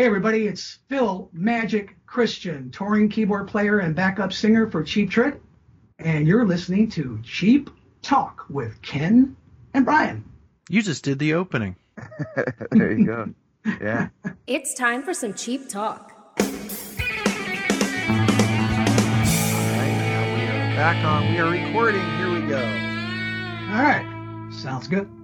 Hey everybody, it's Phil Magic Cristian, touring keyboard player and backup singer for Cheap Trick, and you're listening to Cheap Talk with Ken and Brian. You just did the opening. there you go. Yeah. It's time for some cheap talk. All right, now we are back on. We are recording. Here we go. All right, sounds good.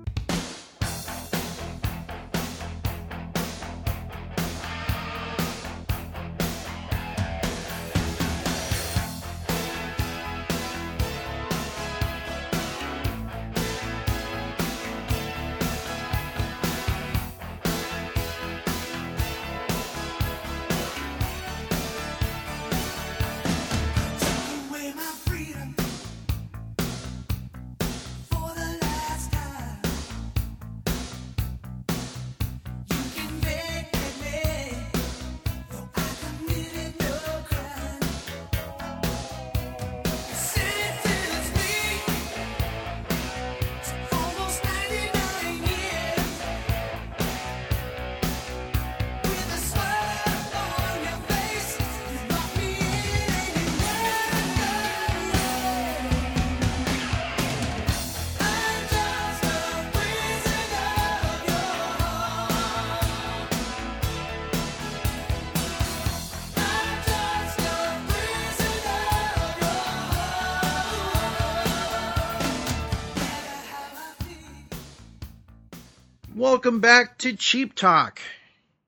Welcome back to Cheap Talk,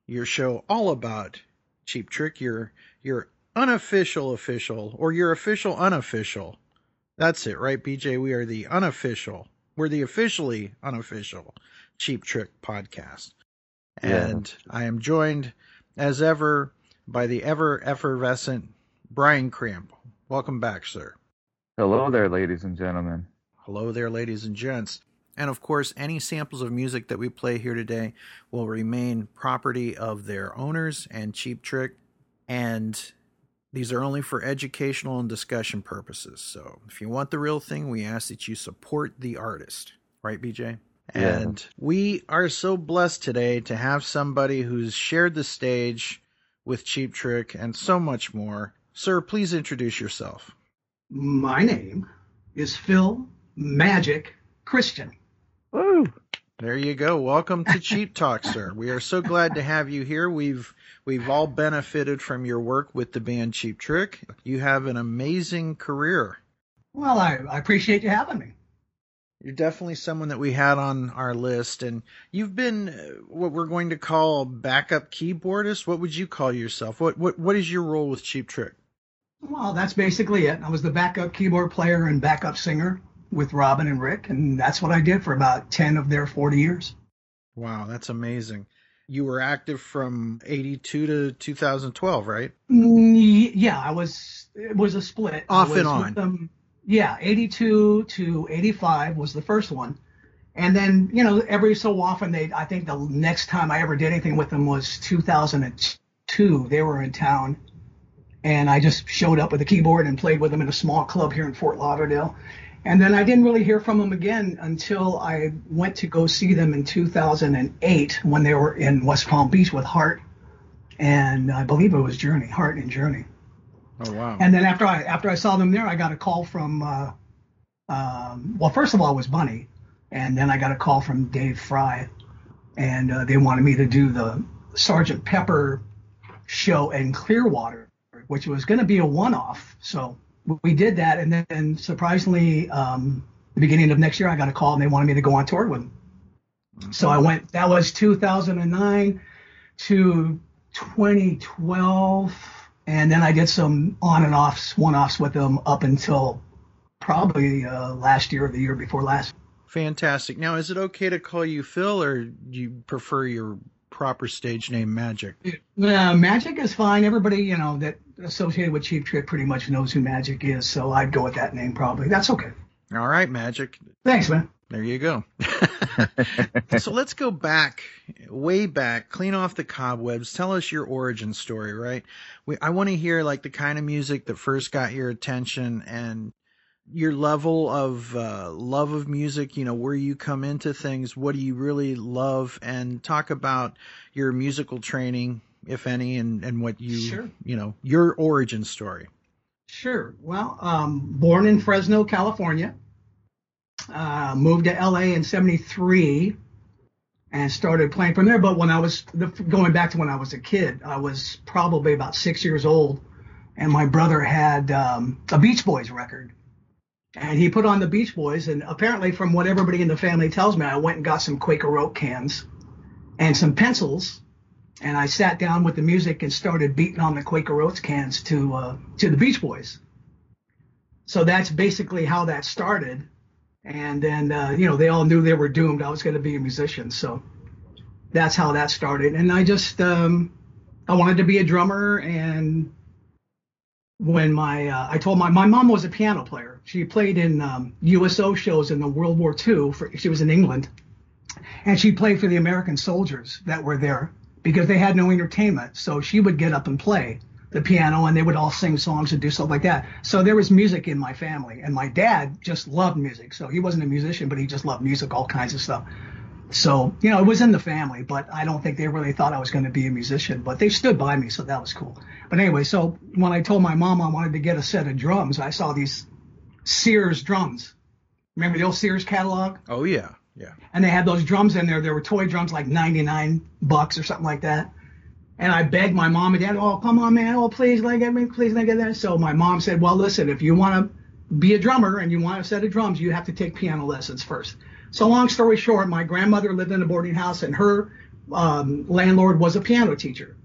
your show all about Cheap Trick, your your unofficial official or your official unofficial. That's it, right, BJ? We are the unofficial. We're the officially unofficial Cheap Trick podcast. Yeah. And I am joined as ever by the ever effervescent Brian Kramp. Welcome back, sir. Hello there, ladies and gentlemen. Hello there, ladies and gents. And of course, any samples of music that we play here today will remain property of their owners and Cheap Trick. And these are only for educational and discussion purposes. So if you want the real thing, we ask that you support the artist. Right, BJ? Yeah. And we are so blessed today to have somebody who's shared the stage with Cheap Trick and so much more. Sir, please introduce yourself. My name is Phil Magic Cristian. Woo! There you go. Welcome to Cheap Talk, sir. We are so glad to have you here. We've we've all benefited from your work with the band Cheap Trick. You have an amazing career. Well, I, I appreciate you having me. You're definitely someone that we had on our list, and you've been uh, what we're going to call backup keyboardist. What would you call yourself? What what what is your role with Cheap Trick? Well, that's basically it. I was the backup keyboard player and backup singer with Robin and Rick, and that's what I did for about 10 of their 40 years. Wow, that's amazing. You were active from '82 to 2012, right? Mm, Yeah, I was. It was a split. Off and on. them- yeah, 82 to 85 was the first one, and then you know every so often they. I think the next time I ever did anything with them was 2002. They were in town, and I just showed up with a keyboard and played with them in a small club here in Fort Lauderdale. And then I didn't really hear from them again until I went to go see them in 2008 when they were in West Palm Beach with Heart, and I believe it was Journey, Heart and Journey. Oh wow. And then after I after I saw them there, I got a call from uh, um, well, first of all, it was Bunny, and then I got a call from Dave Frey, and uh, they wanted me to do the Sergeant Pepper show in Clearwater, which was going to be a one-off. So we did that, and then surprisingly, um, the beginning of next year, I got a call and they wanted me to go on tour with them. So I went. That was 2009 to 2012, and then I did some on and offs, one-offs with them up until probably uh, last year or the year before last. Fantastic. Now, is it okay to call you Phil, or do you prefer your proper stage name, Magic? Uh, Magic is fine. Everybody, you know, that associated with Cheap Trick pretty much knows who Magic is, so I'd go with that name probably. That's okay. All right, Magic. Thanks, man. There you go. so let's go back, way back, clean off the cobwebs. Tell us your origin story, right? We, I want to hear like the kind of music that first got your attention and your level of uh, love of music. You know, where you come into things. What do you really love? And talk about your musical training if any, and, and what you, Sure. you know, your origin story. Sure. Well, um, born in Fresno, California. Uh, moved to LA in '73 and started playing from there. But when I was the, going back to when I was a kid, I was probably about six years old, and my brother had um, a Beach Boys record, and he put on the Beach Boys. And apparently, from what everybody in the family tells me, I went and got some Quaker Oat cans and some pencils, and I sat down with the music and started beating on the Quaker Oats cans to uh, to the Beach Boys. So that's basically how that started. And then uh, you know they all knew they were doomed. I was going to be a musician, so that's how that started. And I just um, I wanted to be a drummer. And when my uh, I told my my mom was a piano player. She played in um, USO shows in the World War II. For, she was in England, and she played for the American soldiers that were there because they had no entertainment. So she would get up and play the piano and they would all sing songs and do stuff like that. So there was music in my family and my dad just loved music. So he wasn't a musician, but he just loved music, all kinds of stuff. So, you know, it was in the family, but I don't think they really thought I was going to be a musician, but they stood by me. So that was cool. But anyway, so when I told my mom I wanted to get a set of drums, I saw these Sears drums. Remember the old Sears catalog? Oh yeah, yeah. and they had those drums in there. There were toy drums like 99 bucks or something like that. And I begged my mom and dad, oh, come on, man. Oh, please, let get me, please, let get that. So my mom said, well, listen, if you want to be a drummer and you want a set of drums, you have to take piano lessons first. So long story short, my grandmother lived in a boarding house and her um, landlord was a piano teacher.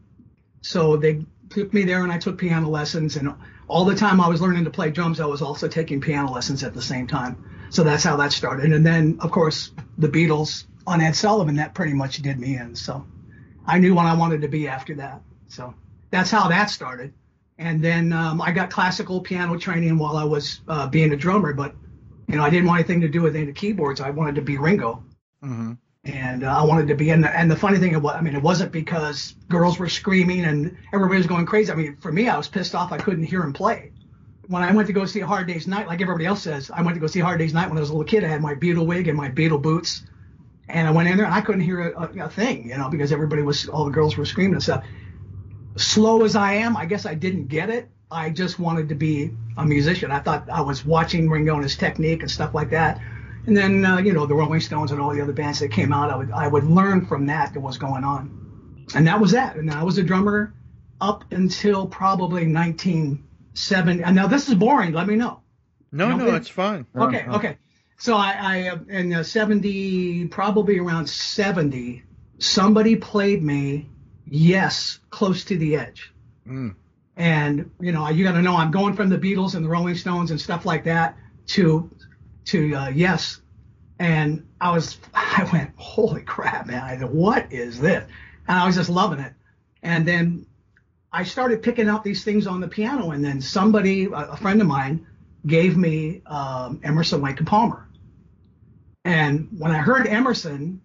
So they took me there and I took piano lessons. And all the time I was learning to play drums, I was also taking piano lessons at the same time. So that's how that started. And then, of course, the Beatles on Ed Sullivan, that pretty much did me in. So I knew what I wanted to be after that. So that's how that started. And then um, I got classical piano training while I was uh, being a drummer, but you know I didn't want anything to do with any of the keyboards. I wanted to be Ringo, hmm and uh, I wanted to be in. The, and the funny thing, was, I mean, it wasn't because girls were screaming and everybody was going crazy. I mean, for me, I was pissed off. I couldn't hear him play. When I went to go see Hard Day's Night, like everybody else says, I went to go see Hard Day's Night when I was a little kid. I had my Beatle wig and my Beatle boots, and I went in there and I couldn't hear a, a, a thing, you know, because everybody was, all the girls were screaming and stuff. Slow as I am, I guess I didn't get it. I just wanted to be a musician. I thought I was watching Ringo and his technique and stuff like that. And then, uh, you know, the Rolling Stones and all the other bands that came out, I would, I would learn from that, that was going on. And that was that. And I was a drummer up until probably 1970. And now this is boring. Let me know. No, No, no, it- it's fine. Okay, Uh-huh. okay. So I, I uh, in uh, 70, probably around 70, somebody played me Yes, Close to the Edge. Mm. And, you know, you got to know I'm going from the Beatles and the Rolling Stones and stuff like that to, to uh, Yes. And I was, I went, holy crap, man. I what is this? And I was just loving it. And then I started picking out these things on the piano. And then somebody, a, a friend of mine, gave me um, Emerson, Lake and Palmer. And when I heard Emerson,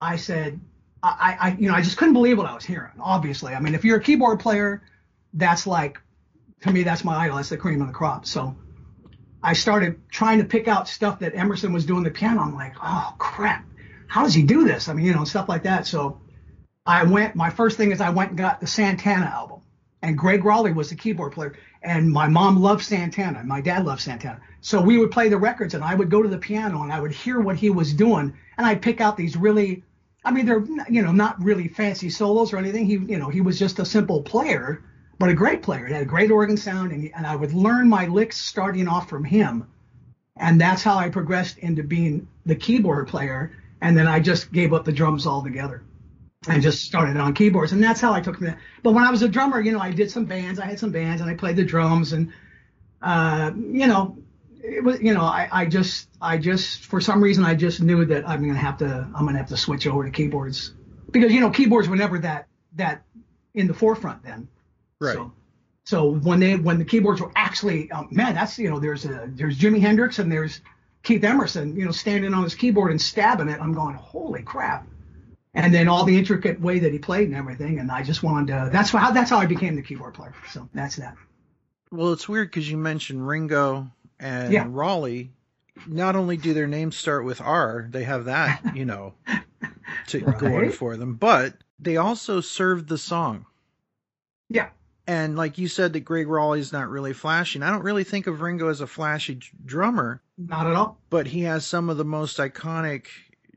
I said, I, I, you know, I just couldn't believe what I was hearing. Obviously, I mean, if you're a keyboard player, that's like, to me, that's my idol. That's the cream of the crop. So I started trying to pick out stuff that Emerson was doing the piano. I'm like, oh crap, how does he do this? I mean, you know, stuff like that. So I went. My first thing is I went and got the Santana album, and Gregg Rolie was the keyboard player, and my mom loved Santana, my dad loved Santana. So we would play the records, and I would go to the piano, and I would hear what he was doing, and I'd pick out these really, I mean, they're you know not really fancy solos or anything. He you know he was just a simple player, but a great player. He had a great organ sound, and, and I would learn my licks starting off from him, and that's how I progressed into being the keyboard player. And then I just gave up the drums altogether and just started on keyboards. And that's how I took that. But when I was a drummer, you know, I did some bands. I had some bands and I played the drums and, uh, you know, it was, you know, I, I just, I just, for some reason, I just knew that I'm going to have to, I'm going to have to switch over to keyboards because, you know, keyboards were never that, that in the forefront then. Right. So, so when they, when the keyboards were actually, um, man, that's, you know, there's a, there's Jimi Hendrix and there's Keith Emerson, you know, standing on his keyboard and stabbing it. I'm going, holy crap and then all the intricate way that he played and everything. And I just wanted to. That's how that's how I became the keyboard player. So that's that. Well, it's weird because you mentioned Ringo and Yeah. Rolie. Not only do their names start with R, they have that, you know, to Right. go on for them, but they also served the song. Yeah. And like you said, that Gregg Rolie's not really flashy. And I don't really think of Ringo as a flashy drummer, Not at all. but he has some of the most iconic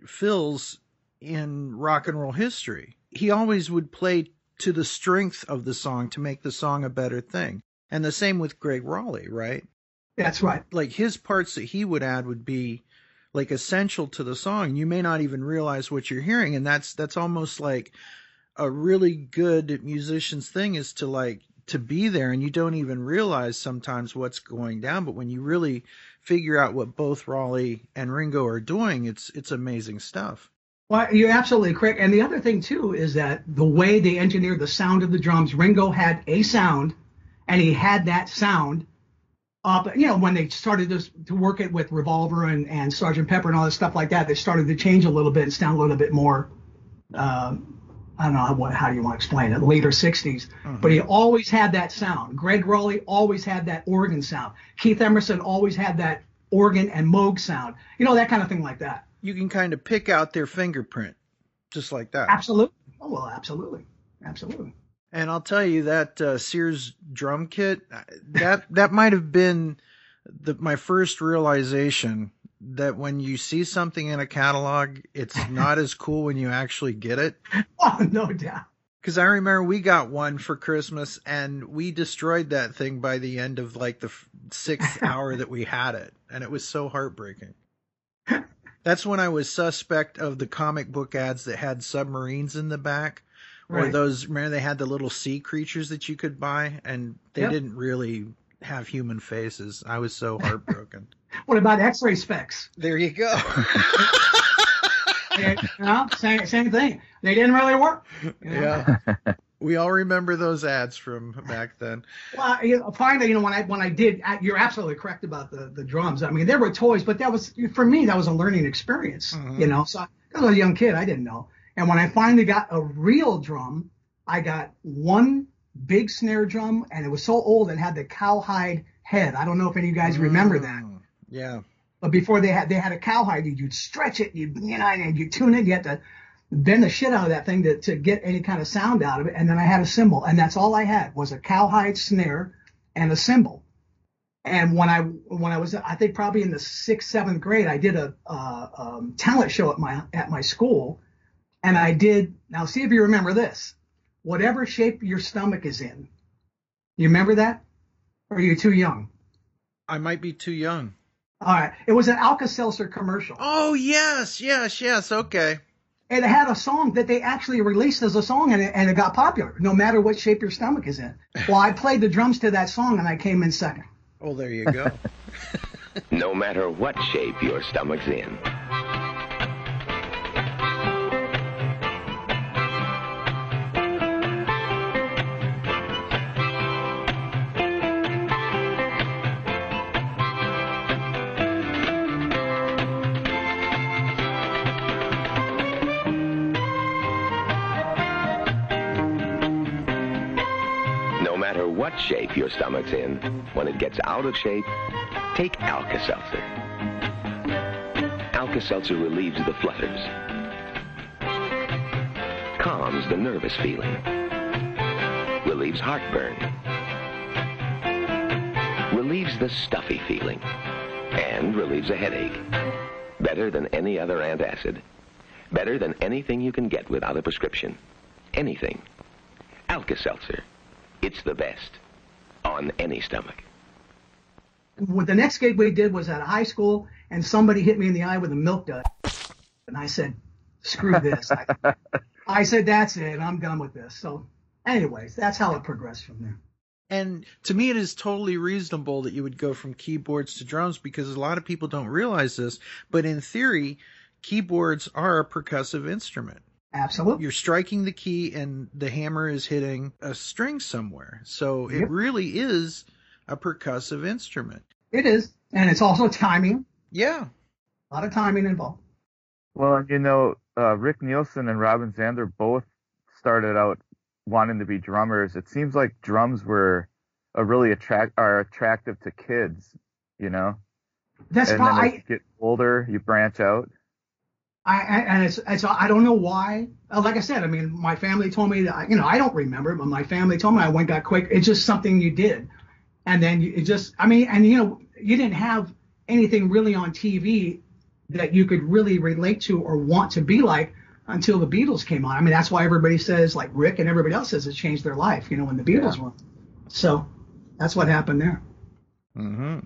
fills in rock and roll history. He always would play to the strength of the song to make the song a better thing. And the same with Gregg Rolie, right? That's right. Like his parts that he would add would be like essential to the song. You may not even realize what you're hearing, and that's that's almost like a really good musician's thing is to like to be there and you don't even realize sometimes what's going down but when you really figure out what both Rolie and Ringo are doing it's it's amazing stuff Well, you're absolutely correct. And the other thing too is that the way they engineered the sound of the drums, Ringo had a sound, and he had that sound up. You know, when they started to, to work it with Revolver and, and Sergeant Pepper and all this stuff like that, they started to change a little bit and sound a little bit more. Um, I don't know how, what, how do you want to explain it. Later 60s, but he always had that sound. Gregg Rolie always had that organ sound. Keith Emerson always had that organ and Moog sound. You know, that kind of thing like that. you can kind of pick out their fingerprint just like that Absolutely. Oh well, absolutely, absolutely. And I'll tell you that uh, Sears drum kit that that might have been the, my first realization that when you see something in a catalog, it's not as cool when you actually get it. Oh, no doubt. Because I remember we got one for Christmas and we destroyed that thing by the end of like the sixth hour that we had it, and it was so heartbreaking. That's when I was suspect of the comic book ads that had submarines in the back, or those. Remember they had the little sea creatures that you could buy, and they Yep. didn't really have human faces. I was so heartbroken. What about X-ray specs? there you go. You know, same same thing. They didn't really work. you know? yeah. We all remember those ads from back then. Well, you know, finally, you know, when I when I did, you're absolutely correct about the the drums. I mean, there were toys, but that was for me that was a learning experience. Mhm. You know, so I, I was a young kid, I didn't know. And when I finally got a real drum, I got one big snare drum, and it was so old and had the cowhide head. I don't know if any of you guys remember that. Mm, Yeah. But before they had they had a cowhide, you'd stretch it, you you know, and you tune it. You had to bend the shit out of that thing to, to get any kind of sound out of it. And then I had a cymbal, and that's all I had was a cowhide snare and a cymbal. And when I when I was I think probably in the sixth seventh grade, I did a uh, um, talent show at my at my school, and I did. Now see if you remember this. Whatever shape your stomach is in, you remember that, or are you too young? I might be too young. All right, it was an Alka-Seltzer commercial. Oh yes, yes, yes. Okay. and it had a song that they actually released as a song and it, and it got popular no matter what shape your stomach is in well i played the drums to that song and i came in second Oh, there you go. no matter what shape your stomach's in. Shape your stomach's in, when it gets out of shape, take Alka-Seltzer. Alka-Seltzer relieves the flutters, calms the nervous feeling, relieves heartburn, relieves the stuffy feeling, and relieves a headache. Better than any other antacid. Better than anything you can get without a prescription. Anything. Alka-Seltzer. It's the best. On any stomach. Well, the next gig we did was at a high school and somebody hit me in the eye with a milk dud and i said screw this I, I said that's it i'm done with this so anyways that's how it progressed from there And to me, it is totally reasonable that you would go from keyboards to drums because a lot of people don't realize this. But in theory, keyboards are a percussive instrument. Absolutely You're striking the key and the hammer is hitting a string somewhere. So it really is a percussive instrument. it is and it's also timing Yeah. a lot of timing involved Well, you know, uh, Rick Nielsen and Robin Zander both started out wanting to be drummers. It seems like drums were a really attract are attractive to kids, you know. that's and then probably as you get older, you branch out. I, I and it's, it's I don't know why. Uh, Like I said, I mean, my family told me that you know I don't remember, but my family told me I went got quick. It's just something you did, and then you, it just I mean, and you know you didn't have anything really on TV that you could really relate to or want to be like until the Beatles came on. I mean, that's why everybody says like Rick and everybody else says it changed their life. You know, when the Beatles were. So that's what happened there. hmm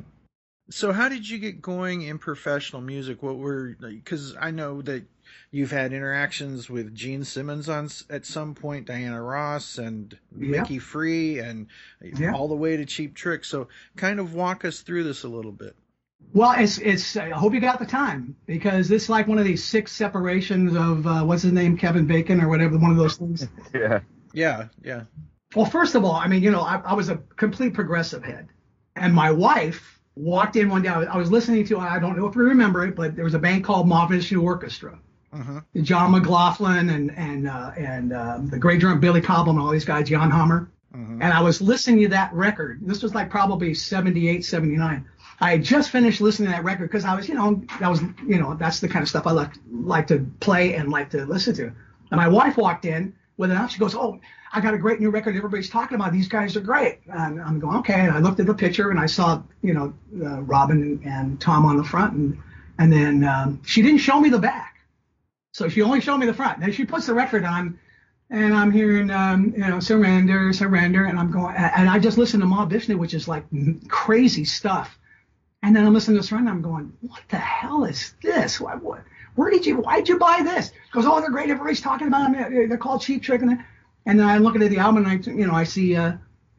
So, how did you get going in professional music? What were because I know that you've had interactions with Gene Simmons on at some point, Diana Ross and Yeah. Mickey Free, and Yeah. all the way to Cheap Trick. So, kind of walk us through this a little bit. Well, it's it's. I hope you got the time because this is like one of these six separations of uh, what's his name, Kevin Bacon or whatever, one of those things. Yeah. Yeah, yeah. Well, first of all, I mean, you know, I, I was a complete progressive head, and my wife walked in one day. I was, I was listening to, I don't know if you remember it, but there was a band called New Orchestra. hmm John McLaughlin and and uh, and um, the great drummer Billy Cobham and all these guys, Jan Hammer. hmm And I was listening to that record. This was like probably 78, 79. I had just finished listening to that record because I was, you know, that was, you know, that's the kind of stuff I like, like to play and like to listen to. And my wife walked in with it out. She goes, Oh, I got a great new record. Everybody's talking about. These guys are great. And I'm going, okay. And I looked at the picture and I saw, you know, uh, Robin and Tom on the front. And, and then um, she didn't show me the back. So she only showed me the front. Then she puts the record on and I'm hearing, um, you know, surrender, surrender, and I'm going, and I just listened to Mahavishnu, which is like crazy stuff. And then I'm listening to surrender, I'm going, what the hell is this? What, what, where did you, why'd you buy this? Because oh, they're great. Everybody's talking about them. They're called Cheap Trick, and, and then I look at the album, and I, you know, I see uh,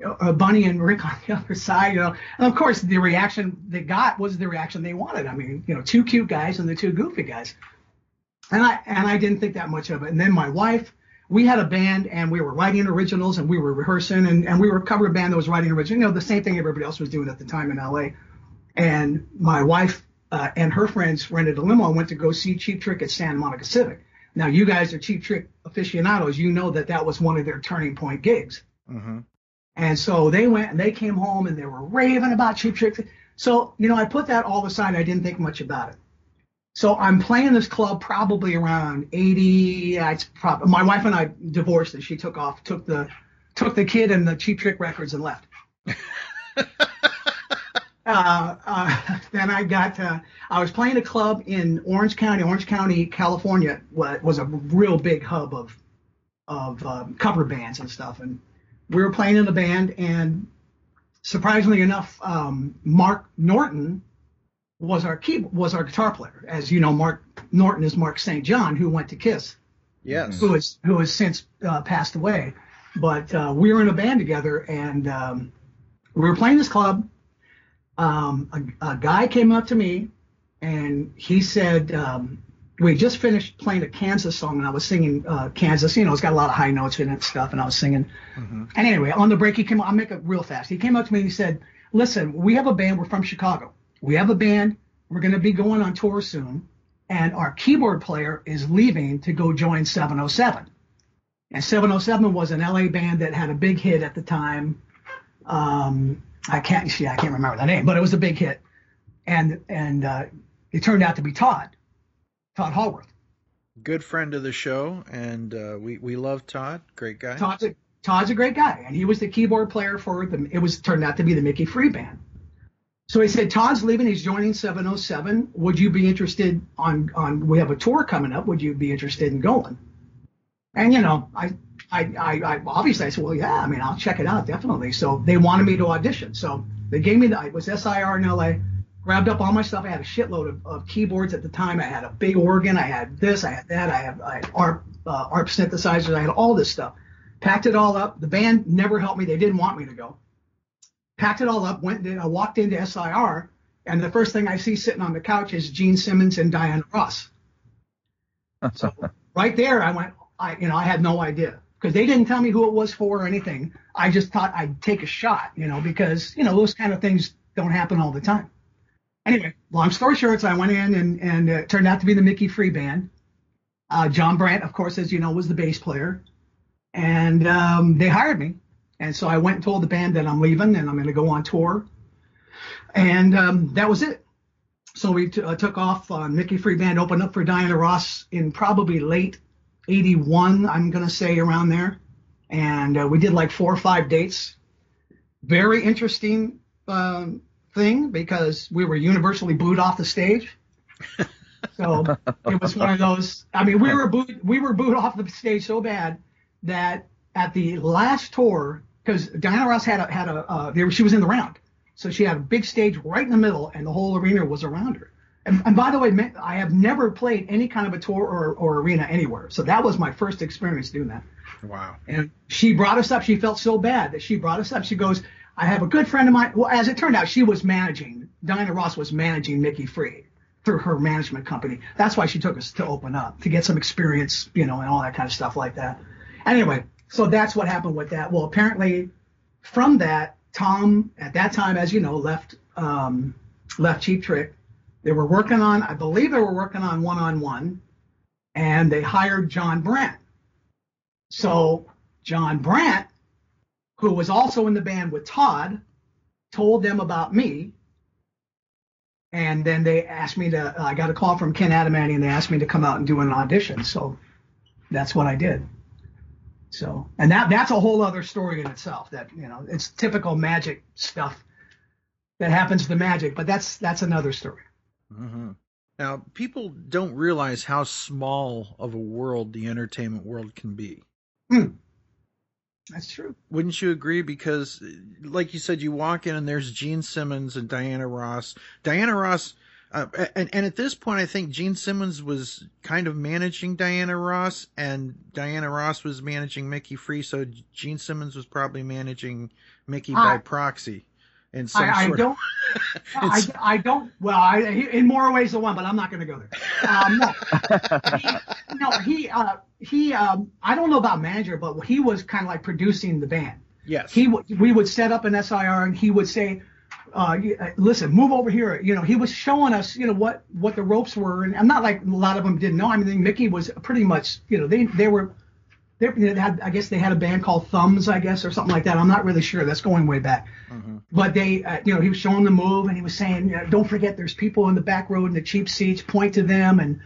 uh, Bunny and Rick on the other side, you know, and of course the reaction they got was the reaction they wanted. I mean, you know, two cute guys and the two goofy guys and I and I didn't think that much of it. And then my wife, we had a band and we were writing originals and we were rehearsing and, and we were a cover band that was writing originals. You know, the same thing everybody else was doing at the time in LA. And my wife uh, and her friends rented a limo and went to go see Cheap Trick at Santa Monica Civic. Now you guys are Cheap Trick aficionados. You know that that was one of their turning point gigs. hmm And so they went and they came home and they were raving about Cheap Trick. So, you know, I put that all aside. I didn't think much about it. So I'm playing this club probably around 80. yeah, It's probably my wife and I divorced and she took off, took the, took the kid and the Cheap Trick records and left. uh, uh, then I got, uh, I was playing a club in Orange County, Orange County, California, was a real big hub of, of um, cover bands and stuff. And we were playing in the band, and surprisingly enough, um, Mark Norton was our key was our guitar player. As you know, Mark Norton is Mark St. John, who went to Kiss, Yes. who is who has since uh, passed away. But uh, we were in a band together, and um, we were playing this club. Um, a, a guy came up to me, and he said, um, "We just finished playing a Kansas song, and I was singing uh, Kansas. You know, it's got a lot of high notes in it and stuff, and I was singing." hmm And anyway, on the break, he came. I'll make it real fast. He came up to me and he said, "Listen, we have a band. We're from Chicago. We have a band. We're going to be going on tour soon, and our keyboard player is leaving to go join 707. And 707 was an LA band that had a big hit at the time. Um, I can't. see, I can't remember the name, but it was a big hit. And and uh, it turned out to be Todd, Todd Howarth. Good friend of the show, and uh, we we love Todd. Great guy. Todd's a, Todd's a great guy, and he was the keyboard player for the. It was turned out to be the Mickey Free band. So he said, Todd's leaving. He's joining 707. Would you be interested on on? We have a tour coming up. Would you be interested in going? And you know, I. I, I, I obviously I said, well, yeah, I mean, I'll check it out definitely. So they wanted me to audition. So they gave me the, it was SIR in LA, grabbed up all my stuff. I had a shitload of, of keyboards at the time. I had a big organ. I had this, I had that. I had, I had ARP, uh, ARP synthesizers. I had all this stuff. Packed it all up. The band never helped me. They didn't want me to go. Packed it all up. Went. I walked into SIR, and the first thing I see sitting on the couch is Gene Simmons and Diana Ross. So right there, I went. I you know I had no idea because they didn't tell me who it was for or anything. I just thought I'd take a shot, you know, because you know those kind of things don't happen all the time. Anyway, long story short, so I went in and and it turned out to be the Mickey Free band. Uh, Jon Brant, of course, as you know, was the bass player, and um, they hired me. And so I went and told the band that I'm leaving and I'm going to go on tour, and um, that was it. so we t- uh, took off. Uh, Mickey Free Band opened up for Diana Ross in probably late '81. I'm gonna say around there, and uh, we did like four or five dates. Very interesting um, thing because we were universally booed off the stage. So it was one of those. I mean, we were booed. We were booed off the stage so bad that at the last tour, because Diana Ross had a had a uh, there she was in the round, so she had a big stage right in the middle, and the whole arena was around her. And, and by the way, I have never played any kind of a tour or, or arena anywhere, so that was my first experience doing that. Wow. And she brought us up. She felt so bad that she brought us up. She goes, I have a good friend of mine. Well, as it turned out, she was managing, Diana Ross was managing Mickey Free through her management company. That's why she took us to open up, to get some experience, you know, and all that kind of stuff like that. Anyway, so that's what happened with that. Well, apparently from that, Tom, at that time, as you know, left, um, left Cheap Trick. They were working on, I believe they were working on one on one, and they hired Jon Brant. So Jon Brant, who was also in the band with Todd, told them about me. And then they asked me to, uh, I got a call from Ken Adamany and they asked me to come out and do an audition. So that's what I did. So, and that, that's a whole other story in itself that, you know, it's typical magic stuff that happens to magic, but that's, that's another story. Hmm Now, people don't realize how small of a world the entertainment world can be. That's true. Wouldn't you agree? Because, like you said, you walk in and there's Gene Simmons and Diana Ross. Diana Ross, uh, and, and at this point, I think Gene Simmons was kind of managing Diana Ross, and Diana Ross was managing Mickey Free. So Gene Simmons was probably managing Mickey by proxy. In some I, I don't. I, I don't. Well, I, in more ways than one, but I'm not going to go there. Um, no, he, no, he, uh, he. Um, I don't know about manager, but he was kind of like producing the band. yes. He, w- we would set up an SIR, and he would say, uh, uh, "Listen, move over here." You know, he was showing us, you know, what what the ropes were, and I'm not like a lot of them didn't know. I mean, Mickey was pretty much, you know, they they were. They had, I guess they had a band called Thumbs, I guess, or something like that. I'm not really sure. That's going way back but they, uh, you know, he was showing the move and he was saying, you know, don't forget there's people in the back row in the cheap seats, point to them and,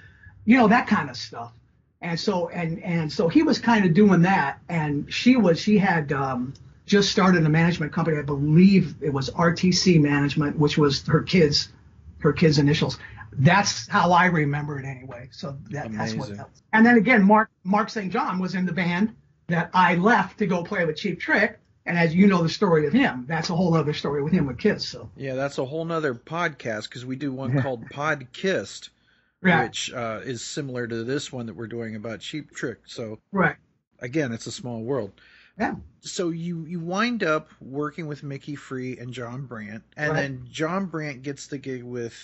you know, that kind of stuff. And so, and, and so he was kind of doing that. And she was, she had, um, just started a management company. I believe it was RTC management, which was her kids, her kids initials. That's how I remember it anyway. So that, that's what that was. And then again, Mark, Mark St. John was in the band that I left to go play with Cheap Trick. And as you know the story of him, that's a whole other story with him with Kiss. So Yeah, that's a whole nother podcast because we do one called Pod Kissed, right, which uh, is similar to this one that we're doing about Cheap Trick. So right, again, it's a small world. yeah, So you you wind up working with Mickey Free and Jon Brant, and Right. then Jon Brant gets the gig with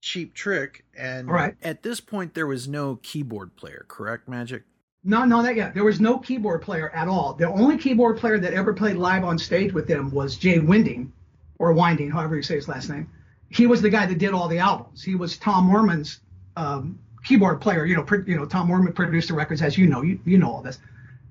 Cheap Trick, and Right. at this point there was no keyboard player, correct, Magic? no, no, that yeah, there was no keyboard player at all. The only keyboard player that ever played live on stage with them was Jai Winding, or Winding, however you say his last name. He was the guy that did all the albums. He was Tom Werman's um, keyboard player. You know, pr- you know, Tom Werman produced the records, as you know, you, you know all this.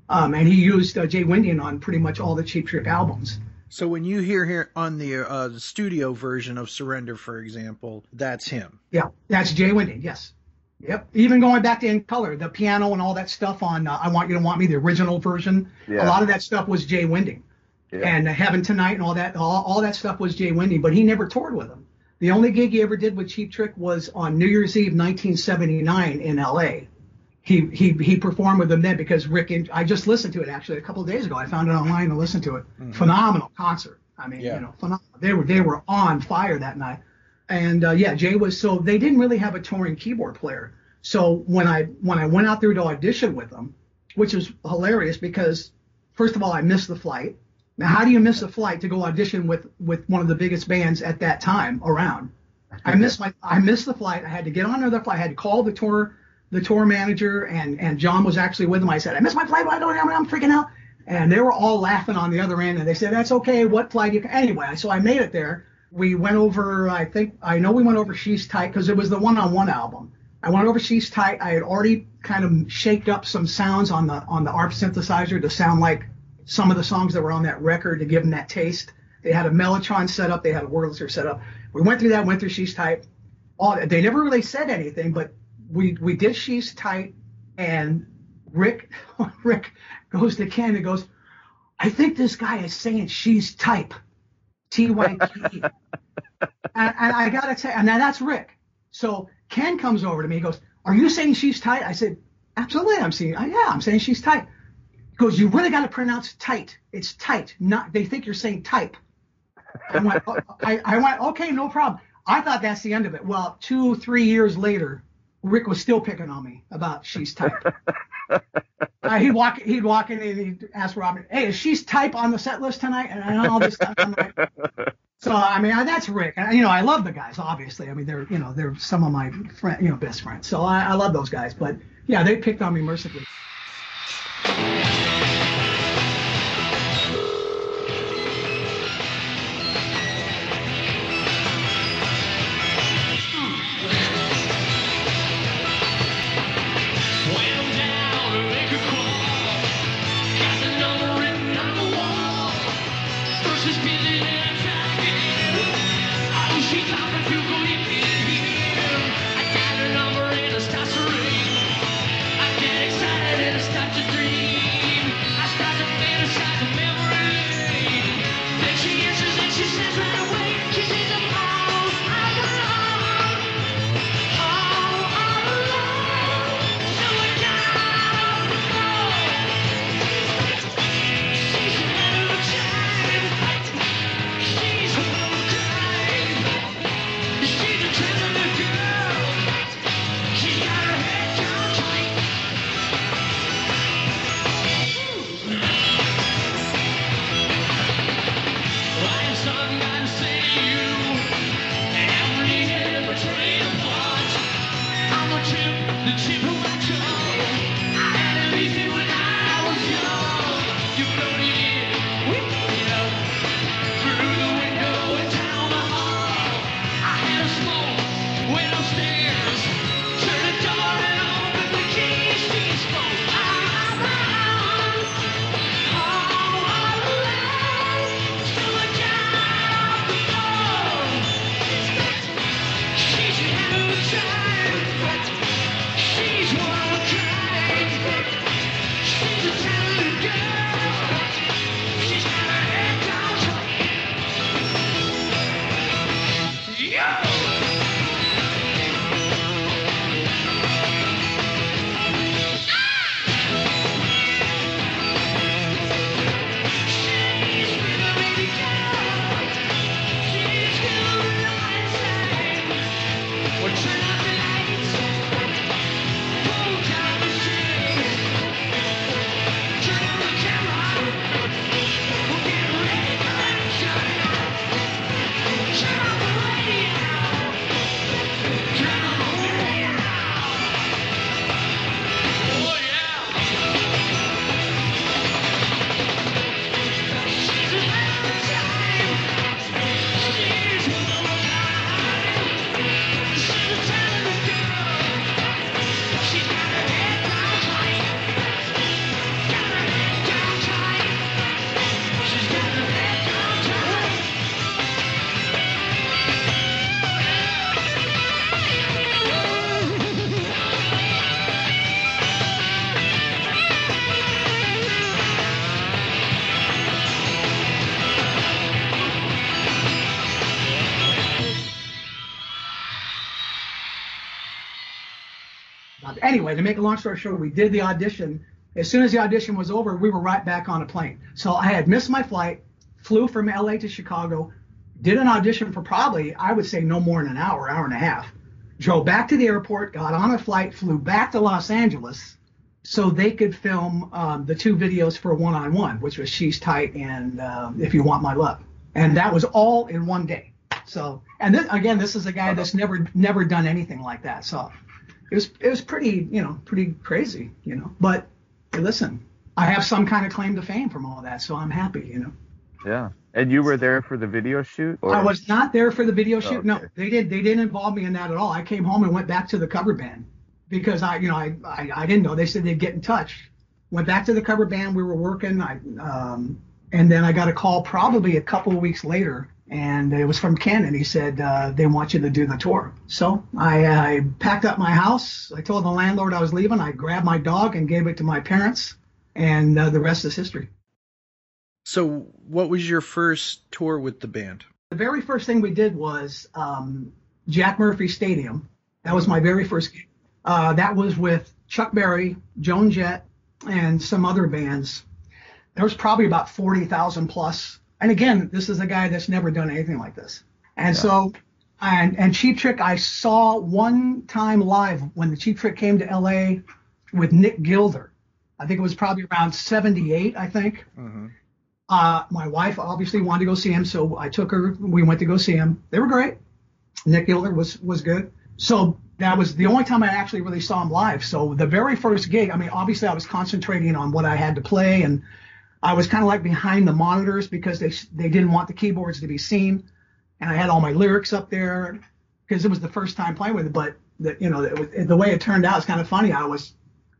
Um, and he used uh, Jai Winding on pretty much all the Cheap Trick albums. So when you hear here on the uh, studio version of Surrender, for example, that's him. Yeah, that's Jai Winding. Yes. Yep. Even going back to In Color, the piano and all that stuff on uh, I Want You to Want Me, the original version, Yeah. a lot of that stuff was Jai Winding. Yeah. And uh, Heaven Tonight and all that, all, all that stuff was Jai Winding, but he never toured with them. The only gig he ever did with Cheap Trick was on New Year's Eve 1979 in LA. He he he performed with them then because Rick and I just listened to it actually a couple of days ago. I found it online and listened to it. Phenomenal concert. I mean, Yeah. you know, phenomenal. They were they were on fire that night. And uh, yeah, Jai was so they didn't really have a touring keyboard player. So when I when I went out there to audition with them, which was hilarious because first of all I missed the flight. Now how do you miss a flight to go audition with with one of the biggest bands at that time around? I missed my I missed the flight. I had to get on another flight. I had to call the tour the tour manager and and John was actually with him. I said I missed my flight. I don't I'm, freaking out. And they were all laughing on the other end and they said that's okay. What flight you can anyway? So I made it there. We went over. I think I know we went over She's Tight because it was the one-on-one album. I went over She's Tight. I had already kind of shaped up some sounds on the on the ARP synthesizer to sound like some of the songs that were on that record to give them that taste. They had a Mellotron set up. They had a Wurlitzer set up. We went through that. Went through She's Tight. all they never really said anything, but we we did she's tight, and Rick Rick goes to Ken and goes, I think this guy is saying she's type, T Y P. And, and I gotta tell, and now that's Rick. So Ken comes over to me. He goes, "Are you saying she's tight?" I said, "Absolutely, I'm saying, uh, yeah, I'm saying she's tight." He goes, "You really got to pronounce tight. It's tight. Not they think you're saying type." I went, oh, I, I went, okay, no problem. I thought that's the end of it. Well, two, three years later, Rick was still picking on me about she's type. uh, he'd walk, he'd walk in and he'd ask Robin, "Hey, is she's type on the set list tonight?" And, and all this stuff. Like, so I mean, I- that's Rick. And, you know, I love the guys. Obviously, I mean, they're you know they're some of my friend, you know, best friends. So I, I love those guys. But yeah, they picked on me mercifully. To make a long story short, we did the audition. As soon as the audition was over, we were right back on a plane. So I had missed my flight, flew from LA to Chicago, did an audition for probably, I would say, no more than an hour, hour and a half. Drove back to the airport, got on a flight, flew back to Los Angeles so they could film um, the two videos for One on One, which was She's Tight and um, If You Want My Love. And that was all in one day. So, and this, again, this is a guy that's never never done anything like that. So it was it was pretty you know pretty crazy you know but hey, listen i have some kind of claim to fame from all that so i'm happy you know Yeah. And you were there for the video shoot? Or? i was not there for the video shoot no Okay. they did they didn't involve me in that at all i came home and went back to the cover band because i you know i i, I didn't know they said they'd get in touch went back to the cover band we were working i um and then i got a call probably a couple of weeks later and it was from Ken, and he said uh, they want you to do the tour. So I, I packed up my house. I told the landlord I was leaving. I grabbed my dog and gave it to my parents, and uh, the rest is history. So, what was your first tour with the band? The very first thing we did was um, Jack Murphy Stadium. That was my very first gig. Uh, that was with Chuck Berry, Joan Jett, and some other bands. There was probably about 40,000 plus. And again, this is a guy that's never done anything like this. And so, and, and Cheap Trick, I saw one time live when the Cheap Trick came to LA with Nick Gilder. I think it was probably around 78, I think. Uh, my wife obviously wanted to go see him, so I took her. We went to go see him. They were great. Nick Gilder was was good. So that was the only time I actually really saw him live. So the very first gig, I mean, obviously I was concentrating on what I had to play, and I was kind of like behind the monitors because they they didn't want the keyboards to be seen, and I had all my lyrics up there because it was the first time playing with it. But the, you know, was, the way it turned out is kind of funny. I was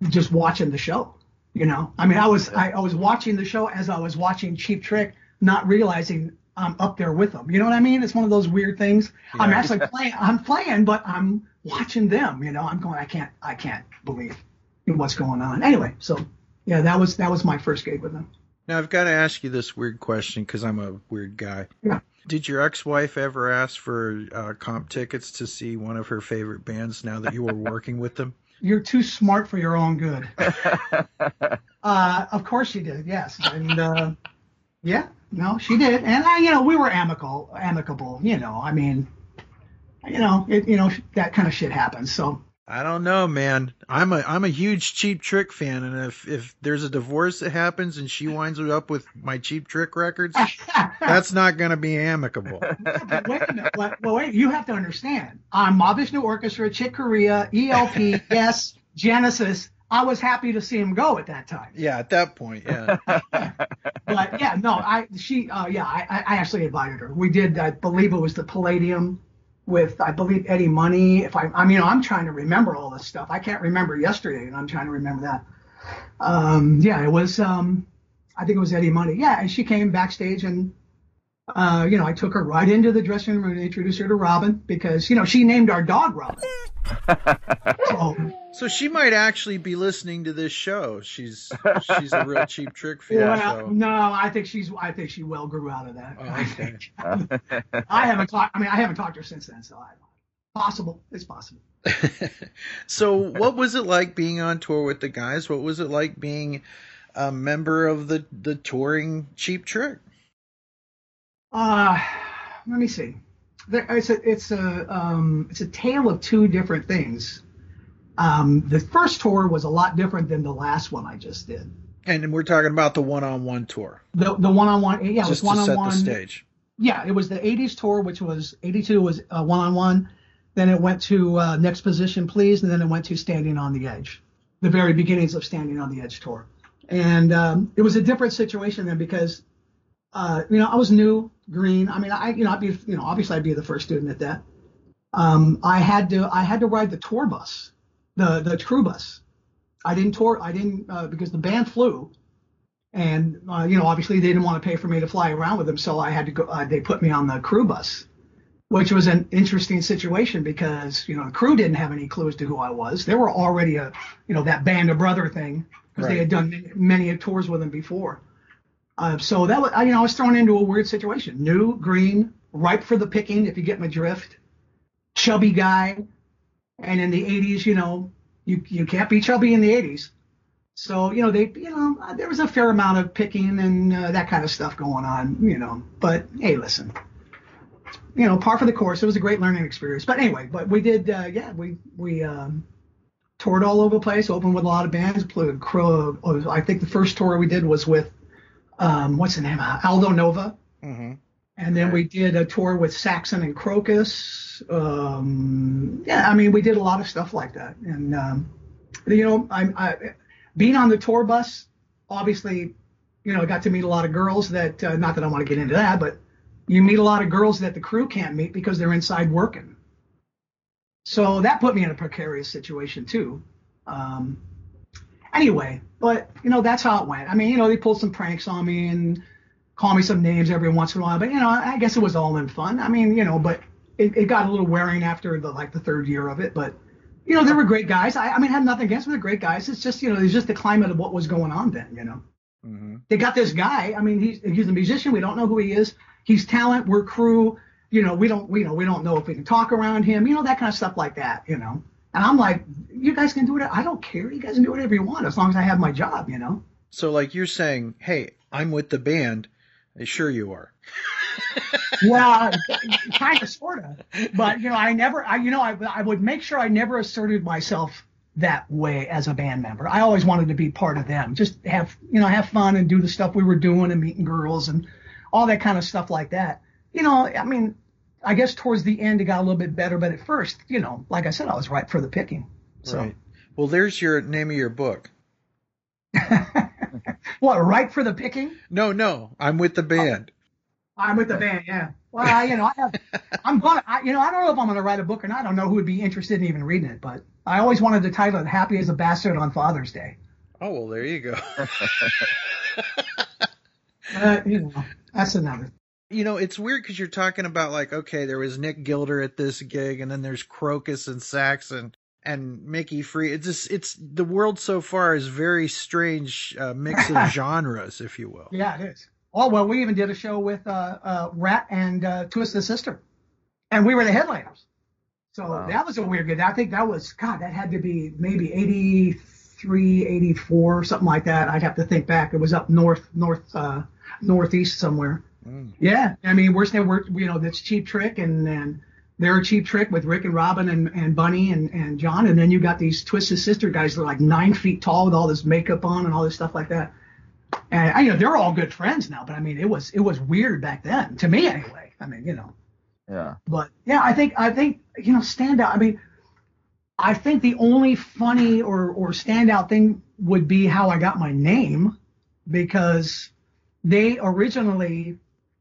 just watching the show. You know, I mean, I was I, I was watching the show as I was watching Cheap Trick, not realizing I'm up there with them. You know what I mean? It's one of those weird things. I'm actually playing. I'm playing, but I'm watching them. You know, I'm going. I can't. I can't believe what's going on. Anyway, so yeah, that was that was my first gig with them. Now, I've got to ask you this weird question because I'm a weird guy. Yeah. Did your ex-wife ever ask for uh, comp tickets to see one of her favorite bands now that you were working with them? You're too smart for your own good. uh, of course she did. Yes, and uh, yeah, no, she did. And I, you know, we were amicable, amicable. You know, I mean, you know, it, you know, that kind of shit happens. So I don't know, man. I'm a I'm a huge Cheap Trick fan, and if if there's a divorce that happens and she winds up with my Cheap Trick records, that's not going to be amicable. But wait a minute. Well, wait. You have to understand. I'm Mob New Orchestra, Chick Corea, ELP, yes, Genesis. I was happy to see him go at that time. Yeah, at that point, yeah. But yeah, no, I she uh, yeah, I, I actually invited her. We did. I believe it was the Palladium with I believe Eddie Money. If I I mean I'm trying to remember all this stuff. I can't remember yesterday, and I'm trying to remember that. Um, yeah, it was. Um, I think it was Eddie Money. Yeah, and she came backstage and. Uh, you know, I took her right into the dressing room and introduced her to Robin because, you know, she named our dog Robin. so, So she might actually be listening to this show. She's she's a real Cheap Trick fan. well, so. no, I think she's, I think she well grew out of that. Oh, I okay. think. I haven't talked, I mean, I haven't talked to her since then, so I, possible. It's possible. so what was it like being on tour with the guys? What was it like being a member of the the touring Cheap Trick? Uh, let me see. There, it's a it's a um, it's a tale of two different things. Um, the first tour was a lot different than the last one I just did. And we're talking about the one-on-one tour, The the one on one, yeah, it was just one to on set the stage. Yeah, it was the '80s tour, which was '82 was a one on one. Then it went to uh, Next Position Please, and then it went to Standing on the Edge, the very beginnings of Standing on the Edge tour. And um, it was a different situation then because, uh, you know, I was new, green. I mean, I, you know, I'd be, you know, obviously I'd be the first student at that. Um, I had to, I had to ride the tour bus, the the crew bus. I didn't tour, I didn't uh, because the band flew, and uh, you know, obviously they didn't want to pay for me to fly around with them, so I had to go. Uh, they put me on the crew bus, which was an interesting situation because you know the crew didn't have any clue as to who I was. They were already a, you know, that band of brother thing because they had done many, many tours with them before. Uh, so that was, you know, I was thrown into a weird situation. New, green, ripe for the picking, if you get my drift. Chubby guy, and in the 80s, you know, you you can't be chubby in the 80s. So you know they, you know, uh, there was a fair amount of picking and uh, that kind of stuff going on, you know. But hey, listen, you know, par for the course. It was a great learning experience. But anyway, but we did, uh, yeah, we we um, toured all over the place, opened with a lot of bands. Played oh, I think the first tour we did was with, um, what's the name? Uh, Aldo Nova. hmm And then we did a tour with Saxon and Krokus. Um, yeah, I mean, we did a lot of stuff like that. And, um, you know, I, I, being on the tour bus, obviously, you know, I got to meet a lot of girls that, uh, not that I want to get into that, but you meet a lot of girls that the crew can't meet because they're inside working. So that put me in a precarious situation too. Um, anyway, but you know, that's how it went. I mean, you know, they pulled some pranks on me and called me some names every once in a while. But you know, I guess it was all in fun. I mean, you know, but it, it got a little wearing after the like the third year of it. But you know, they were great guys. I, I mean, I have nothing against them. They're great guys. It's just you know, it's just the climate of what was going on then. You know, hmm they got this guy. I mean, he's he's a musician. We don't know who he is. He's talent. We're crew. You know, we don't we know we don't know if we can talk around him. You know, that kind of stuff like that. You know. And I'm like, you guys can do it. I don't care. You guys can do whatever you want as long as I have my job. You know. So, like you're saying, hey, I'm with the band. Sure, you are. well, kind of, sort of. But you know, I never, I you know, I I would make sure I never asserted myself that way as a band member. I always wanted to be part of them, just have you know have fun and do the stuff we were doing and meeting girls and all that kind of stuff like that. You know, I mean, I guess towards the end it got a little bit better, but at first, you know, like I said, I was ripe for the picking. So, Right. Well, there's your name of your book. what, ripe for the picking? No, no, I'm with the band. I'm with the band, yeah. Well, I, you know, I have, I'm gonna, I, you know, I don't know if I'm gonna write a book or not. I don't know who would be interested in even reading it, but I always wanted to title it "Happy as a Bastard on Father's Day." Oh well, there you go. Uh, you know, that's another. You know, it's weird because you're talking about like, okay, there was Nick Gilder at this gig, and then there's Krokus and Saxon and Mickey Free. It's just, it's the world so far is very strange uh, mix of genres, if you will. Yeah, it is. Oh well, we even did a show with uh, uh, Ratt and uh, Twisted Sister, and we were the headliners. So Wow. that was a weird gig. I think that was God. That had to be maybe 83, 84, something like that. I'd have to think back. It was up north, north, uh, northeast somewhere. Mm. Yeah, I mean, we're saying we're you know that's Cheap Trick and and they're a Cheap Trick with Rick and Robin and, and Bunny and, and Jon, and then you got these Twisted Sister guys that are like nine feet tall with all this makeup on and all this stuff like that. And I, you know they're all good friends now, but I mean it was it was weird back then to me anyway. I mean you know, Yeah. but yeah, I think I think you know standout. I mean, I think the only funny or or standout thing would be how I got my name because they originally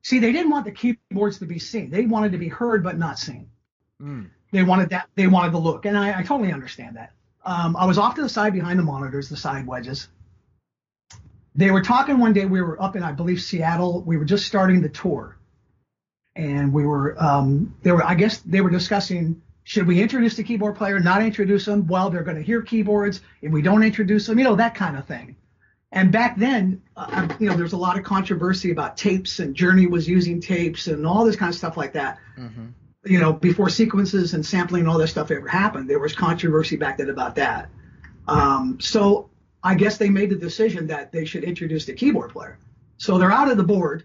see they didn't want the keyboards to be seen. They wanted to be heard but not seen. Mm. They wanted that. They wanted the look, and I, I totally understand that. Um, I was off to the side behind the monitors, the side wedges. They were talking one day. We were up in, I believe, Seattle. We were just starting the tour, and we were, um, they were, I guess, they were discussing should we introduce the keyboard player, not introduce them? Well, they're going to hear keyboards if we don't introduce them, you know, that kind of thing. And back then, uh, you know, there's a lot of controversy about tapes, and Journey was using tapes and all this kind of stuff like that hmm you know, before sequences and sampling and all that stuff ever happened, there was controversy back then about that. Um, so I guess they made the decision that they should introduce the keyboard player. So they're out of the board,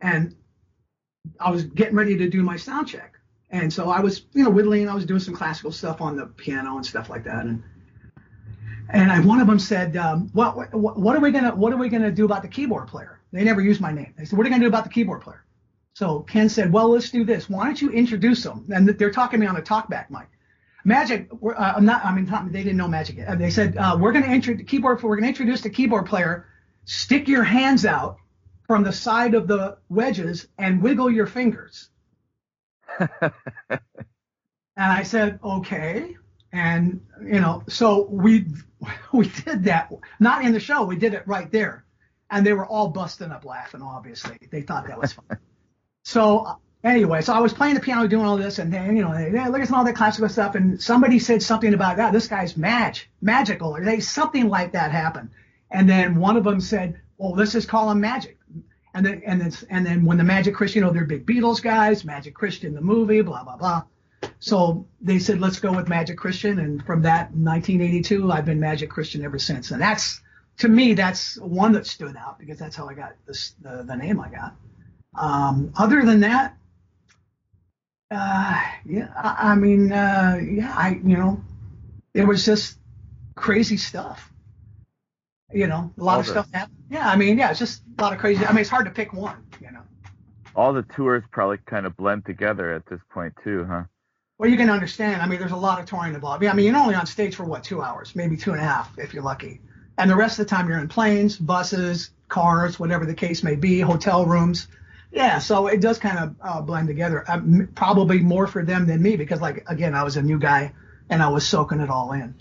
and I was getting ready to do my sound check. And so I was, you know, whittling. I was doing some classical stuff on the piano and stuff like that. And and I, one of them said, um, what, what what are we gonna what are we gonna do about the keyboard player? They never used my name. They said, what are you gonna do about the keyboard player? So Ken said, well, let's do this. Why don't you introduce them? And they're talking to me on a talkback mic. Magic, uh, I'm not, I mean, they didn't know Magic yet. They said, uh, we're going to introduce keyboard, we're to introduce the keyboard player. Stick your hands out from the side of the wedges and wiggle your fingers. And I said, okay. And, you know, so we, we did that, not in the show. We did it right there. And they were all busting up laughing, obviously. They thought that was fun. So anyway, so I was playing the piano, doing all this, and then you know, they, they look at some all that classical stuff, and somebody said something about that. This guy's mag, magical, or they something like that happened. And then one of them said, "Well, this is just call him Magic." And then and then and then when the Magic Christian, you know, they're big Beatles guys, Magic Christian the movie, blah blah blah. So they said, let's go with Magic Cristian, and from that 1982, I've been Magic Cristian ever since. And that's to me, that's one that stood out because that's how I got this the, the name I got. Um, other than that, uh, yeah, I, I mean, uh, yeah, I, you know, it was just crazy stuff. You know, a lot All of the- stuff happened. Yeah, I mean, yeah, it's just a lot of crazy. I mean, it's hard to pick one. You know, All the tours probably kind of blend together at this point too, huh? Well, you can understand. I mean, there's a lot of touring involved. I mean, you're only on stage for what, two hours, maybe two and a half if you're lucky, and the rest of the time you're in planes, buses, cars, whatever the case may be, hotel rooms. Yeah, so it does kind of uh, blend together. Uh, probably more for them than me because, like, again, I was a new guy and I was soaking it all in.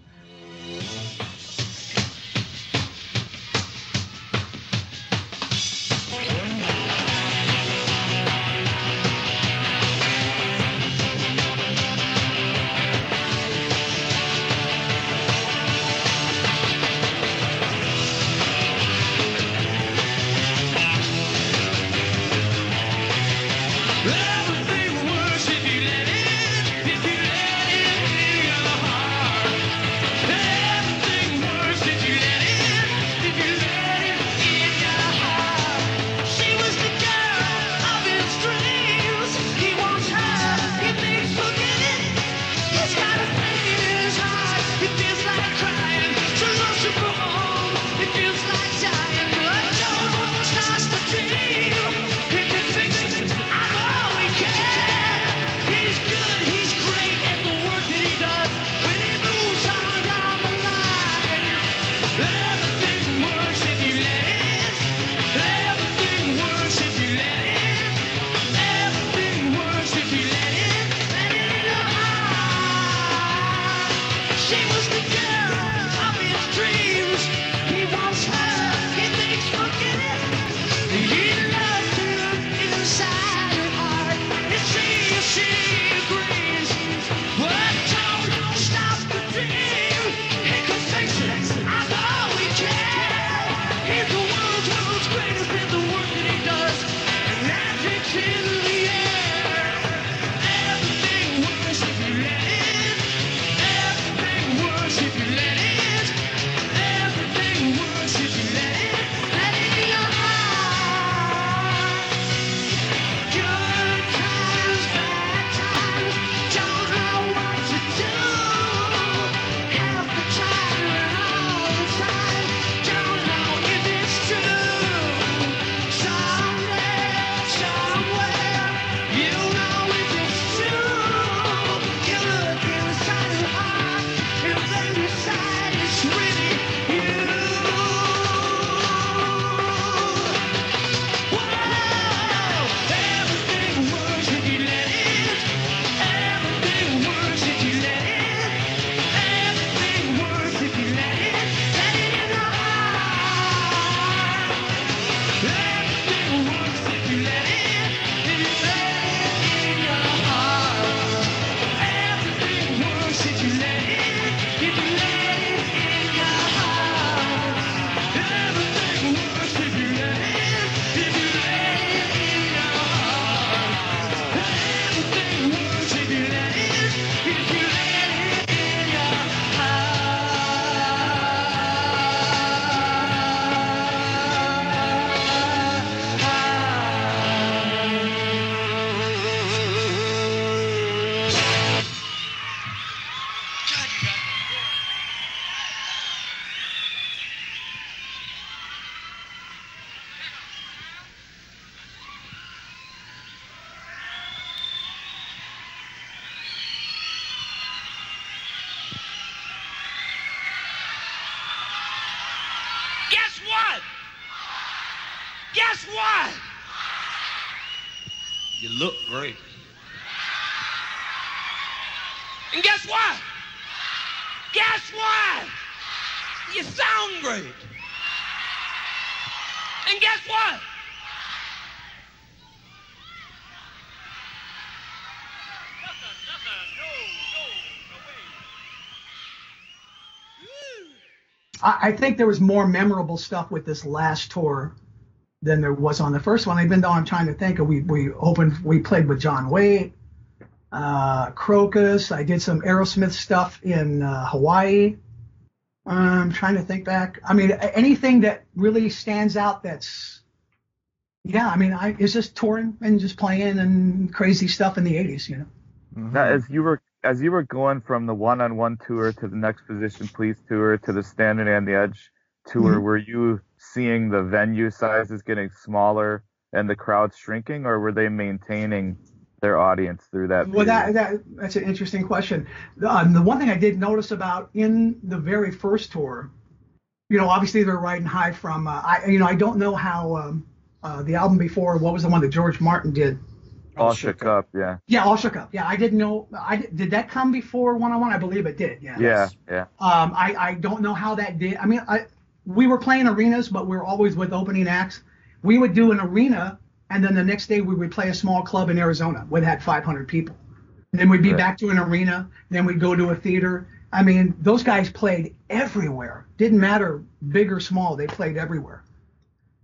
I, think there was more memorable stuff with this last tour than there was on the first one. Even though I'm trying to think, we we opened, we played with John Waite, uh, Krokus. I did some Aerosmith stuff in uh, Hawaii. I'm trying to think back. I mean, anything that really stands out. That's yeah. I mean, I it's just touring and just playing and crazy stuff in the '80s. You know. Now, as you were as you were going from the one-on-one tour to the next position please tour to the standing and the edge tour Mhm. were you seeing the venue sizes getting smaller and the crowds shrinking or were they maintaining their audience through that Well, that, that that's an interesting question. Um, the one thing I did notice about in the very first tour, you know, obviously they're riding high from. Uh, I you know I don't know how um, uh, the album before. What was the one that George Martin did? All shook up yeah Yeah, All Shook Up. Yeah, I didn't know. I did that come before One on One? I believe it did. Yeah. yeah yeah Um, I I don't know how that did. I mean, I we were playing arenas, but we were always with opening acts. We would do an arena, and then the next day we would play a small club in Arizona with had 500 people. And then we'd be Right. back to an arena. Then we'd go to a theater. I mean, those guys played everywhere. Didn't matter big or small. They played everywhere.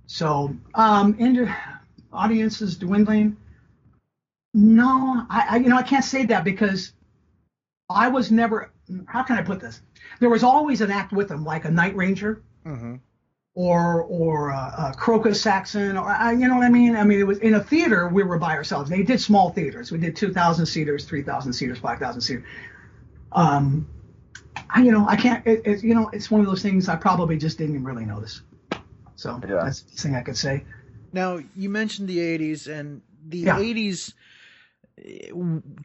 So, um, into audiences dwindling. No, I, I you know I can't say that because I was never. How can I put this? There was always an act with them, like a Night Ranger Mm-hmm. or or uh, uh, Krokus Saxon, or I, you know what I mean. I mean, it was in a theater. We were by ourselves. They did small theaters. We did two thousand seaters, three thousand seaters, five thousand seaters. Um, I you know I can't. It, it, you know it's one of those things I probably just didn't even really notice. So Yeah. that's the thing I could say. Now you mentioned the '80s, and the Yeah. '80s eh,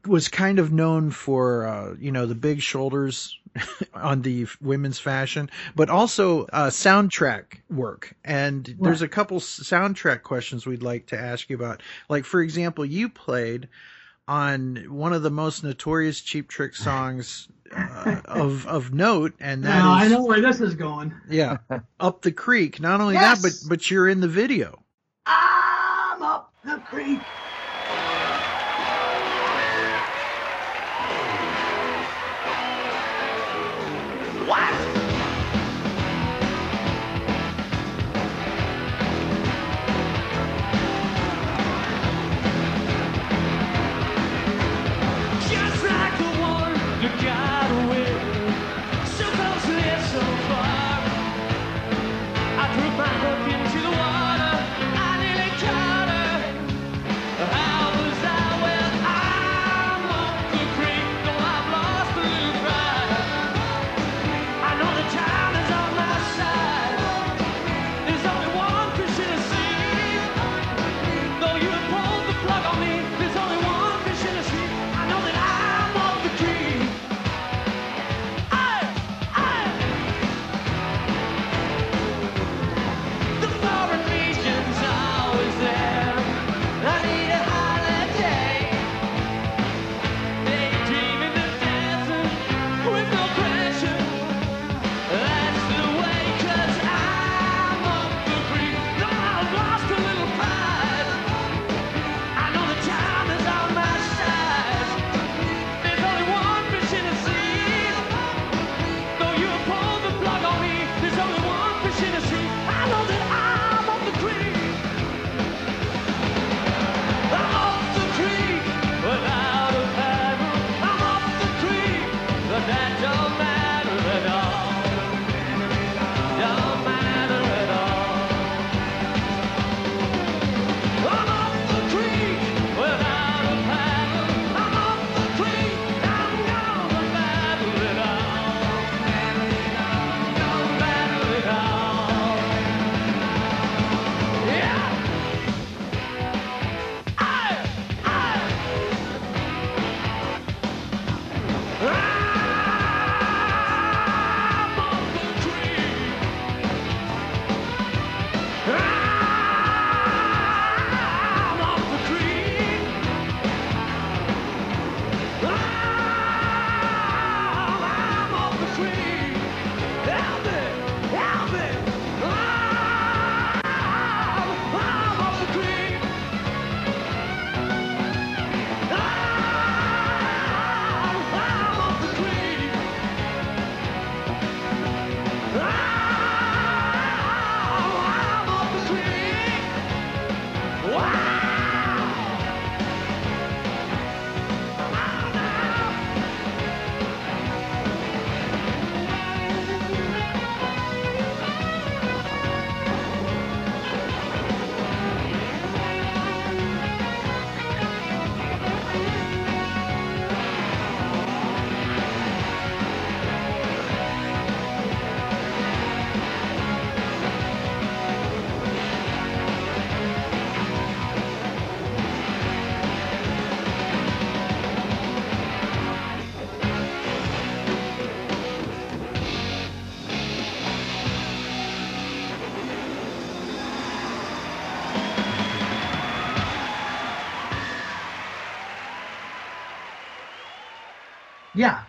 was kind of known for uh, you know the big shoulders on the women's fashion, but also uh, soundtrack work. And there's a couple soundtrack questions we'd like to ask you about. Like for example, you played on one of the most notorious Cheap Trick songs uh, of of note, and that is Now I know where this is going. yeah, up the creek. Not only Yes! that, but but you're in the video. I'm up the creek.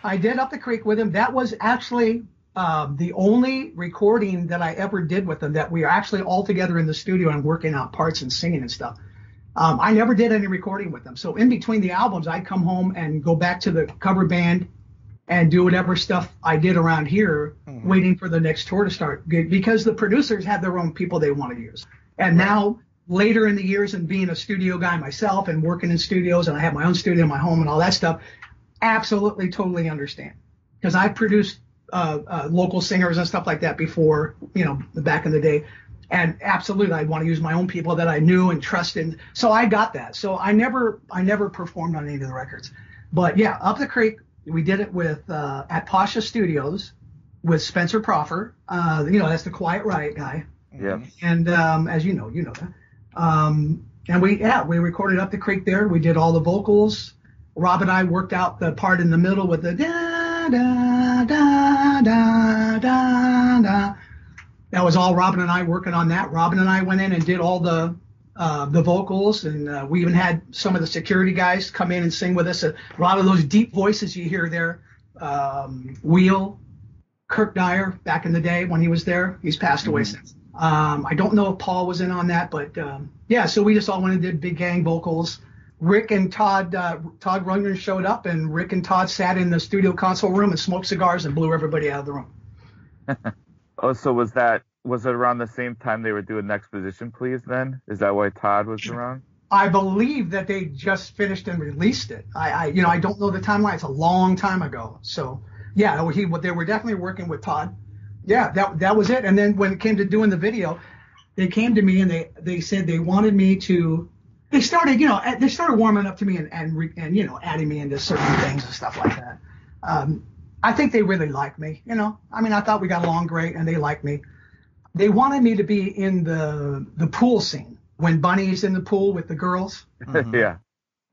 I did up the creek with him. That was actually um, the only recording that I ever did with them. That we are actually all together in the studio and working out parts and singing and stuff. Um, I never did any recording with them. So in between the albums, I'd come home and go back to the cover band and do whatever stuff I did around here, waiting for the next tour to start. Because the producers had their own people they want to use, and now later in the years and being a studio guy myself and working in studios and I have my own studio in my home and all that stuff, absolutely totally understand because I produced uh, uh, local singers and stuff like that before, you know, back in the day. And absolutely, I want to use my own people that I knew and trusted. So I got that. So I never, I never performed on any of the records. But yeah, up the creek, we did it with uh, at Pasha Studios with Spencer Proffer. Uh, you know, that's the Quiet Riot guy. Yeah. And um, as you know, you know that. Um, and we, yeah, we recorded up the creek there. We did all the vocals. Rob and I worked out the part in the middle with the da da da da da da. That was all Robin and I working on that. Robin and I went in and did all the uh, the vocals, and uh, we even had some of the security guys come in and sing with us. A lot of those deep voices you hear there. Um, Wheel, Kirk Dyer, back in the day when he was there, he's passed away since. Um, I don't know if Paul was in on that, but um, yeah. So we just all went and did big gang vocals. Rick and Todd uh, Todd Rundgren showed up, and Rick and Todd sat in the studio console room and smoked cigars and blew everybody out of the room. Oh, so was that was it around the same time they were doing Next Position Please? Then is that why Todd was around? I believe that they just finished and released it. I, I you know, I don't know the timeline. It's a long time ago. So yeah, he they were definitely working with Todd. Yeah, that that was it. And then when it came to doing the video, they came to me and they they said they wanted me to. They started, you know, they started warming up to me and and, re, and you know, adding me into certain things and stuff like that. Um, I think they really liked me. You know, I mean, I thought we got along great, and they liked me. They wanted me to be in the the pool scene when Bunny's in the pool with the girls. yeah.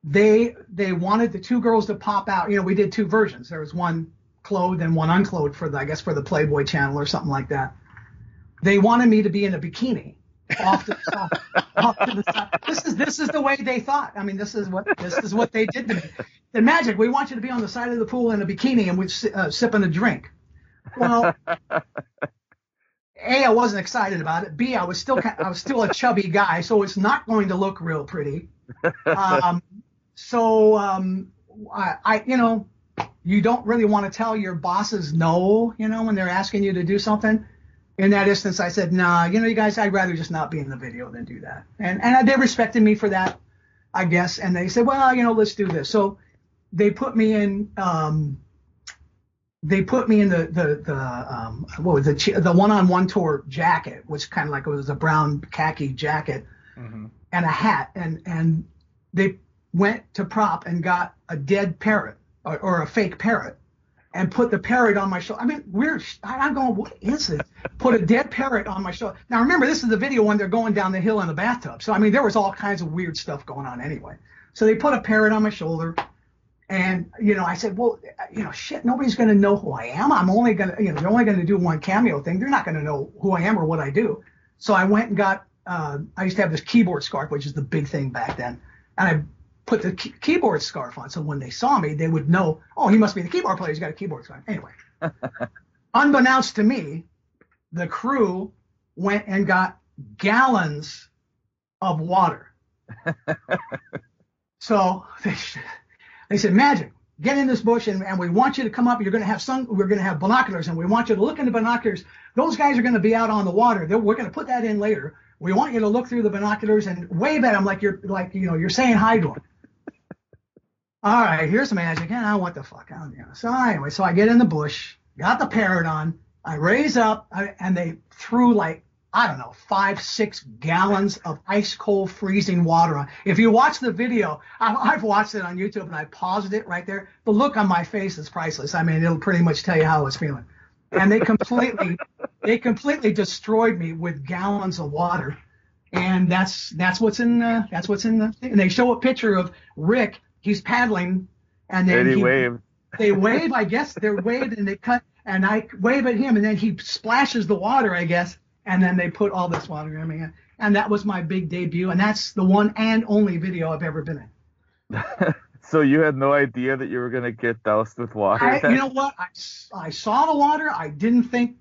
They they wanted the two girls to pop out. You know, we did two versions. There was one clothed and one unclothed for the I guess for the Playboy channel or something like that. They wanted me to be in a bikini off to the side. off to the side. This is this is the way they thought. I mean, this is what this is what they did to me. The magic. We want you to be on the side of the pool in a bikini and we're uh, sipping a drink. Well, a I wasn't excited about it. B I was still ki- I was still a chubby guy, so it's not going to look real pretty. Um, so um, I, I you know you don't really want to tell your bosses no, you know, when they're asking you to do something. In that instance, I said, nah, you know, you guys, I'd rather just not be in the video than do that. And and they respected me for that, I guess. And they said, well, you know, let's do this. So they put me in. Um, they put me in the the the um, what was the one on one tour jacket, which kind of like it was a brown khaki jacket and a hat, and and they went to prop and got a dead parrot or, or a fake parrot and put the parrot on my shoulder. I mean, weird. sh- I- I'm going, what is this? Put a dead parrot on my shoulder. Now remember, this is the video when they're going down the hill in the bathtub. So I mean, there was all kinds of weird stuff going on anyway. So they put a parrot on my shoulder. And, you know, I said, well, you know, shit, nobody's going to know who I am. I'm only going to, you know, they're only going to do one cameo thing. They're not going to know who I am or what I do. So I went and got, uh, I used to have this keyboard scarf, which is the big thing back then. And I put the key- keyboard scarf on. So when they saw me, they would know, oh, he must be the keyboard player. He's got a keyboard scarf. Anyway, unbeknownst to me, the crew went and got gallons of water. so they, they said, Magic, get in this bush and, and we want you to come up. You're going to have sun, we're going to have binoculars and we want you to look in the binoculars. Those guys are going to be out on the water. They're, we're going to put that in later. We want you to look through the binoculars and wave at them like you're, like, you know, you're saying hi to them. All right, here's magic. Ah, what the fuck? I don't- know. So anyway, so I get in the bush, got the parrot on, I raise up, and they threw like I don't know five, six gallons of ice cold freezing water on. If you watch the video, I, I've watched it on YouTube and I paused it right there. The look on my face is priceless. I mean, it'll pretty much tell you how I was feeling. And they completely, they completely destroyed me with gallons of water. And that's that's what's in the, that's what's in the. And they show a picture of Rick. He's paddling, and then And he he- waved. they wave, I guess they're waved and they cut, and I wave at him, and then he splashes the water, I guess, and then they put all this water in me, and that was my big debut, and that's the one and only video I've ever been in. So you had no idea that you were gonna get doused with water. I, you know what? I, I saw the water. I didn't think,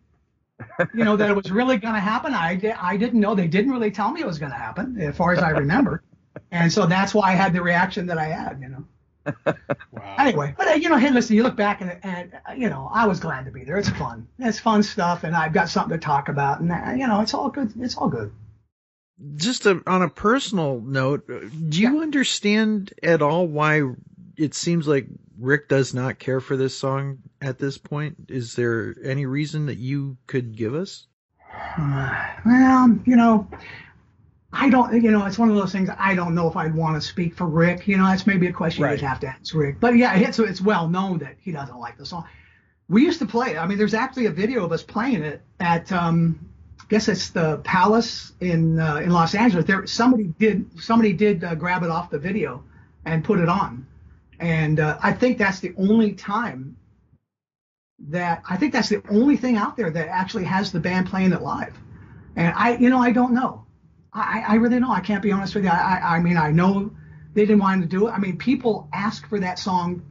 you know, that it was really going to happen. I, I didn't know. They didn't really tell me it was going to happen, as far as I remember. And so that's why I had the reaction that I had, you know. Wow. Anyway, but uh, you know, hey, listen, you look back and, and uh, you know, I was glad to be there. It's fun. It's fun stuff, and I've got something to talk about, and uh, you know, it's all good. It's all good. just a, on a personal note, do you understand at all why it seems like Rick does not care for this song at this point? Is there any reason that you could give us? well, you know, I don't, you know, it's one of those things. I don't know if I'd want to speak for Rick. You know, that's maybe a question Right. you'd have to ask Rick. But yeah, it's it's well known that he doesn't like the song. We used to play it. I mean, there's actually a video of us playing it at, um, I guess it's the Palace in uh, in Los Angeles. There, somebody did somebody did uh, grab it off the video and put it on, and uh, I think that's the only time that I think that's the only thing out there that actually has the band playing it live. And I, you know, I don't know. I, I really don't. I can't be honest with you. I, I, mean, I know they didn't want to do it. I mean, people ask for that song,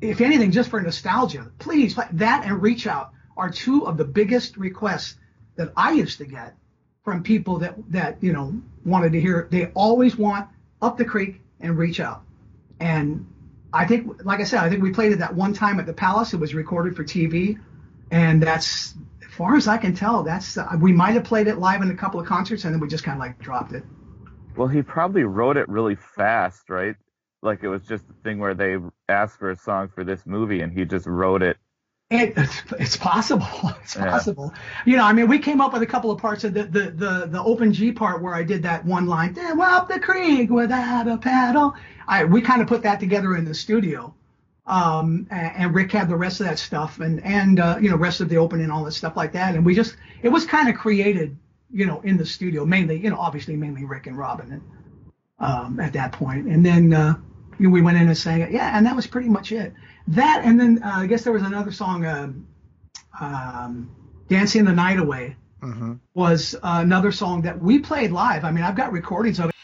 if anything, just for nostalgia. Please, that and Reach Out are two of the biggest requests that I used to get from people that that you know wanted to hear. They always want Up the Creek and Reach Out. And I think, like I said, I think we played it that one time at the Palace. It was recorded for TV, and that's far as I can tell. That's uh, we might have played it live in a couple of concerts, and then we just kind of like dropped it. Well, he probably wrote it really fast, right? Like it was just a thing where they asked for a song for this movie, and he just wrote it. It, it's, it's possible. It's Yeah. possible. You know, I mean, we came up with a couple of parts of the the the, the open G part where I did that one line, "Damn up the creek without a paddle." I we kind of put that together in the studio. Um, and, Rick had the rest of that stuff and and uh, you know rest of the opening and all that stuff like that. And we just it was kind of created, you know, in the studio mainly, you know, obviously mainly Rick and Robin and, um, at that point. And then uh, you know, we went in and sang it. Yeah, and that was pretty much it. That and then uh, I guess there was another song, um, um, "Dancing the Night Away." Mm-hmm. was uh, another song that we played live. I mean, I've got recordings of it.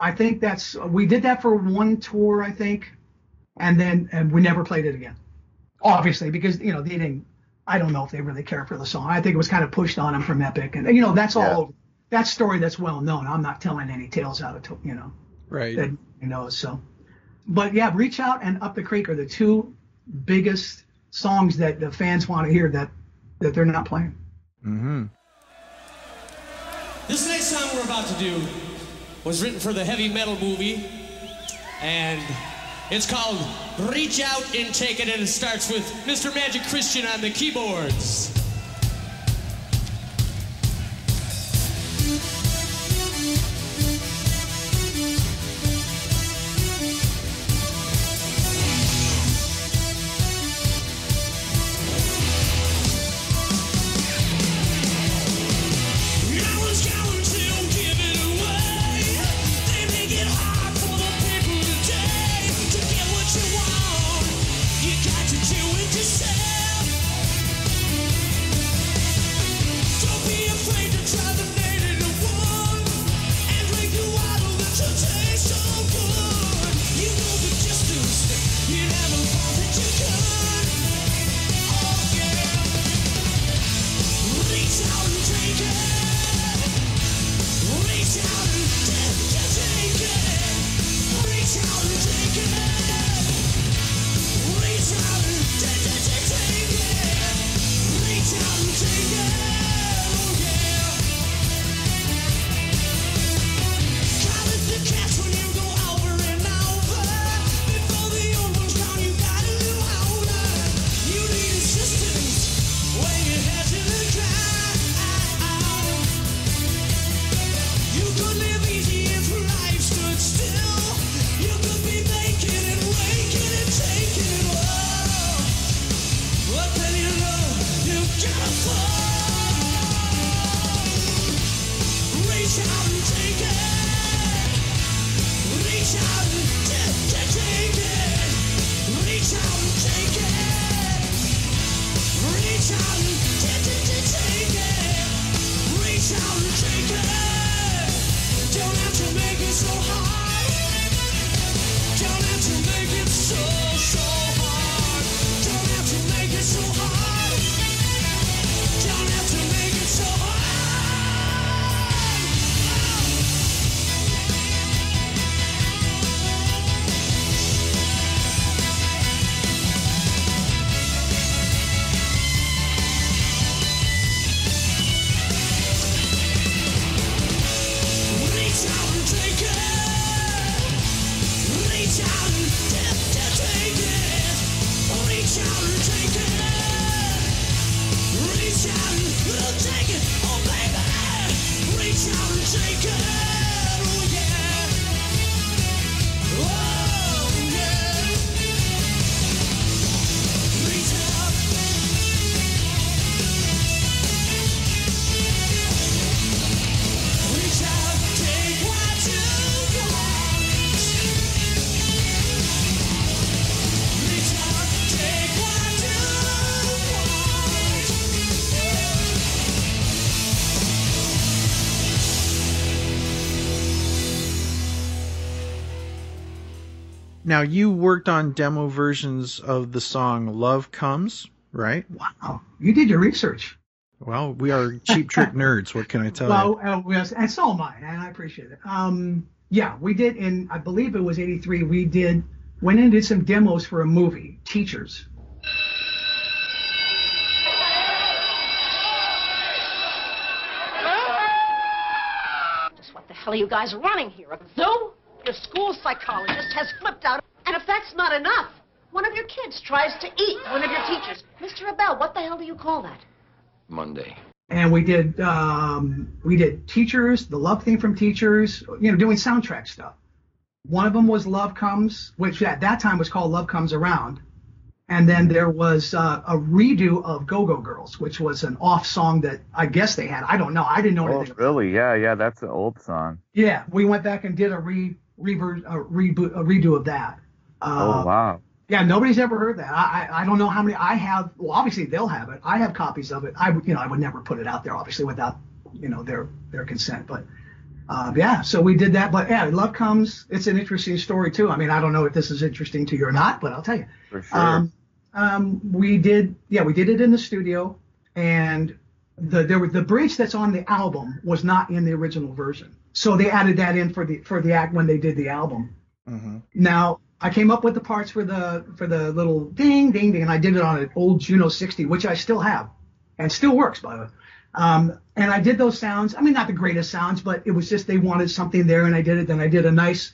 I think that's we did that for one tour, I think, and then and we never played it again. Obviously, because you know they didn't. I don't know if they really care for the song. I think it was kind of pushed on them from Epic, and you know that's all Yeah. over. That story that's well known. I'm not telling any tales out of to- you know Right. that you know. So, but yeah, reach out and up the creek are the two biggest songs that the fans want to hear that that they're not playing. Mm-hmm. This next song we're about to do was written for the heavy metal movie, and it's called Reach Out and Take It, and it starts with Mr. Magic Cristian on the keyboards. Now you worked on demo versions of the song "Love Comes," right? Wow, you did your research. Well, we are cheap trick nerds. What can I tell you? Well, uh, yes, and so am I, and I appreciate it. Um, yeah, we did in I believe it was '83. We did went in and did some demos for a movie, Teachers. Just what the hell are you guys running here? A zoo? Your school psychologist has flipped out. And if that's not enough, one of your kids tries to eat one of your teachers. Mr. Abel, what the hell do you call that? Monday. and we did um, we did teachers, the love theme from teachers, you know, doing soundtrack stuff. One of them was Love Comes, which at that time was called Love Comes Around, and then there was uh, a redo of Go Go Girls, which was an off song that I guess they had. I don't know. I didn't know Oh, anything. really? Yeah, yeah. That's an old song. Yeah, we went back and did a re rever- a reboot a redo of that. Uh, oh, wow. Yeah, nobody's ever heard that. I, I I don't know how many I have. Well, obviously they'll have it. I have copies of it. I would you know I would never put it out there obviously without you know their their consent. But uh, yeah, so we did that. But yeah, Love Comes. It's an interesting story too. I mean, I don't know if this is interesting to you or not, but I'll tell you. For sure. Um, um, we did, yeah, we did it in the studio, and the there were the bridge that's on the album was not in the original version, so they added that in for the for the act when they did the album. Mm-hmm. Now I came up with the parts for the for the little ding ding ding, and I did it on an old Juno 60, which I still have, and still works by the way. Um, and I did those sounds. I mean, not the greatest sounds, but it was just they wanted something there, and I did it. Then I did a nice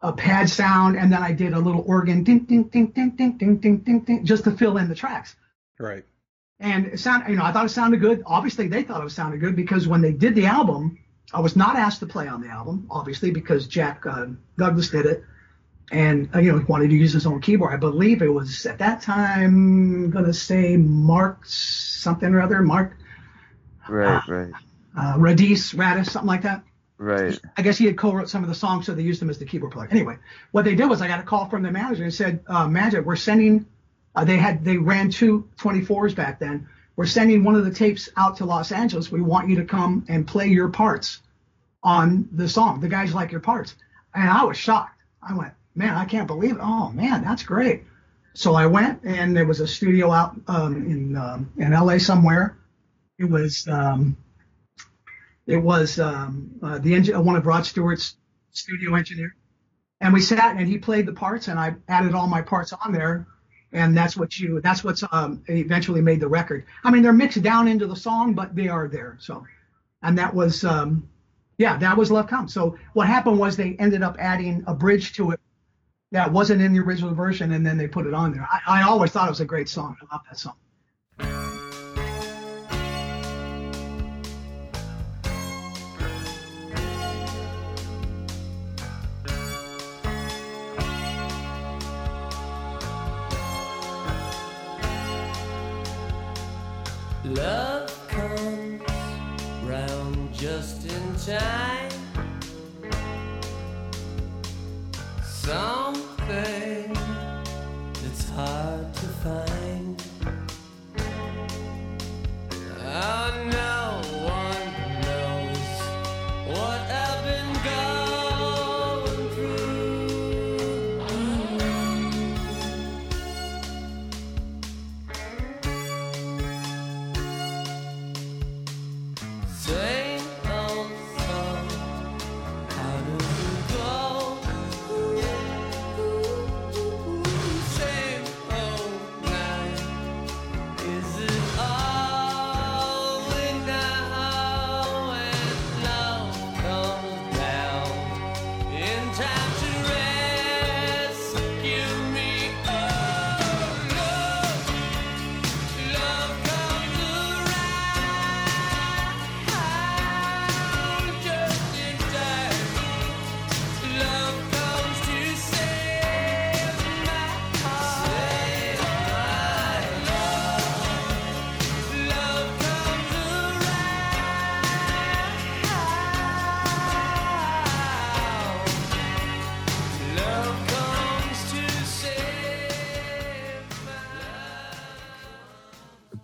a pad sound, and then I did a little organ ding ding ding ding ding ding ding ding ding just to fill in the tracks. Right. And it sound, you know, I thought it sounded good. Obviously, they thought it sounded good because when they did the album, I was not asked to play on the album, obviously, because Jack uh, Douglas did it, and uh, you know, he wanted to use his own keyboard. I believe it was at that time, I'm gonna say Mark something or other, Mark right, right, uh, Radice, Radice, something like that. right. I guess he had co-wrote some of the songs, so they used him as the keyboard player. Anyway, what they did was I got a call from the manager and said, uh, "Magic, we're sending." Uh, they had they ran two 24s back then. We're sending one of the tapes out to Los Angeles. We want you to come and play your parts on the song. The guys like your parts, and I was shocked. I went, man, I can't believe it. Oh man, that's great. So I went, and there was a studio out um, in um, in LA somewhere. It was um, it was um, uh, the engine, one of Rod Stewart's studio engineer, and we sat and he played the parts, and I added all my parts on there, and that's what you that's what's um, eventually made the record. I mean, they're mixed down into the song, but they are there. So, and that was um, yeah, that was Love Comes. So what happened was they ended up adding a bridge to it that wasn't in the original version, and then they put it on there. I, I always thought it was a great song. I love that song. Love comes round just in time.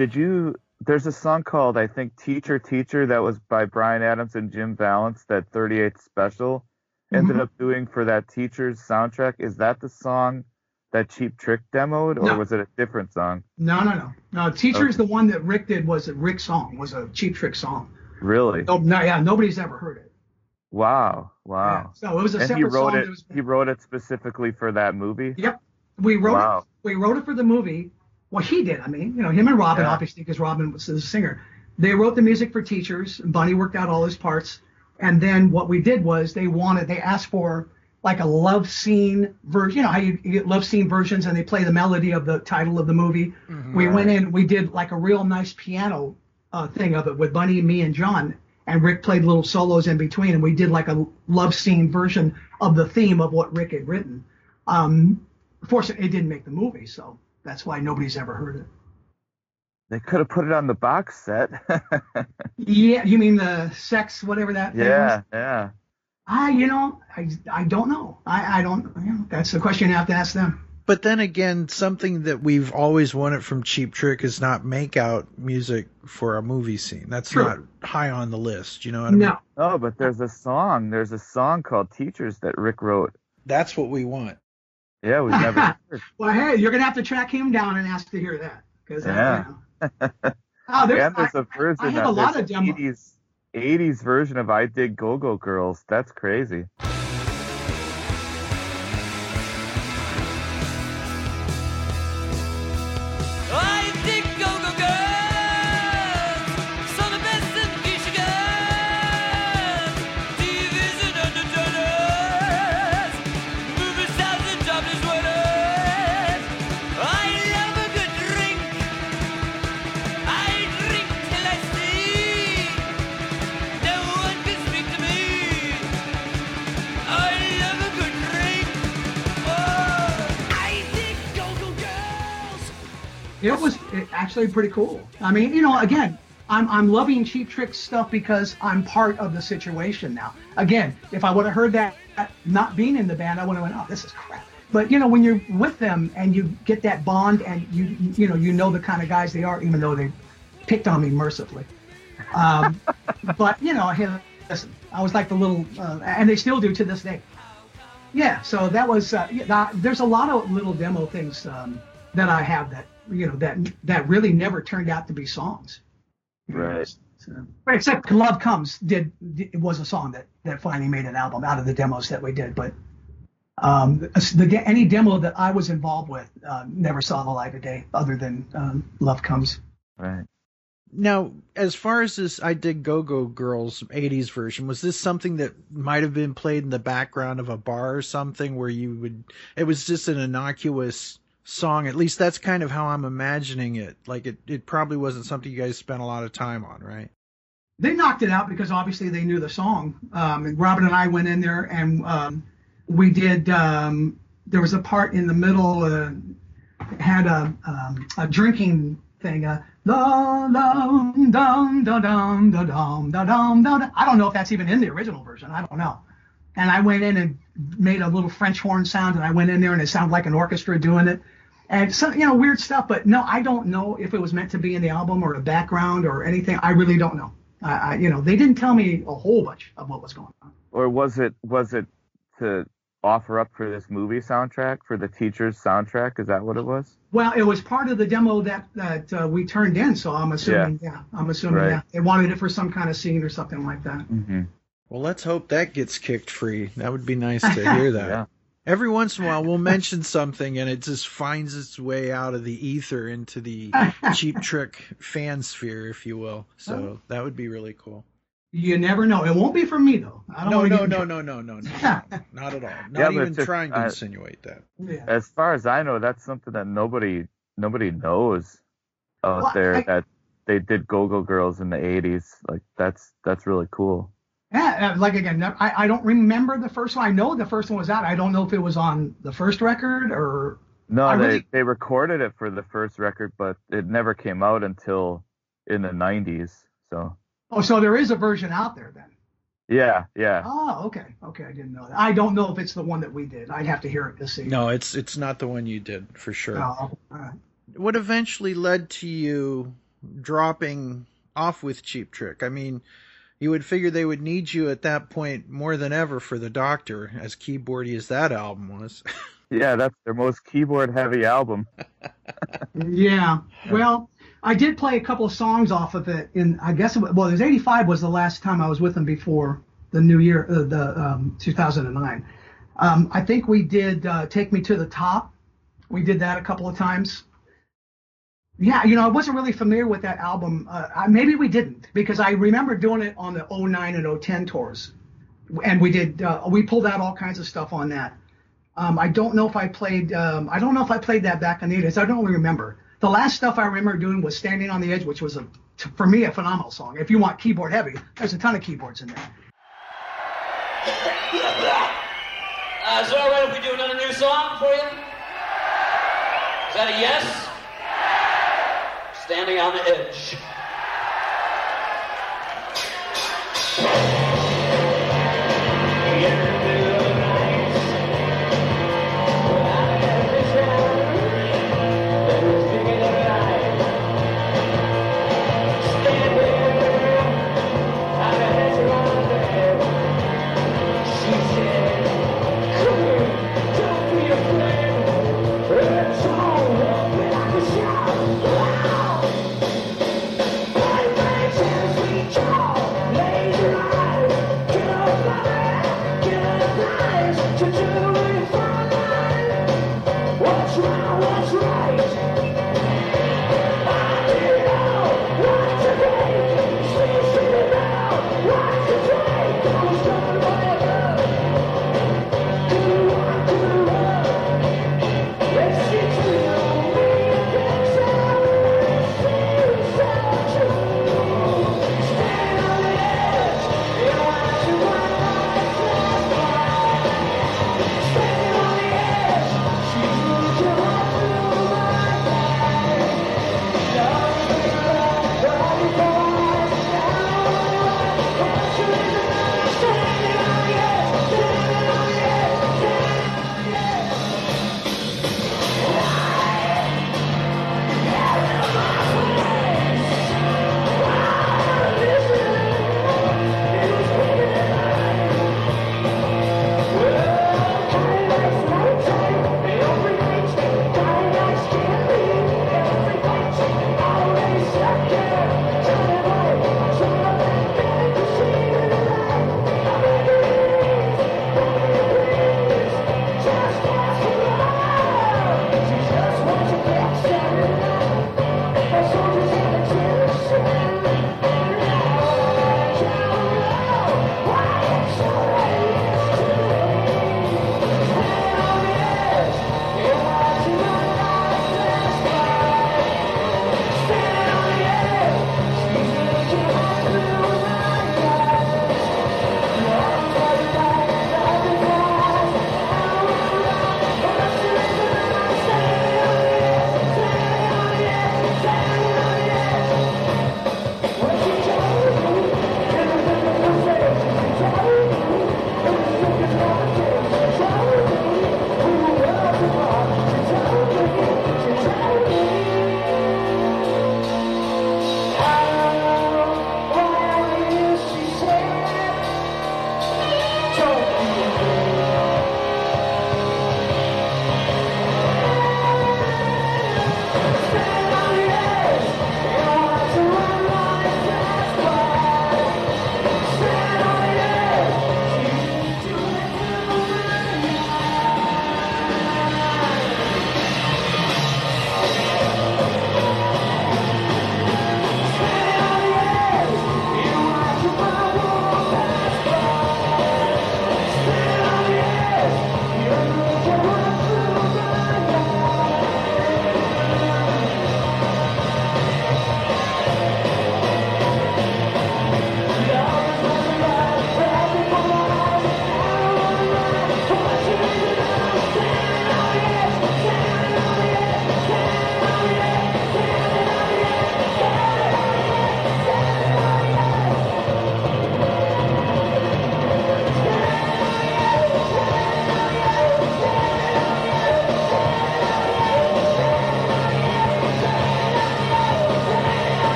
Did you? There's a song called I think "Teacher Teacher" that was by Bryan Adams and Jim Vallance. That 38 Special ended Mhm. up doing for that Teacher's soundtrack. Is that the song that Cheap Trick demoed, or No. was it a different song? No, no, no, no. Teacher is Okay. the one that Rick did. Was a Rick song? Was a Cheap Trick song. Really? No, no, yeah, nobody's ever heard it. Wow, Yeah. wow. So it was a And he wrote song. it. was, He wrote it specifically for that movie. Yep. We wrote Wow. it. We wrote it for the movie. Well, he did. I mean, you know, him and Robin, Yeah. obviously, because Robin was the singer. They wrote the music for teachers. And Bunny worked out all his parts. And then what we did was they wanted, they asked for like a love scene version. You know how you, you get love scene versions and they play the melody of the title of the movie. We went in, we did like a real nice piano uh, thing of it with Bunny, me, and Jon. And Rick played little solos in between, and we did like a love scene version of the theme of what Rick had written. Um, fortunately, it didn't make the movie, so that's why nobody's ever heard it. They could have put it on the box set. Yeah, you mean the sex, whatever that thing was? yeah, yeah. I, you know, I, I don't know. I, I don't, you know, that's the question you have to ask them. But then again, something that we've always wanted from Cheap Trick is not make out music for a movie scene. That's True. not high on the list. You know what I mean? No, Oh, but there's a song. There's a song called Teachers that Rick wrote. That's what we want. Yeah, we've never well, hey, you're gonna have to track him down and ask to hear that because uh, Yeah. oh, there's, and there's I- a version I have a lot of demo- 80s 80s version of I Dig Go Go Girls. That's crazy. It was actually pretty cool. I mean, you know, again, I'm I'm loving Cheap Trick stuff because I'm part of the situation now. Again, if I would have heard that not being in the band, I would have went, oh, this is crap. But you know, when you're with them and you get that bond, and you you know you know the kind of guys they are, even though they picked on me mercifully. Um, but you know, hey, listen, I was like the little, uh, and they still do to this day. Yeah, so that was. Uh, yeah, there's a lot of little demo things um, that I have that you know that that really never turned out to be songs. Right. So, but except "Love Comes" did, did it was a song that that finally made an album out of the demos that we did. But um, the, de- any demo that I was involved with uh, never saw the light of day, other than um, "Love Comes." Right. Now, as far as this I Did Go Go Girls 80s version, was this something that might have been played in the background of a bar or something where you would, it was just an innocuous song. At least that's kind of how I'm imagining it. Like it, it probably wasn't something you guys spent a lot of time on, right? They knocked it out because obviously they knew the song. Um, and Robin and I went in there and um, we did. Um, there was a part in the middle uh, had a um, a drinking thing. Uh, dum dum dum dum dum. I don't know if that's even in the original version. I don't know. And I went in and made a little French horn sound, and I went in there and it sounded like an orchestra doing it. And some, you know, weird stuff. But no, I don't know if it was meant to be in the album or a background or anything. I really don't know. I, I, you know, they didn't tell me a whole bunch of what was going on. Or was it was it to offer up for this movie soundtrack for the teacher's soundtrack? Is that what it was? Well, it was part of the demo that that uh, we turned in, so I'm assuming, yeah, I'm assuming, Right. yeah, they wanted it for some kind of scene or something like that. Mm-hmm. Well, let's hope that gets kicked free. That would be nice to hear that. Yeah. Every once in a while, we'll mention something and it just finds its way out of the ether into the cheap trick fan sphere, if you will. So that would be really cool. You never know. It won't be for me though. I don't No, no, no, no, no, no, no, no, not at all. Not but even just, trying to uh, insinuate that. Yeah. As far as I know, that's something that nobody nobody knows out Well, there I- that they did Go Go Girls in the '80s. Like that's that's really cool. Yeah, uh, like again, I, I don't remember the first one. I know the first one was out. I don't know if it was on the first record or No, I they really- they recorded it for the first record, but it never came out until in the '90s. So oh, so there is a version out there then. yeah, yeah. Oh, okay, okay, I didn't know that. I don't know if it's the one that we did. I'd have to hear it to see. No, it's it's not the one you did for sure. Oh, all right. What eventually led to you dropping off with Cheap Trick? I mean, you would figure they would need you at that point more than ever for the Doctor, as keyboardy as that album was. Yeah, that's their most keyboard heavy album. Yeah. Well, I did play a couple of songs off of it. and I guess it was, well, it was '85 was the last time I was with them before the new year, uh, the um, 2009. Um, I think we did uh, "Take Me to the Top." We did that a couple of times. Yeah, you know, I wasn't really familiar with that album. Uh, maybe we didn't because I remember doing it on the 09 and 010 tours, and we did. Uh, we pulled out all kinds of stuff on that. Um, I don't know if I played. Um, I don't know if I played that back in the 80s. I don't really remember. The last stuff I remember doing was "Standing on the Edge," which was a, t- for me, a phenomenal song. If you want keyboard heavy, there's a ton of keyboards in there. Uh, is it all right if we do another new song for you? Is that a yes? Standing on the edge.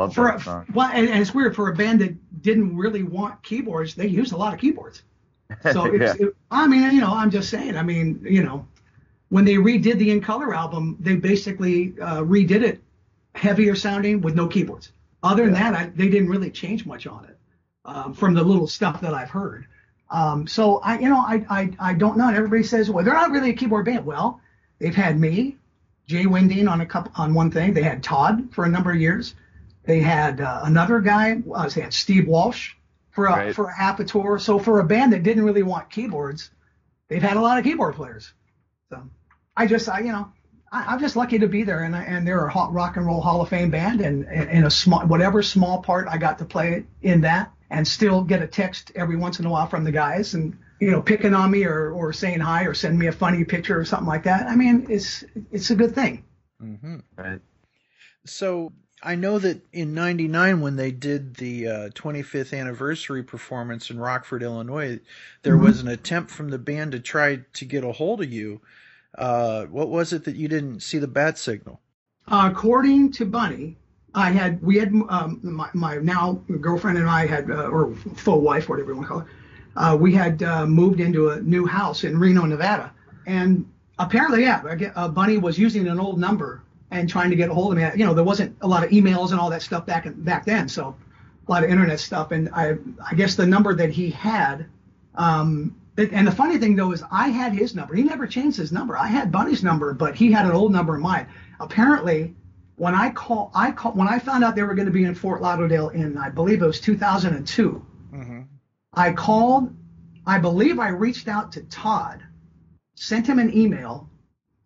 Love for that a, song. well, and, and it's weird for a band that didn't really want keyboards. They used a lot of keyboards. So Yeah. it, I mean, you know, I'm just saying. I mean, you know, when they redid the In Color album, they basically uh, redid it heavier sounding with no keyboards. Other than that, I, they didn't really change much on it um, from the little stuff that I've heard. Um, so I, you know, I, I, I don't know. And everybody says, well, they're not really a keyboard band. Well, they've had me, Jai Winding on a couple on one thing. They had Todd for a number of years. They had uh, another guy. Uh, they had Steve Walsh for a, Right. for a half a tour. So for a band that didn't really want keyboards, they've had a lot of keyboard players. So I just, I, you know, I, I'm just lucky to be there, and I- and they're a hot rock and roll Hall of Fame band, and and in a small whatever small part I got to play in that, and still get a text every once in a while from the guys, and you know, picking on me or or saying hi or sending me a funny picture or something like that. I mean, it's it's a good thing. hmm Right. So I know that in '99, when they did the uh, 25th anniversary performance in Rockford, Illinois, there Mhm. was an attempt from the band to try to get a hold of you. Uh, what was it that you didn't see the bat signal? Uh, according to Bunny, I had we had um, my, my now girlfriend and I had uh, or faux wife, whatever you want to call it. Uh, we had uh, moved into a new house in Reno, Nevada, and apparently, yeah, uh, Bunny was using an old number and trying to get a hold of me. You know, there wasn't a lot of emails and all that stuff back in, back then, so a lot of internet stuff. And I I guess the number that he had. Um, it- and the funny thing though is I had his number. He never changed his number. I had Bunny's number, but he had an old number of mine. Apparently, when I call, I call when I found out they were going to be in Fort Lauderdale in I believe it was 2002. Mm-hmm. I called. I believe I reached out to Todd, sent him an email,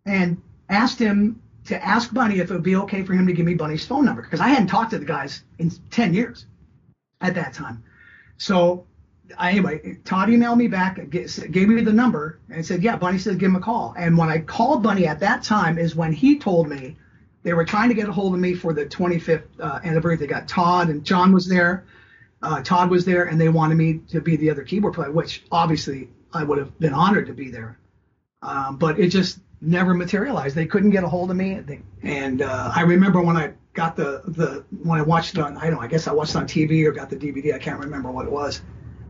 and asked him to ask Bunny if it would be okay for him to give me Bunny's phone number because I hadn't talked to the guys in 10 years at that time. So I, anyway, Todd emailed me back, gave me the number, and said, "Yeah." Bunny said, "Give him a call." And when I called Bunny at that time is when he told me they were trying to get a hold of me for the 25th uh, anniversary. They got Todd and Jon was there. Uh, Todd was there, and they wanted me to be the other keyboard player, which obviously I would have been honored to be there. Um, but it just never materialized. They couldn't get a hold of me, they, and uh, I remember when I got the the when I watched it on I don't know I guess I watched it on TV or got the DVD. I can't remember what it was.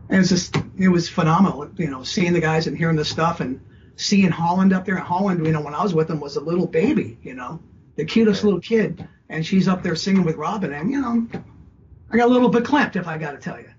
And it's just it was phenomenal, you know, seeing the guys and hearing the stuff and seeing Holland up there. And Holland, you know, when I was with them was a little baby, you know, the cutest little kid, and she's up there singing with Robin, and you know, I got a little bit clamped if I got to tell you.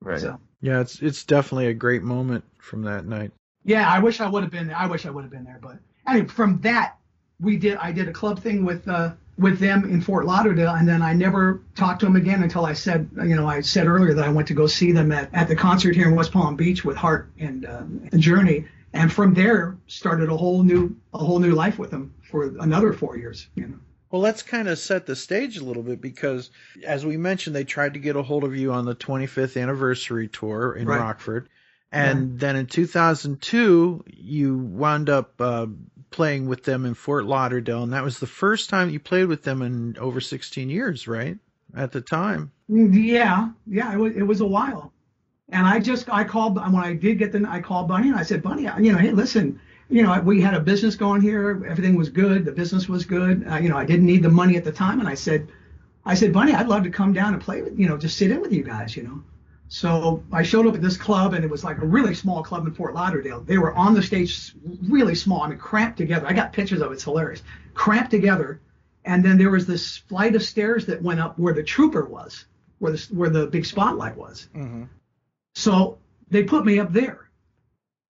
Right. So Yeah, it's it's definitely a great moment from that night. Yeah, I wish I would have been there. I wish I would have been there, but anyway, from that we did I did a club thing with uh with them in Fort Lauderdale, and then I never talked to them again until I said, you know, I said earlier that I went to go see them at, at the concert here in West Palm Beach with Heart and, uh, and Journey, and from there started a whole new a whole new life with them for another four years. You know. Well, let's kind of set the stage a little bit because, as we mentioned, they tried to get a hold of you on the 25th anniversary tour in Right. Rockford. And then in 2002, you wound up uh, playing with them in Fort Lauderdale. And that was the first time you played with them in over 16 years, right? At the time. Yeah, yeah, it was it was a while, and I just I called when I did get the I called Bunny and I said Bunny, you know, hey, listen, you know, we had a business going here, everything was good, the business was good, uh, you know, I didn't need the money at the time, and I said, I said Bunny, I'd love to come down and play with, you know, just sit in with you guys, you know. So I showed up at this club, and it was like a really small club in Fort Lauderdale. They were on the stage, really small. I mean, cramped together. I got pictures of it. It's hilarious. Cramped together, and then there was this flight of stairs that went up where the trooper was, where the where the big spotlight was. Mm-hmm. So they put me up there.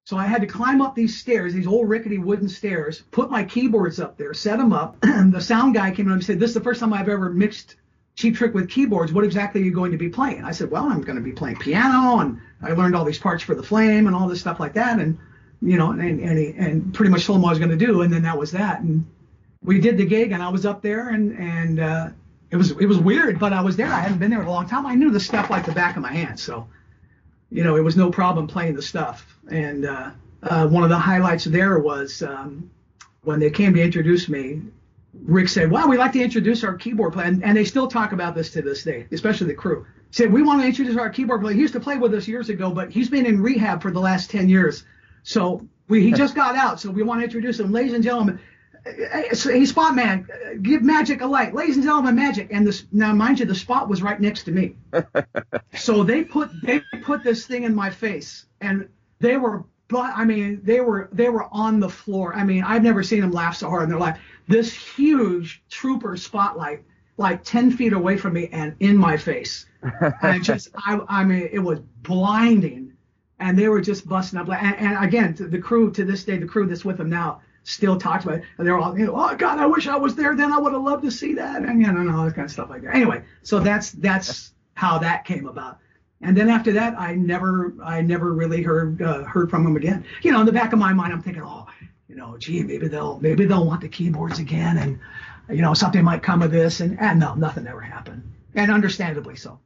So I had to climb up these stairs, these old rickety wooden stairs, put my keyboards up there, set them up. And the sound guy came in and said, "This is the first time I've ever mixed Cheap Trick with keyboards. What exactly are you going to be playing?" I said, "Well, I'm going to be playing piano, and I learned all these parts for the Flame and all this stuff like that." And you know, and and, he, and pretty much told him I was going to do, and then that was that. And we did the gig, and I was up there, and and uh, it was it was weird, but I was there. I hadn't been there in a long time. I knew the stuff like the back of my hand, so you know, it was no problem playing the stuff. And uh, uh, one of the highlights there was um, when they came to introduce me. Rick said, "Wow, we like to introduce our keyboard player," and, and they still talk about this to this day, especially the crew. Said, "We want to introduce our keyboard player. He used to play with us years ago, but he's been in rehab for the last ten years. So we, he just got out. So we want to introduce him, ladies and gentlemen, eh, eh, hey, Spot Man, give Magic a light, ladies and gentlemen, Magic. And this now, mind you, the spot was right next to me. so they put they put this thing in my face, and they were, but I mean, they were they were on the floor. I mean, I've never seen them laugh so hard in their life. This huge trooper spotlight, like ten feet away from me and in my face, and just I I mean, it was blinding, and they were just busting up. And, and again, the crew to this day, the crew that's with them now still talks about it. And they're all, you know, oh God, I wish I was there. Then I would have loved to see that. And you know, and all that kind of stuff like that. Anyway, so that's that's how that came about. And then after that, I never I never really heard uh, heard from him again. You know, in the back of my mind, I'm thinking, oh, you know, gee, maybe they'll maybe they'll want the keyboards again, and you know, something might come of this. And and no, nothing ever happened, and understandably so.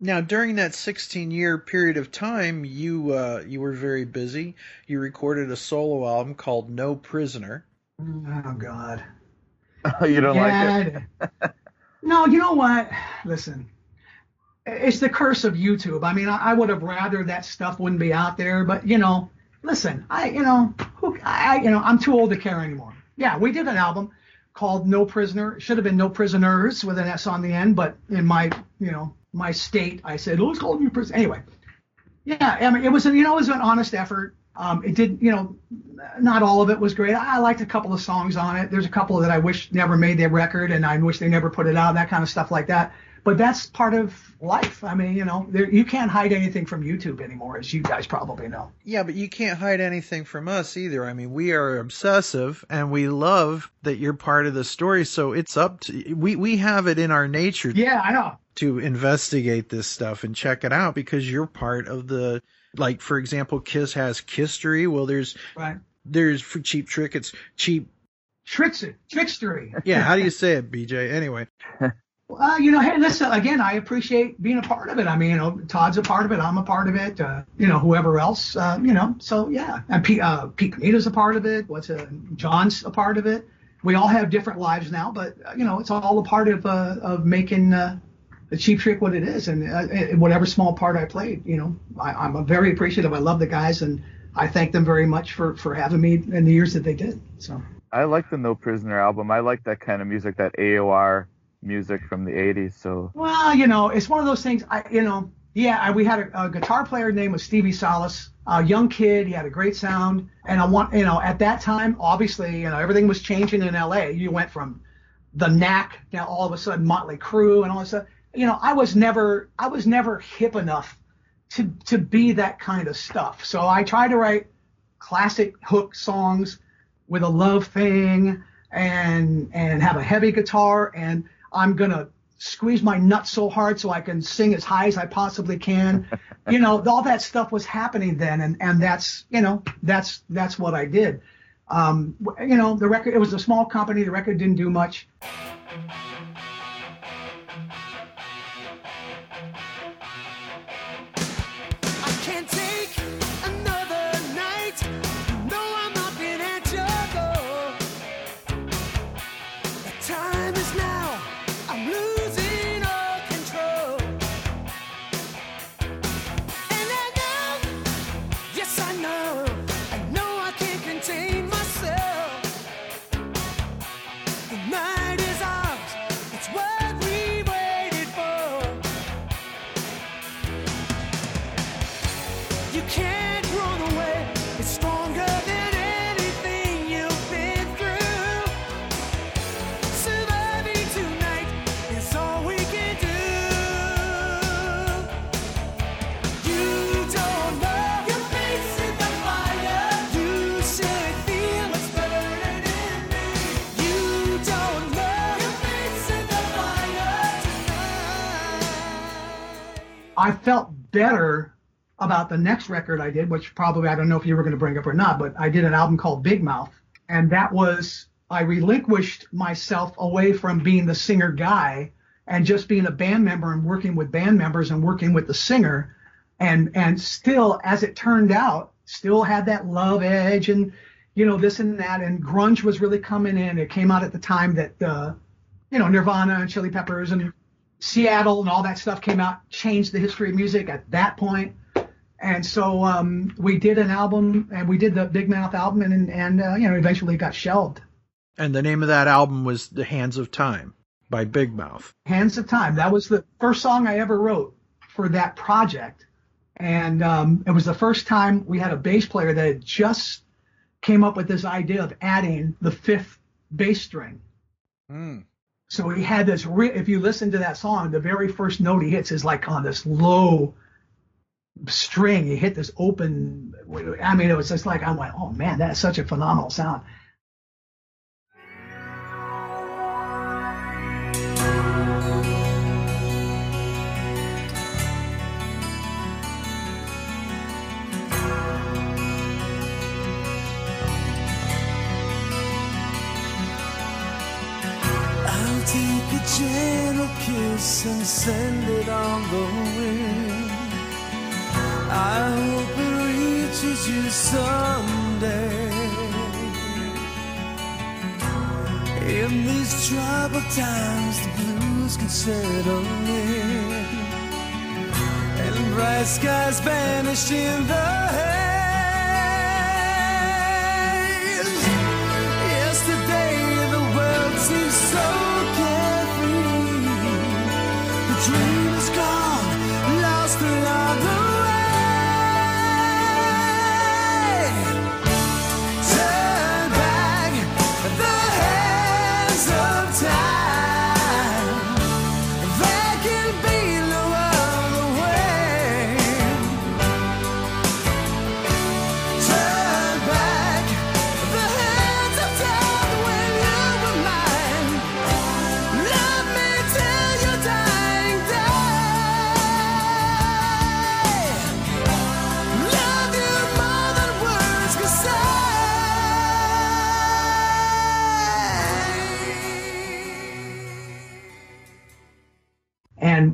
Now, during that 16 year period of time, you uh, you were very busy. You recorded a solo album called No Prisoner. Oh God. you don't Yeah, like it? No, you know what? Listen, it's the curse of YouTube. I mean, I, I would have rather that stuff wouldn't be out there, but you know, listen, I, you know, who, I, you know, I'm too old to care anymore. Yeah, we did an album called No Prisoner. It should have been No Prisoners with an S on the end, but in my, you know, my state, I said, oh, it's called No Prisoner. Anyway, yeah, I mean, it was, a, you know, it was an honest effort. Um, it did, you know, not all of it was great. I liked a couple of songs on it. There's a couple that I wish never made their record, and I wish they never put it out. That kind of stuff like that. But that's part of life. I mean, you know, there, you can't hide anything from YouTube anymore, as you guys probably know. Yeah, but you can't hide anything from us either. I mean, we are obsessive and we love that you're part of the story. So it's up to we we have it in our nature Yeah, I know. to investigate this stuff and check it out because you're part of the like for example, Kiss has Kisstory. Well, there's Right. there's for Cheap Trick. It's cheap. Tricks it, trickstery. Yeah, how do you say it, BJ? Anyway, Well, you know, hey, listen, again, I appreciate being a part of it. I mean, you know, Todd's a part of it. I'm a part of it. Uh, you know, whoever else, uh, you know, so yeah. And Pete, uh, Pete Comita's a part of it. What's uh Jon's a part of it. We all have different lives now, but, uh, you know, it's all a part of, uh, of making, the cheap trick what it is. And uh, whatever small part I played, you know, I, I'm very appreciative. I love the guys and I thank them very much for, for having me in the years that they did. So. I like the No Prisoner album. I like that kind of music, that AOR music from the 80s. So Well, you know, it's one of those things. I, you know, yeah, I, we had a, a guitar player named was Stevie Salas, a young kid. He had a great sound, and I want, you know, at that time, obviously, you know, everything was changing in L.A. You went from the Knack, now all of a sudden Motley Crue, and all this stuff. You know, I was never, I was never hip enough to to be that kind of stuff. So I tried to write classic hook songs with a love thing and and have a heavy guitar and I'm gonna squeeze my nuts so hard so I can sing as high as I possibly can. you know, all that stuff was happening then and and that's you know that's that's what I did. Um, you know, the record it was a small company. The record didn't do much. I felt better about the next record I did, which probably I don't know if you were going to bring up or not, but I did an album called Big Mouth, and that was I relinquished myself away from being the singer guy and just being a band member and working with band members and working with the singer, and and still, as it turned out, still had that love edge and you know this and that, and grunge was really coming in. It came out at the time that uh, you know Nirvana and Chili Peppers and Seattle and all that stuff came out, changed the history of music at that point. And so um, we did an album, and we did the Big Mouth album, and and uh, you know eventually it got shelved. And the name of that album was The Hands of Time by Big Mouth. Hands of Time. That was the first song I ever wrote for that project. And um, it was the first time we had a bass player that had just came up with this idea of adding the fifth bass string. Mm. So he had this. Re- if you listen to that song, the very first note he hits is like on this low string. He hit this open. I mean, it was just like I went, oh man, that's such a phenomenal sound. Gentle kiss and send it on the wind. I hope it reaches you someday. In these troubled times, the blues can settle in, and bright skies vanish in the haze.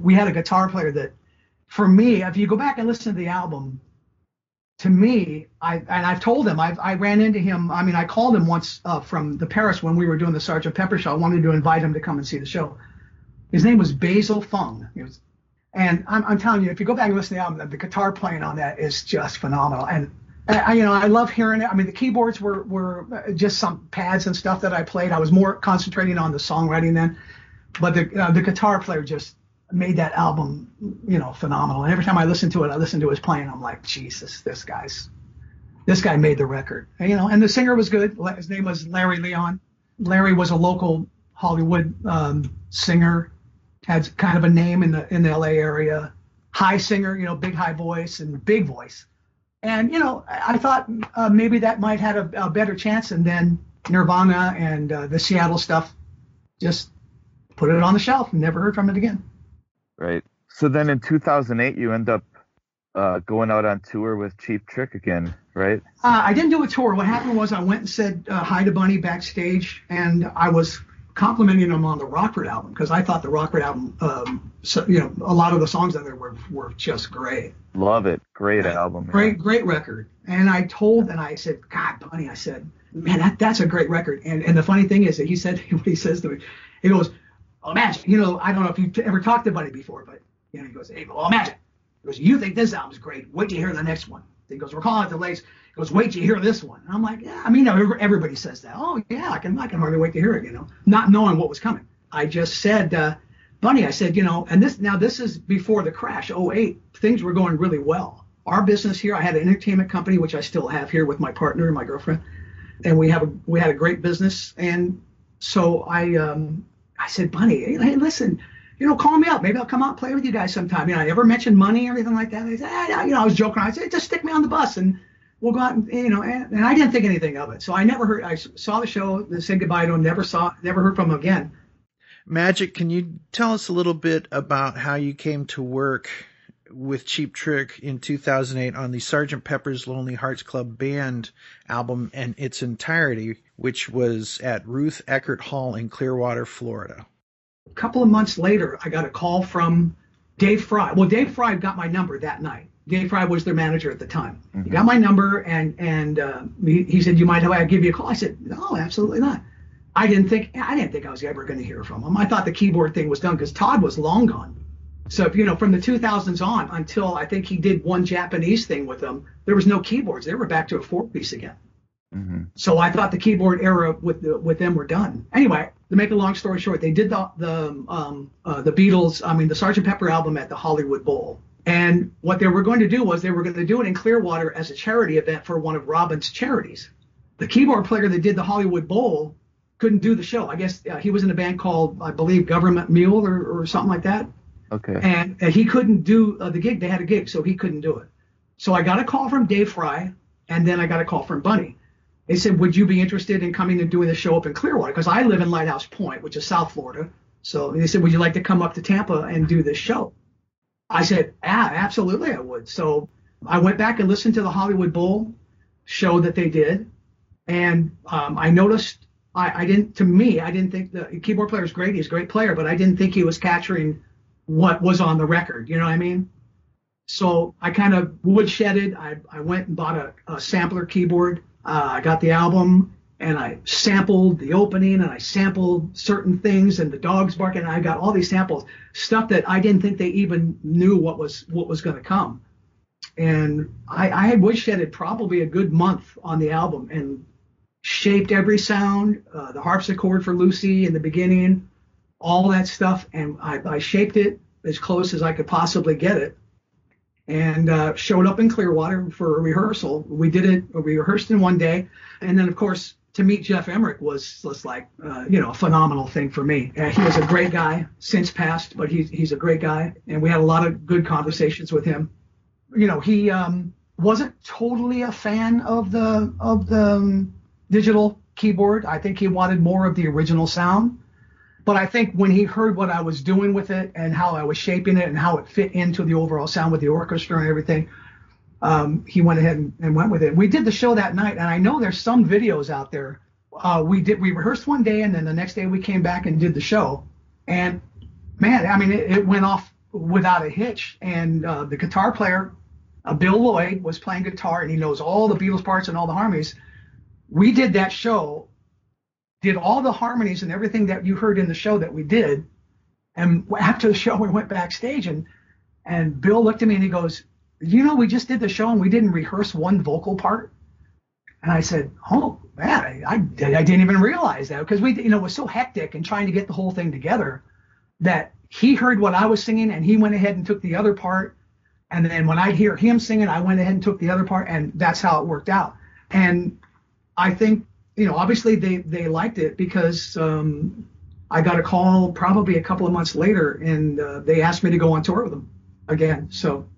We had a guitar player that for me if you go back and listen to the album to me i and i've told him i i ran into him i mean i called him once uh, from the paris when we were doing the sergeant pepper show i wanted to invite him to come and see the show his name was basil fung was and I'm, I'm telling you if you go back and listen to the album the guitar playing on that is just phenomenal and I, you know, I love hearing it. I mean, the keyboards were were just some pads and stuff that I played. I was more concentrating on the songwriting then, but the uh, the guitar player just made that album, you know, phenomenal. And every time I listen to it, I listen to his playing. I'm like, Jesus, this guy's, this guy made the record. And, you know, and the singer was good. His name was Larry Leon. Larry was a local Hollywood um, singer, had kind of a name in the in the LA area. High singer, you know, big high voice and big voice. And you know, I thought uh, maybe that might had a, a better chance, and then Nirvana and uh, the Seattle stuff just put it on the shelf and never heard from it again. Right. So then in 2008, you end up uh, going out on tour with Cheap Trick again, right? Uh, I didn't do a tour. What happened was I went and said uh, hi to Bunny backstage, and I was complimenting him on the Rockford album because I thought the Rockford album, um, so, you know, a lot of the songs on there were were just great. Love it. Great album. yeah. Great, great record. And I told, and I said, God, Bunny, I said, man, that, that's a great record. And and the funny thing is that he said, what he says to me, he goes, well, imagine, you know, I don't know if you've ever talked to Bunny before, but you know, he goes, hey, well, imagine. He goes, you think this album's great? Wait you hear the next one. He goes, we're calling it the latest. He goes, wait you hear this one. And I'm like, yeah, I mean, everybody says that. Oh yeah, I can, I can hardly wait to hear it, you know, not knowing what was coming. I just said, uh, Bunny, I said, you know, and this now this is before the crash, 08. Things were going really well. Our business here, I had an entertainment company, which I still have here with my partner and my girlfriend, and we have a we had a great business. And so I um, I said, Bunny, hey, listen, you know, call me up. Maybe I'll come out and play with you guys sometime. You know, I never mentioned money or anything like that. I said, ah, you know, I was joking. I said, just stick me on the bus and we'll go out and you know. And, and I didn't think anything of it. So I never heard. I saw the show, said goodbye to him. Never saw, never heard from him again. Magic, can you tell us a little bit about how you came to work with Cheap Trick in 2008 on the Sgt. Pepper's Lonely Hearts Club Band album and its entirety, which was at Ruth Eckerd Hall in Clearwater, Florida? A couple of months later, I got a call from Dave Frey. Well, Dave Frey got my number that night. Dave Frey was their manager at the time. He got my number and and uh, he, he said, "You mind if I give you a call?" I said, "No, absolutely not." I didn't think I didn't think I was ever going to hear from him. I thought the keyboard thing was done because Todd was long gone. So if you know from the 2000s on until I think he did one Japanese thing with them, there was no keyboards. They were back to a four piece again. hmm So I thought the keyboard era with the, with them were done. Anyway, to make a long story short, they did the the um, uh, the Beatles, I mean the Sgt. Pepper album at the Hollywood Bowl. And what they were going to do was they were going to do it in Clearwater as a charity event for one of Robin's charities. The keyboard player that did the Hollywood Bowl couldn't do the show. I guess uh, he was in a band called, I believe, Government Mule or, or something like that Okay. and, and he couldn't do uh, the gig. They had a gig, so he couldn't do it. So I got a call from Dave Frey, and then I got a call from Bunny. They said, "Would you be interested in coming and doing the show up in Clearwater?" Because I live in Lighthouse Point, which is South Florida. So they said, "Would you like to come up to Tampa and do this show?" I said, "Ah, absolutely, I would." So I went back and listened to the Hollywood Bowl show that they did, and um, I noticed I, I didn't. To me, I didn't think the keyboard player is great. He's a great player, but I didn't think he was capturing what was on the record. You know what I mean? So I kind of woodshedded. I, I went and bought a, a sampler keyboard. Uh, I got the album and I sampled the opening and I sampled certain things and the dogs barking. And I got all these samples, stuff that I didn't think they even knew what was what was going to come. And I, I had woodshedded probably a good month on the album and shaped every sound, uh, the harpsichord for Lucy in the beginning, all that stuff, and I, I shaped it as close as I could possibly get it, and uh, showed up in Clearwater for a rehearsal. We did it. We rehearsed in one day, and then of course to meet Geoff Emerick was was like uh, you know a phenomenal thing for me. Uh, he was a great guy, since passed, but he's he's a great guy, and we had a lot of good conversations with him. You know, he um, wasn't totally a fan of the of the um, digital keyboard. I think he wanted more of the original sound. But I think when he heard what I was doing with it and how I was shaping it and how it fit into the overall sound with the orchestra and everything, um, he went ahead and, and went with it. We did the show that night, and I know there's some videos out there. Uh, we did we rehearsed one day, and then the next day we came back and did the show. And man, I mean, it, it went off without a hitch. And uh, the guitar player, uh, Bill Lloyd, was playing guitar, and he knows all the Beatles parts and all the harmonies. We did that show did all the harmonies and everything that you heard in the show that we did. And after the show, we went backstage and and Bill looked at me and he goes, "You know, we just did the show and we didn't rehearse one vocal part." And I said, "Oh man, I, I, I didn't even realize that because we, you know, was so hectic and trying to get the whole thing together that he heard what I was singing and he went ahead and took the other part. And then when I'd hear him singing, I went ahead and took the other part, and that's how it worked out. And I think you know, obviously they they liked it because um, I got a call probably a couple of months later, and uh, they asked me to go on tour with them again. So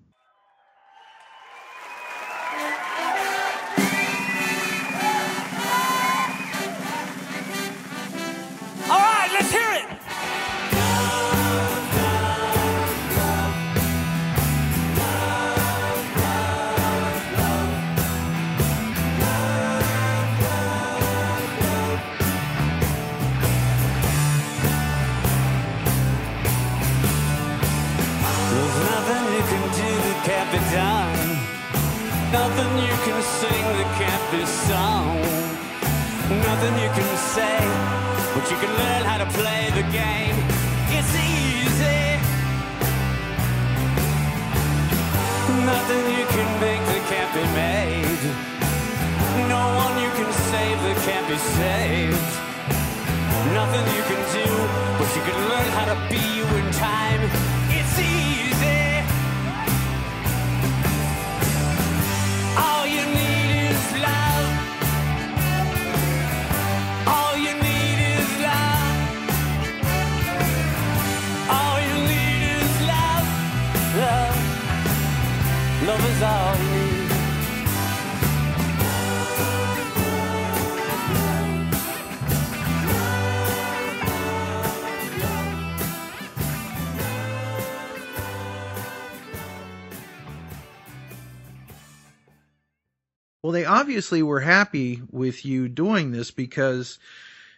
obviously were happy with you doing this because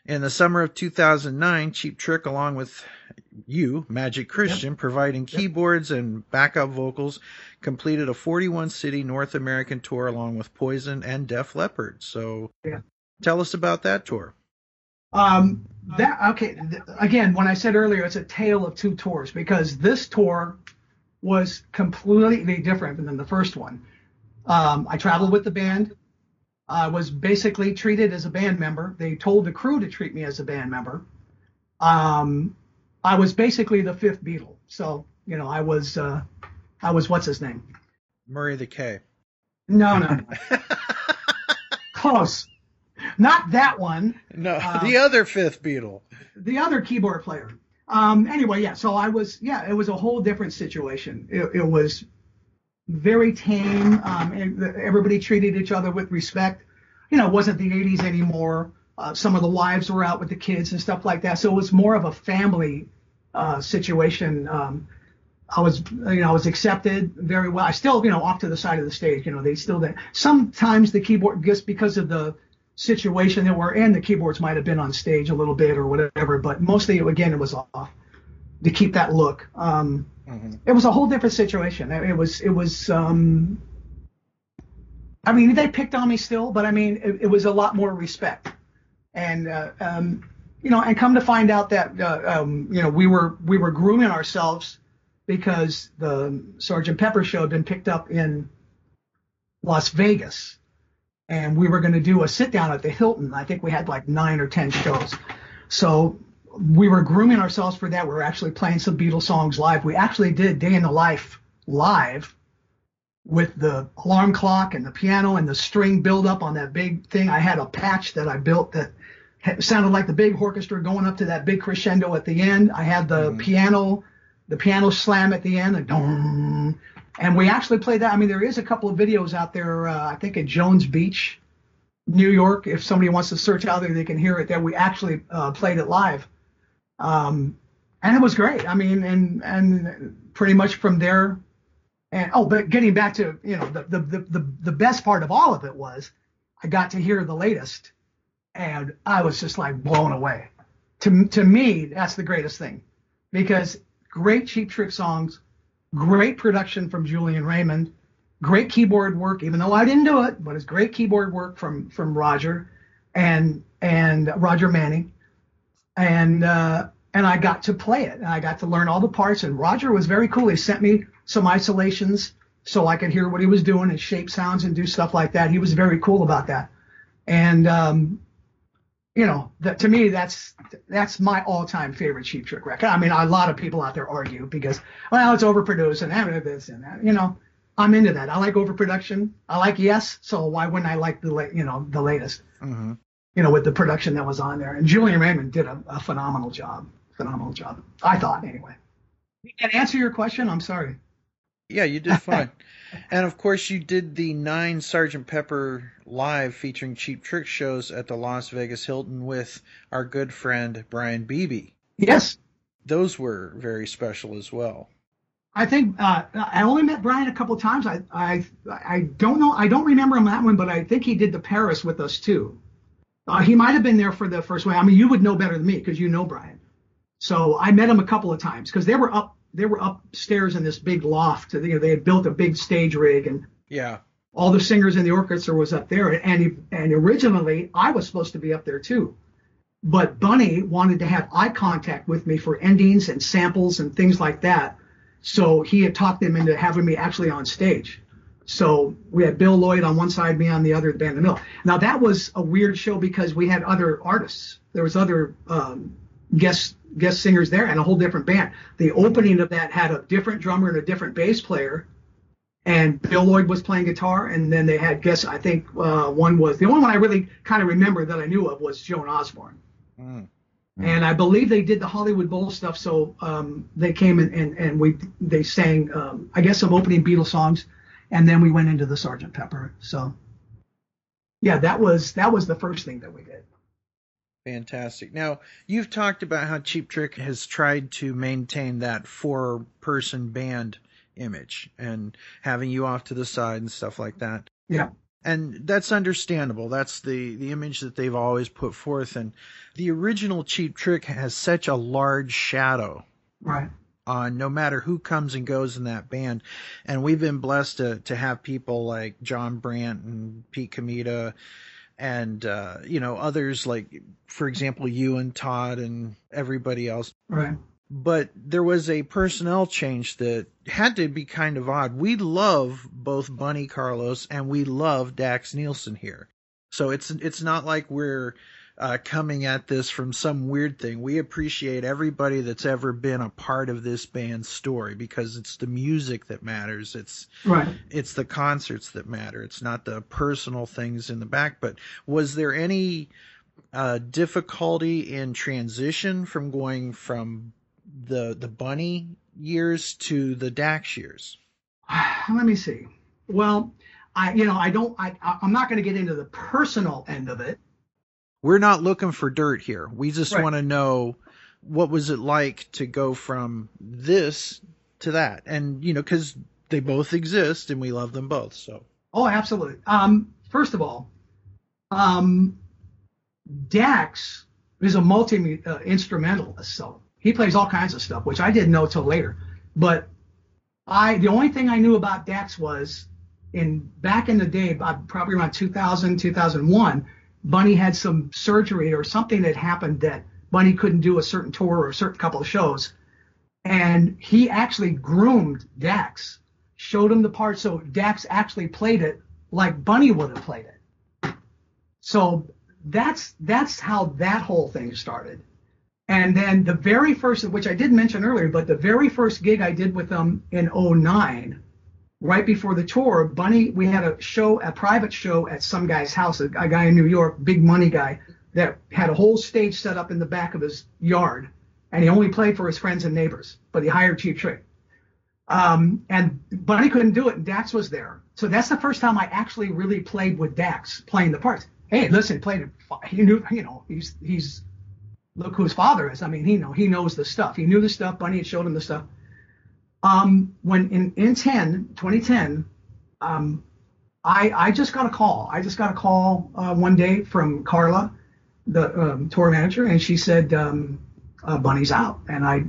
in the summer of 2009, Cheap Trick, along with you, Magic Cristian, providing keyboards and backup vocals, completed a 41 city North American tour along with Poison and Def Leppard. So Yeah. tell us about that tour. Um, that okay. th- Again, when I said earlier, it's a tale of two tours because this tour was completely different than the first one. Um, I traveled with the band. I was basically treated as a band member. They told the crew to treat me as a band member. Um, I was basically the fifth Beatle. So, you know, I was, uh, I was, what's his name? Murray the K. No, no, no. Close. Not that one. No, Um, the other fifth Beatle. the other keyboard player. Um, anyway, yeah. So I was, yeah, it was a whole different situation. It, it was very tame. Um, and everybody treated each other with respect. You know, it wasn't the 80s anymore. Uh, some of the wives were out with the kids and stuff like that. So it was more of a family uh, situation. Um, I was, you know, I was accepted very well. I still, you know, off to the side of the stage. You know, they still did. Sometimes the keyboard, just because of the situation that we're in, the keyboards might have been on stage a little bit or whatever, but mostly, again, it was off to keep that look. Um, It was a whole different situation. It was, it was, um, I mean, they picked on me still, but I mean, it, it was a lot more respect. And, uh, um, you know, and come to find out that, uh, um, you know, we were, we were grooming ourselves because the Sergeant Pepper show had been picked up in Las Vegas and we were going to do a sit down at the Hilton. I think we had like nine or 10 shows. So we were grooming ourselves for that. We were actually playing some Beatles songs live. We actually did Day in the Life live with the alarm clock and the piano and the string build up on that big thing. I had a patch that I built that sounded like the big orchestra going up to that big crescendo at the end. I had the piano, the piano slam at the end, and dong. And we actually played that. I mean, there is a couple of videos out there. Uh, I think at Jones Beach, New York. If somebody wants to search out there, they can hear it. There, we actually uh, played it live, um, and it was great. I mean, and and pretty much from there. And oh, but getting back to you know the the the the, best part of all of it was I got to hear the latest, and I was just like blown away. To to me, that's the greatest thing, because great Cheap Trick songs, great production from Julian Raymond, great keyboard work, even though I didn't do it, but it's great keyboard work from from Roger and and Roger Manning, and uh, and I got to play it, and I got to learn all the parts. And Roger was very cool. He sent me some isolations so I could hear what he was doing and shape sounds and do stuff like that. He was very cool about that, and um, you know, that to me, that's that's my all-time favorite Cheap Trick record. I mean, a lot of people out there argue because, well, it's overproduced and that, this and that. You know, I'm into that. I like overproduction. I like Yes, so why wouldn't I like the la- you know the latest? Mm-hmm. You know, with the production that was on there. And Julian Raymond did a, a phenomenal job. Phenomenal job. I thought anyway. And answer your question, I'm sorry. Yeah, you did fine. and of course, you did the nine Sergeant Pepper live featuring Cheap Trick shows at the Las Vegas Hilton with our good friend Brian Beebe. Yes. Those were very special as well. I think uh, I only met Brian a couple times. I, I I don't know. I don't remember him that one, but I think he did the Paris with us too. Uh, he might have been there for the first one. I mean, you would know better than me because you know Brian. So I met him a couple of times because they were up they were upstairs in this big loft. You know, they had built a big stage rig and Yeah. all the singers in the orchestra was up there. And he, and originally I was supposed to be up there too, but Bunny wanted to have eye contact with me for endings and samples and things like that. So he had talked them into having me actually on stage. So we had Bill Lloyd on one side, me on the other, the band in the middle. Now that was a weird show because we had other artists. There was other um, guest guest singers there and a whole different band. The opening of that had a different drummer and a different bass player and Bill Lloyd was playing guitar, and then they had guests. I think uh, one was the only one I really kind of remember that I knew of was Joan Osborne, Mm. and I believe they did the Hollywood Bowl stuff. So um, they came and, and and we they sang um, I guess some opening Beatles songs, and then we went into the Sergeant Pepper. So yeah, that was that was the first thing that we did. Fantastic. Now, you've talked about how Cheap Trick has tried to maintain that four person band image and having you off to the side and stuff like that. Yeah. And that's understandable. That's the, the image that they've always put forth. And the original Cheap Trick has such a large shadow Right. On no matter who comes and goes in that band. And we've been blessed to, to have people like Jon Brant and Pete Comita and, uh, you know, others like, for example, you and Todd and everybody else. Right. But there was a personnel change that had to be kind of odd. We love both Bunny Carlos and we love Daxx Nielsen here. So it's it's not like we're uh, coming at this from some weird thing. We appreciate everybody that's ever been a part of this band's story because it's the music that matters. It's Right. it's the concerts that matter. It's not the personal things in the back. But was there any uh, difficulty in transition from going from the the bunny years to the Daxx years? Let me see. Well, I you know I don't I I- I'm not going to get into the personal end of it. We're not looking for dirt here. We just Right. want to know what was it like to go from this to that, and you know, because they both exist and we love them both. So Oh, absolutely. Um, first of all, um, Daxx is a multi uh, instrumentalist, so he plays all kinds of stuff, which I didn't know till later. But I, the only thing I knew about Daxx was in back in the day, probably around 2000, 2001, Bunny had some surgery or something that happened that Bunny couldn't do a certain tour or a certain couple of shows, and he actually groomed Daxx, showed him the part, so Daxx actually played it like Bunny would have played it. So that's that's how that whole thing started. And then the very first, which I did mention earlier, but the very first gig I did with them in 09, right before the tour, Bunny, we had a show, a private show at some guy's house, a, guy in New York, big money guy, that had a whole stage set up in the back of his yard. And he only played for his friends and neighbors, but he hired Cheap Trick. Um, and Bunny couldn't do it, and Daxx was there. So that's the first time I actually really played with Daxx, playing the parts. Hey, listen, played it. He knew, you know, he's he's look who his father is. I mean, he know he knows the stuff. He knew the stuff. Bunny had showed him the stuff. Um, when in in 10, 2010, um, I I just got a call. I just got a call uh, one day from Carla, the um, tour manager, and she said um, uh, Bunny's out, and I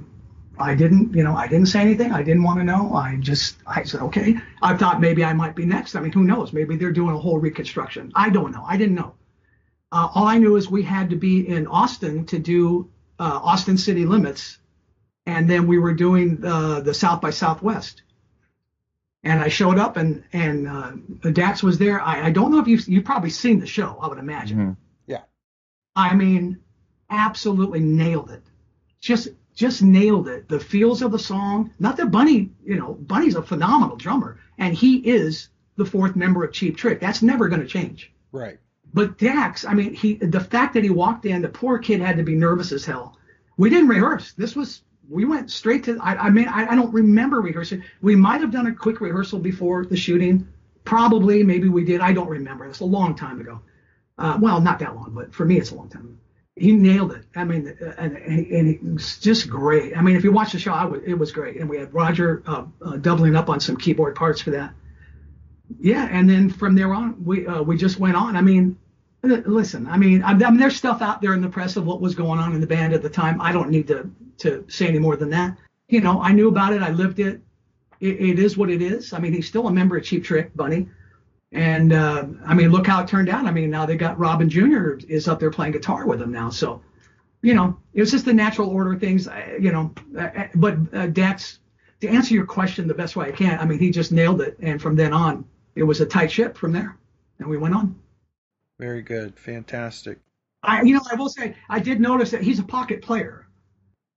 I didn't, you know, I didn't say anything. I didn't want to know. I just, I said, okay. I thought maybe I might be next. I mean, who knows? Maybe they're doing a whole reconstruction. I don't know. I didn't know. Uh, all I knew is we had to be in Austin to do uh, Austin City Limits, and then we were doing uh, the South by Southwest. And I showed up, and and uh, Daxx was there. I, I don't know if you've you've probably seen the show. I would imagine. Yeah. I mean, absolutely nailed it. Just just nailed it. The feels of the song. Not that Bunny, you know, Bunny's a phenomenal drummer, and he is the fourth member of Cheap Trick. That's never going to change. right. But Daxx, I mean, he the fact that he walked in, the poor kid had to be nervous as hell. We didn't rehearse. This was we went straight to. I, I mean, I, I don't remember rehearsing. We might have done a quick rehearsal before the shooting. Probably, maybe we did. I don't remember. It's a long time ago. Uh, well, not that long, but for me, it's a long time. He nailed it. I mean, uh, and, and, it was just great. I mean, if you watch the show, I was, it was great. And we had Roger uh, uh, doubling up on some keyboard parts for that. Yeah, and then from there on, we uh, we just went on. I mean, Listen, I mean, I, I mean, there's stuff out there in the press of what was going on in the band at the time. I don't need to to say any more than that. You know, I knew about it. I lived it. It, it is what it is. I mean, he's still a member of Cheap Trick, Bunny. And uh, I mean, look how it turned out. I mean, now they got Robin Jr. is up there playing guitar with him now. So, you know, it was just the natural order of things. uh, You know, uh, but uh, Daxx, to answer your question the best way I can, I mean, he just nailed it. And from then on, it was a tight ship from there, and we went on. Very good. Fantastic. I, you know, I will say I did notice that he's a pocket player.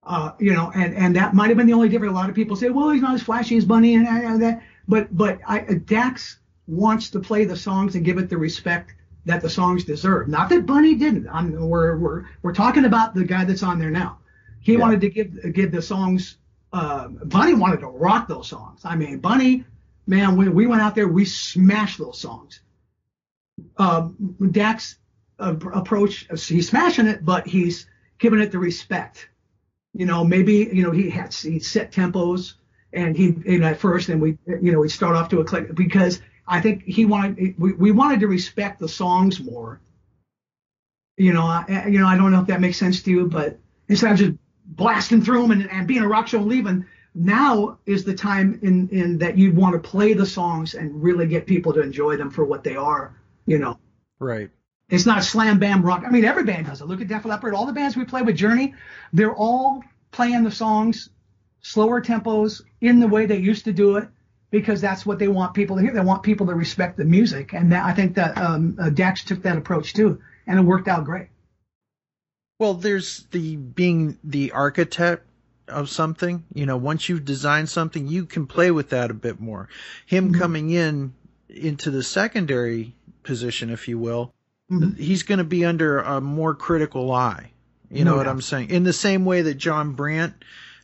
Uh, you know, and and that might have been the only difference. A lot of people say, well, he's not as flashy as Bunny and, and that, but but I, Daxx wants to play the songs and give it the respect that the songs deserve. Not that Bunny didn't. I'm, we're we're we're talking about the guy that's on there now. He Yeah. wanted to give give the songs. Uh, Bunny wanted to rock those songs. I mean, Bunny, man, we we went out there, we smashed those songs. Um, uh, approach, he's smashing it, but he's giving it the respect. You know, maybe you know he had he set tempos, and he you know, at first, and we you know we start off to a click because I think he wanted we, we wanted to respect the songs more. You know, I, you know I don't know if that makes sense to you, but instead of just blasting through them and, and being a rock show and leaving, now is the time in in that you want to play the songs and really get people to enjoy them for what they are. You know. Right. It's not slam bam rock. I mean, every band does it. Look at Def Leppard. All the bands we play with Journey, they're all playing the songs slower tempos in the way they used to do it. because that's what they want people to hear. They want people to respect the music, and that, I think that um, uh, Daxx took that approach too, and it worked out great. Well, there's the being the architect of something. You know, once you've designed something, you can play with that a bit more. Him coming in into the secondary position, if you will, he's going to be under a more critical eye. You know No what. I'm saying? In the same way that Jon Brant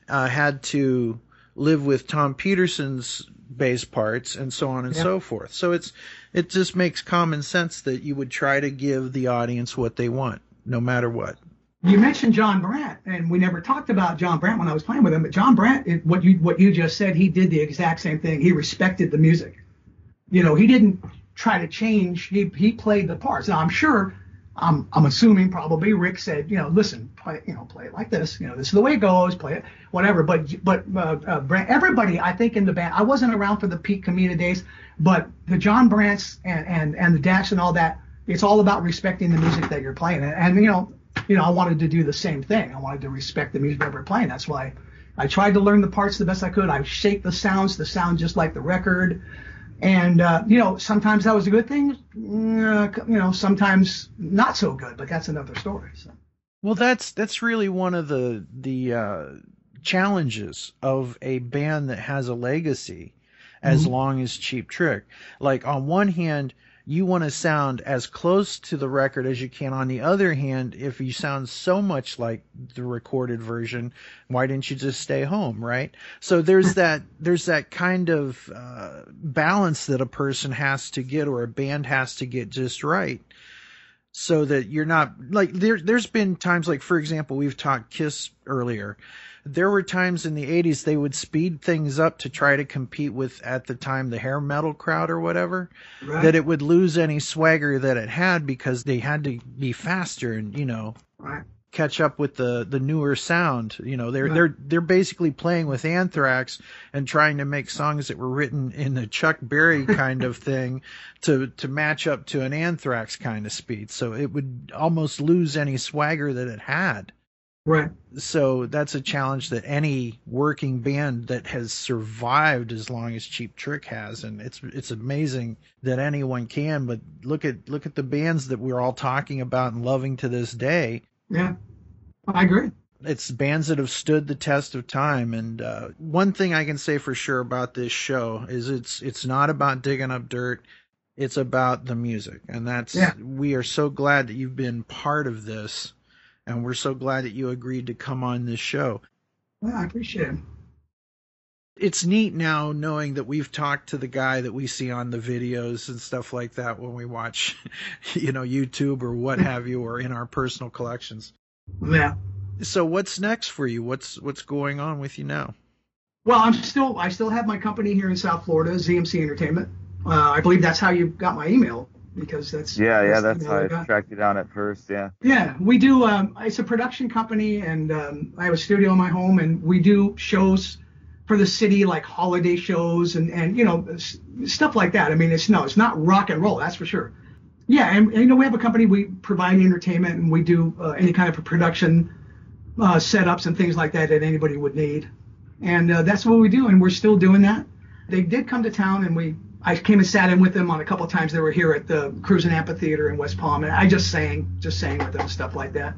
uh, had to live with Tom Petersson's bass parts and so on and Yeah. so forth. So it's it just makes common sense that you would try to give the audience what they want, no matter what. You mentioned Jon Brant, and we never talked about Jon Brant when I was playing with him. But Jon Brant, what you what you just said, he did the exact same thing. He respected the music. You know, he didn't try to change. He he played the parts. Now I'm sure, I'm I'm assuming probably Rick said, you know, listen, play you know play it like this. You know, this is the way it goes. Play it, whatever. But but uh, uh, everybody, I think in the band, I wasn't around for the Pete Comita days, but the Jon Brants and and and the Daxx and all that. It's all about respecting the music that you're playing, and, and you know you know, I wanted to do the same thing. I wanted to respect the music that we're playing. That's why I tried to learn the parts the best I could. I shaped the sounds to sound just like the record. And, uh, you know, sometimes that was a good thing. Uh, you know, sometimes not so good, but that's another story. So. Well, that's that's really one of the the uh, challenges of a band that has a legacy as Mhm. long as Cheap Trick. Like on one hand, you want to sound as close to the record as you can. On the other hand, if you sound so much like the recorded version, why didn't you just stay home, right? So there's that there's that kind of uh, balance that a person has to get or a band has to get just right so that you're not like there there's been times like for example we've talked kiss earlier there were times in the 80s they would speed things up to try to compete with at the time the hair metal crowd or whatever Right. that it would lose any swagger that it had because they had to be faster and you know Right. catch up with the the newer sound you know they're Right. they're they're basically playing with anthrax and trying to make songs that were written in the chuck berry kind of thing to to match up to an anthrax kind of speed so it would almost lose any swagger that it had Right. so that's a challenge that any working band that has survived as long as Cheap Trick has, and it's it's amazing that anyone can. But look at look at the bands that we're all talking about and loving to this day. Yeah. I agree. It's bands that have stood the test of time. And uh, one thing I can say for sure about this show is it's it's not about digging up dirt. It's about the music, and that's Yeah. we are so glad that you've been part of this, and we're so glad that you agreed to come on this show. Yeah, I appreciate it. it's neat now knowing that we've talked to the guy that we see on the videos and stuff like that when we watch, you know, YouTube or what have you, or in our personal collections. Yeah. So what's next for you? What's what's going on with you now? Well, I'm still I still have my company here in South Florida, ZMC Entertainment. Uh, I believe that's how you got my email because that's Yeah, yeah, that's how I tracked you down at first. Yeah. Yeah, we do. Um, it's a production company, and um, I have a studio in my home, and we do shows for the city, like holiday shows, and and you know s- stuff like that. I mean, it's no, it's not rock and roll, that's for sure. Yeah, and, and you know we have a company. We provide entertainment, and we do uh, any kind of production uh, setups and things like that that anybody would need, and uh, that's what we do, and we're still doing that. They did come to town, and we. I came and sat in with them on a couple of times. They were here at the Cruzan Amphitheater in West Palm, and I just sang, just sang with them and stuff like that.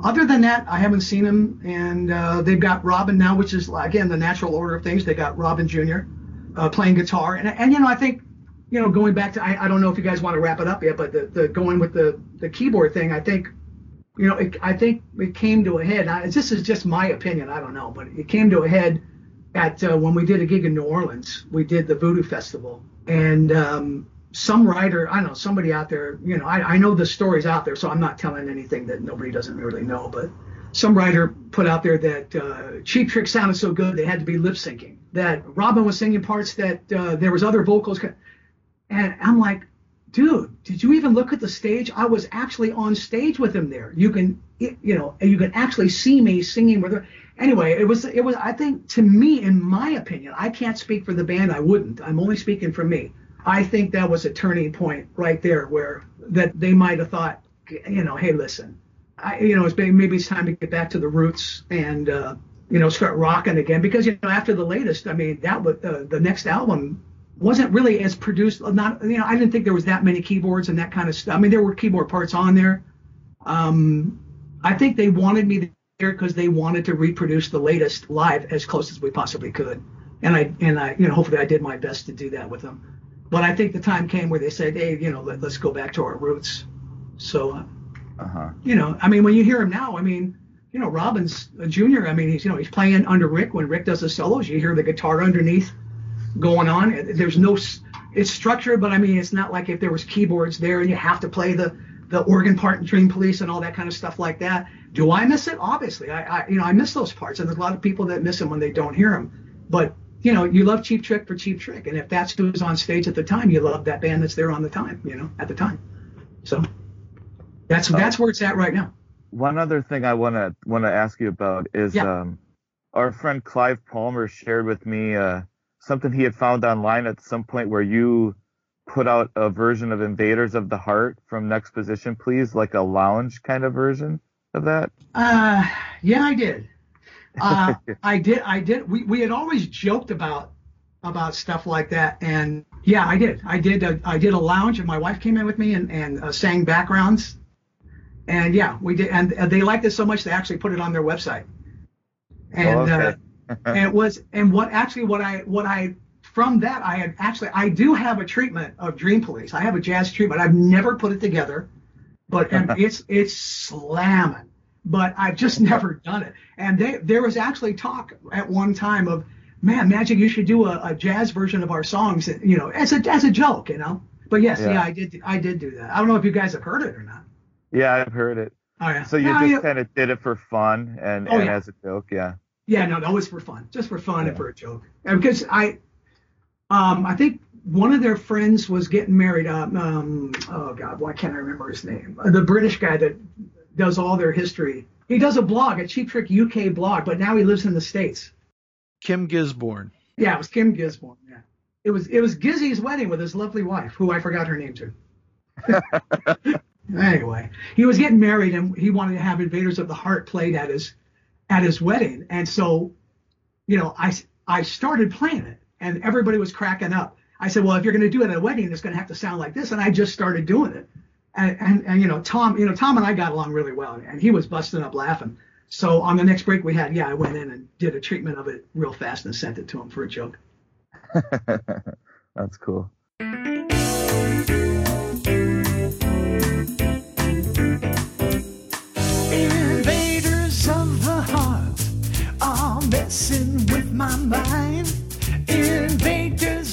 Other than that, I haven't seen them, and uh, they've got Robin now, which is again the natural order of things. They got Robin Jr. Uh, playing guitar, and and you know I think you know going back to I, I don't know if you guys want to wrap it up yet, but the, the going with the the keyboard thing, I think you know it, I think it came to a head. I, this is just my opinion, I don't know, but it came to a head at uh, when we did a gig in New Orleans. We did the Voodoo Festival, and um, some writer, I don't know, somebody out there, you know, I, I know the stories out there, so I'm not telling anything that nobody doesn't really know, but some writer put out there that uh, Cheap Trick sounded so good they had to be lip syncing. That Robin was singing parts that uh, there was other vocals, and I'm like, dude, did you even look at the stage? I was actually on stage with him there. You can, you know, you can actually see me singing with her. Anyway, it was, it was. I think to me, in my opinion, I can't speak for the band. I wouldn't. I'm only speaking for me. I think that was a turning point right there, where that they might have thought, you know, hey, listen, I, you know, it's maybe maybe it's time to get back to the roots and uh, you know, start rocking again because you know after the latest, I mean that was uh, the next album wasn't really as produced. Not you know I didn't think there was that many keyboards and that kind of stuff. I mean there were keyboard parts on there. Um, I think they wanted me because they wanted to reproduce the latest live as close as we possibly could, and I and I you know hopefully I did my best to do that with them. But I think the time came where they said, hey, you know, let, us go back to our roots. So, uh, Uh-huh. you know, I mean, when you hear him now, I mean, you know, Robbins uh, Jr. I mean, he's you know he's playing under Rick when Rick does the solos. You hear the guitar underneath going on. There's no, it's structured, but I mean, it's not like if there was keyboards there and you have to play the the organ part in Dream Police and all that kind of stuff like that. Do I miss it? Obviously, I, I you know I miss those parts, and there's a lot of people that miss them when they don't hear them. But you know, you love Cheap Trick for Cheap Trick, and if that's who's on stage at the time, you love that band that's there on the time, you know, at the time. So that's that's where it's at right now. One other thing I want to want to ask you about is Yeah. um, our friend Clive Palmer shared with me uh, something he had found online at some point where you put out a version of Invaders of the Heart from Next Position, please, like a lounge kind of version of that. Uh, yeah, I did. Uh, I did. I did. We, we had always joked about about stuff like that, and yeah, I did. I did. A, I did a lounge, and my wife came in with me and and uh, sang backgrounds, and yeah, we did. And uh, they liked it so much they actually put it on their website. And Oh, okay. uh, and it was and what actually what I what I from that I had actually I do have a treatment of Dream Police. I have a jazz treatment. I've never put it together, but and it's it's slamming. But I've just never done it. And they, there was actually talk at one time of, man, Magic, you should do a, a jazz version of our songs, you know, as a as a joke, you know. But yes, yeah. Yeah. I did I did do that. I don't know if you guys have heard it or not. Yeah, I've heard it. Oh yeah. So you Yeah, just yeah. kind of did it for fun and, Oh, and yeah. as a joke, yeah. Yeah, no, that was for fun, just for fun and for a joke. And because I, um, I think one of their friends was getting married. Um, um, oh God, why can't I remember his name? The British guy that does all their history. He does a blog, a Cheap Trick UK blog, but now he lives in the states. Kim Gisborne. Yeah, it was Kim Gisborne. Yeah, it was it was Gizzy's wedding with his lovely wife, who I forgot her name to. anyway, he was getting married and he wanted to have Invaders of the Heart played at his at his wedding, and so, you know, I I started playing it, and everybody was cracking up. I said, well, if you're going to do it at a wedding, it's going to have to sound like this, and I just started doing it. And, and and you know, Tom, you know, Tom and I got along really well, and he was busting up laughing. So on the next break we had, yeah, I went in and did a treatment of it real fast and sent it to him for a joke. That's cool. Invaders of the heart are messing with my mind. Invaders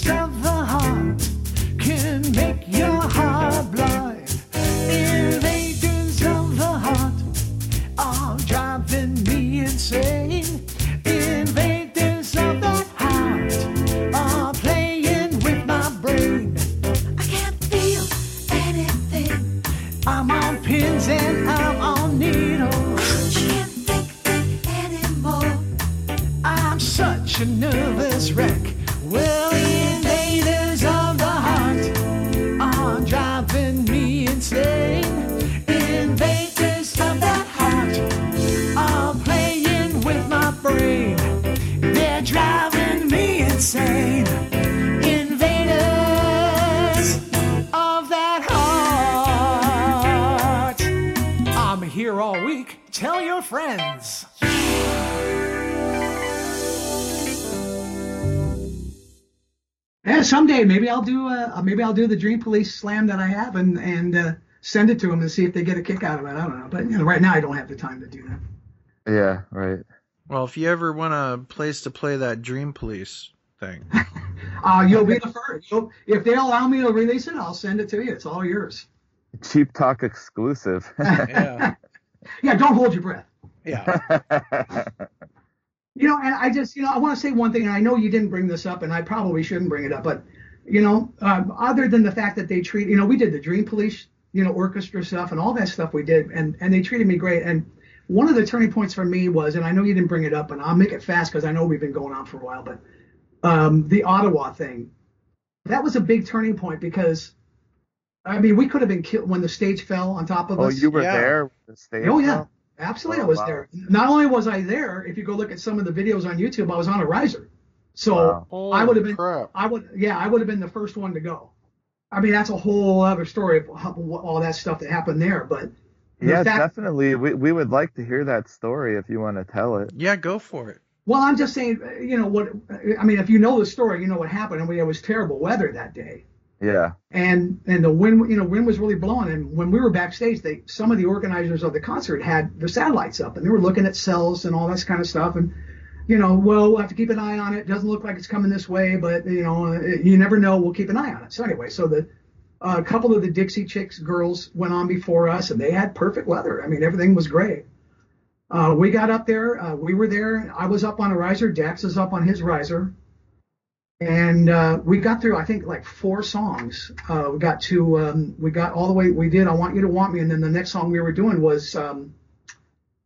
I'll do the Dream Police slam that I have and and uh, send it to them and see if they get a kick out of it. I don't know, but you know, right now I don't have the time to do that. Yeah, right. Well, if you ever want a place to play that Dream Police thing, Uh, you'll be the first. You'll, if they allow me to release it, I'll send it to you. It's all yours. Cheap Talk exclusive. yeah, Yeah, don't hold your breath. yeah. You know, and I just, you know, I want to say one thing, and I know you didn't bring this up, and I probably shouldn't bring it up, but, you know, um, other than the fact that they treat, you know, we did the Dream Police, you know, orchestra stuff and all that stuff we did, and and they treated me great. And one of the turning points for me was, and I know you didn't bring it up, and I'll make it fast because I know we've been going on for a while, but um, the Ottawa thing, that was a big turning point because, I mean, we could have been killed when the stage fell on top of oh, us. Oh, you were Yeah. there? The stage Oh yeah, fell? Absolutely, Oh, I was wow. there. Not only was I there, if you go look at some of the videos on YouTube, I was on a riser. So Wow. I would have been, crap. I would, yeah, I would have been the first one to go. I mean, that's a whole other story of all that stuff that happened there. But Yeah, fact- definitely. We we would like to hear that story if you want to tell it. Yeah, go for it. Well, I'm just saying, you know what? I mean, if you know the story, you know what happened. I mean, it was terrible weather that day, Yeah. and and the wind, you know, wind was really blowing. And when we were backstage, they some of the organizers of the concert had their satellites up, and they were looking at cells and all this kind of stuff. And you know, well, we'll have to keep an eye on it. Doesn't look like it's coming this way, but you know, uh, you never know. We'll keep an eye on it. So anyway, so the uh, a couple of the Dixie Chicks girls went on before us, and they had perfect weather. I mean, everything was great. Uh, we got up there. Uh, we were there. I was up on a riser. Daxx is up on his riser. And uh, we got through, I think, like four songs. Uh, we got to, um, we got all the way. We did "I Want You to Want Me," and then the next song we were doing was um,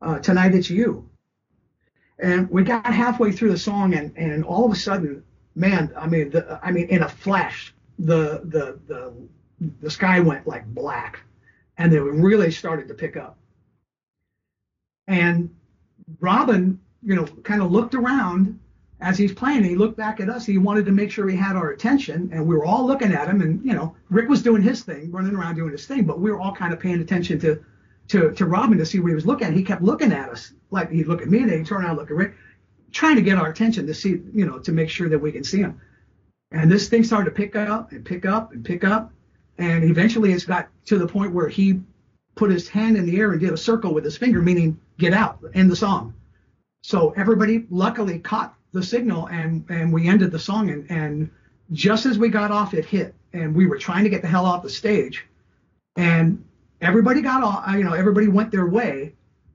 uh, "Tonight It's You." And we got halfway through the song, and and all of a sudden, man, I mean, the, I mean, in a flash, the the the the sky went like black, and it really started to pick up. And Robin, you know, kind of looked around as he's playing. And he looked back at us. He wanted to make sure he had our attention, and we were all looking at him. And you know, Rick was doing his thing, running around doing his thing, but we were all kind of paying attention to to to Robin to see what he was looking at. He kept looking at us, like he'd look at me, then he'd turn around, and look at Rick, trying to get our attention to see, you know, to make sure that we can see him. And this thing started to pick up and pick up and pick up, and eventually it's got to the point where he put his hand in the air and did a circle with his finger, meaning get out, end the song. So everybody luckily caught the signal and and we ended the song and and just as we got off it hit and we were trying to get the hell off the stage and everybody got off uh, you know everybody went their way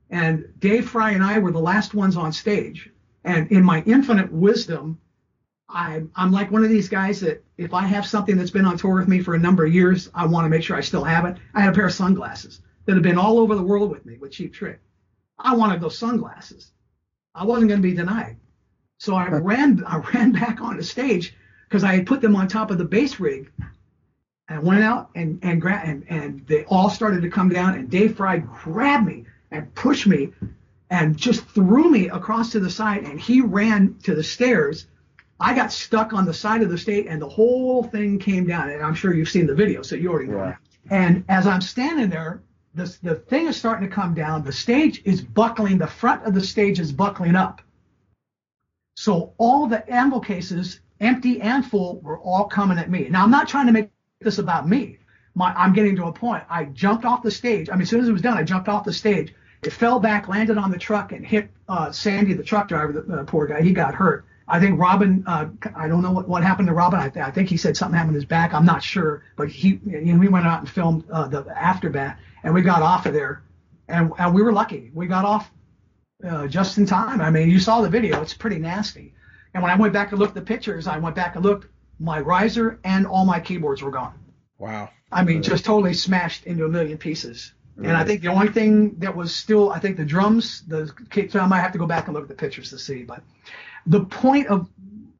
and Dave Frey and I were the last ones on stage. And in my infinite wisdom I I'm like one of these guys that if I have something that's been on tour with me for a number of years I want to make sure I still have it. I had a pair of sunglasses that have been all over the world with me with Cheap Trick. I wanted those sunglasses. I wasn't going to be denied. So I ran I ran back on the stage because I had put them on top of the bass rig. And I went out and and, gra- and and they all started to come down and Dave Frey grabbed me and pushed me and just threw me across to the side and he ran to the stairs. I got stuck on the side of the stage and the whole thing came down. And I'm sure you've seen the video, so you already know. Yeah. And as I'm standing there, the, the thing is starting to come down. The stage is buckling. The front of the stage is buckling up. So all the ammo cases, empty and full, were all coming at me. Now I'm not trying to make this about me. My, I'm getting to a point. I jumped off the stage. I mean, as soon as it was done, I jumped off the stage. It fell back, landed on the truck, and hit uh, Sandy, the truck driver, the uh, poor guy. He got hurt. I think Robin. Uh, I don't know what, what happened to Robin. I, th- I think he said something happened to his back. I'm not sure, but he, you know, we went out and filmed uh, the aftermath, and we got off of there, and, and we were lucky. We got off uh, just in time. I mean, you saw the video; it's pretty nasty. And when I went back and looked at the pictures, I went back and looked. My riser and all my keyboards were gone. Wow. I mean, just totally smashed into a million pieces. And I think the only thing that was still, I think the drums, the so I might have to go back and look at the pictures to see. But the point of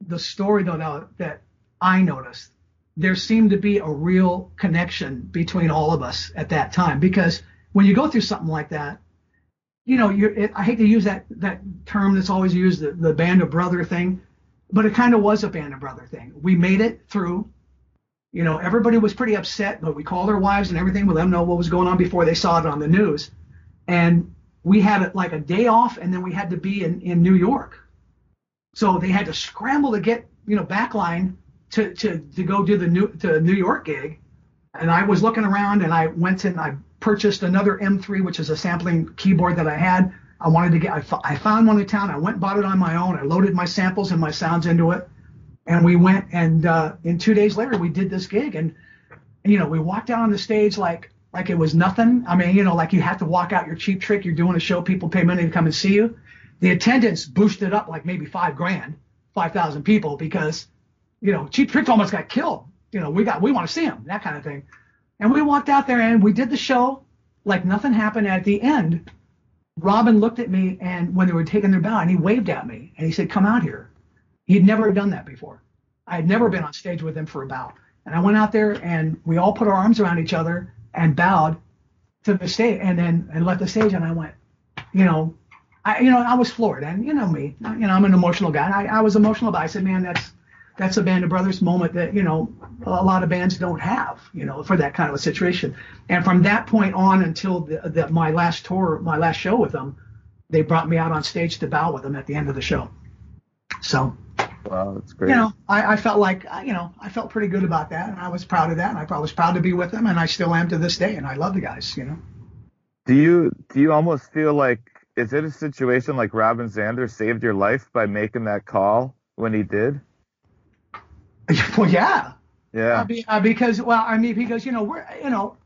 the story, though, now that I noticed, there seemed to be a real connection between all of us at that time because when you go through something like that, you know, you're, it, I hate to use that that term that's always used, the, the band of brother thing, but it kind of was a band of brother thing. We made it through. You know, everybody was pretty upset, but we called our wives and everything. We let them know what was going on before they saw it on the news. And we had like a day off, and then we had to be in, in New York. So they had to scramble to get, you know, backline to, to, to go do the new to New York gig. And I was looking around and I went and I purchased another M3, which is a sampling keyboard that I had. I wanted to get, I, found one in town. I went and bought it on my own. I loaded my samples and my sounds into it. And we went and, uh, two days later we did this gig and, you know, we walked out on the stage like, like it was nothing. I mean, you know, like you have to walk out your cheap trick. You're doing a show. People pay money to come and see you. The attendance boosted up like maybe five grand, 5,000 people because, you know, Cheap Trick almost got killed. You know, we got, we want to see him, that kind of thing. And we walked out there and we did the show like nothing happened. At the end, Robin looked at me and when they were taking their bow and he waved at me and he said, come out here. He'd never done that before. I had never been on stage with him for a bow. And I went out there and we all put our arms around each other and bowed to the stage and then and left the stage and I went, you know, I you know I was floored, and you know me, you know I'm an emotional guy. I, I was emotional, but I said, man, that's that's a band of brothers moment that you know a lot of bands don't have, you know, for that kind of a situation. And from that point on until the, the, my last tour, my last show with them, they brought me out on stage to bow with them at the end of the show. So Wow, that's great. you know, I, I felt like, you know, I felt pretty good about that, and I was proud of that, and I was proud to be with them, and I still am to this day, and I love the guys, you know. Do you do you almost feel like is it a situation like Robin Zander saved your life by making that call when he did? well, yeah, Yeah. Uh, uh, because, well, I mean, because you know, we're, you know,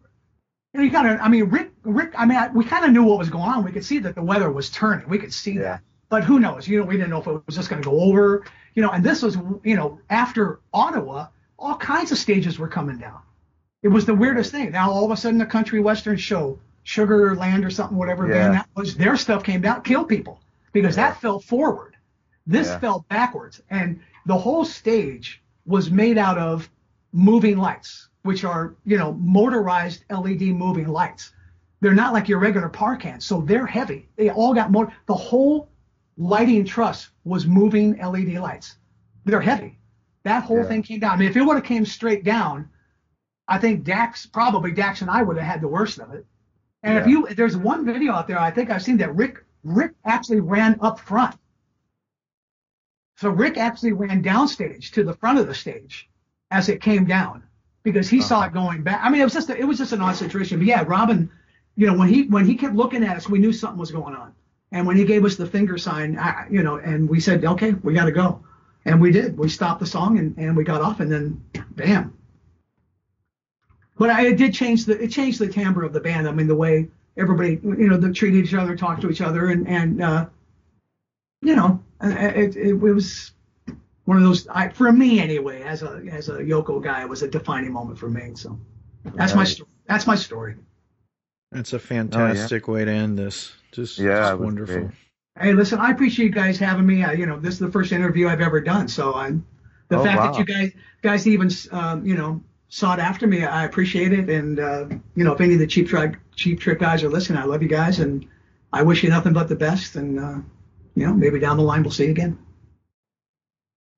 you, know, you kind of, I mean, Rick, Rick, I mean, I, we kind of knew what was going on. We could see that the weather was turning. We could see that, but who knows? You know, we didn't know if it was just going to go over. You know, and this was, you know, after Ottawa, all kinds of stages were coming down. It was the weirdest thing. Now all of a sudden, the country western show, Sugarland or something, whatever Yeah. band that was, their stuff came down, killed people because that fell forward. This Yeah. fell backwards, and the whole stage was made out of moving lights, which are you know motorized LED moving lights. They're not like your regular par cans, so they're heavy. They all got more. The whole lighting truss was moving LED lights. They're heavy. That whole Yeah. thing came down. I mean, if it would have came straight down, I think Daxx probably Daxx and I would have had the worst of it. And if you there's one video out there, I think I've seen that Rick Rick actually ran up front. So Rick actually ran downstage to the front of the stage as it came down because he saw it going back. I mean, it was just a, it was just an odd situation. But yeah, Robin, you know, when he when he kept looking at us, we knew something was going on. And when he gave us the finger sign, I, you know, and we said, okay, we got to go, and we did. We stopped the song and, and we got off, and then bam. But I, it did change the it changed the timbre of the band. I mean, the way everybody, you know, they treated each other, talked to each other, and and uh, you know, it, it, it was one of those I, for me anyway as a as a Yoko guy it was a defining moment for me so that's my Right. story that's my story That's a fantastic way to end this. Just, Yeah, just wonderful. great. hey listen I appreciate you guys having me I, you know this is the first interview I've ever done so I'm the Oh, fact wow. that you guys guys even um, you know sought after me I appreciate it and uh, you know if any of the cheap trick cheap trick guys are listening I love you guys and I wish you nothing but the best and uh, you know maybe down the line we'll see you again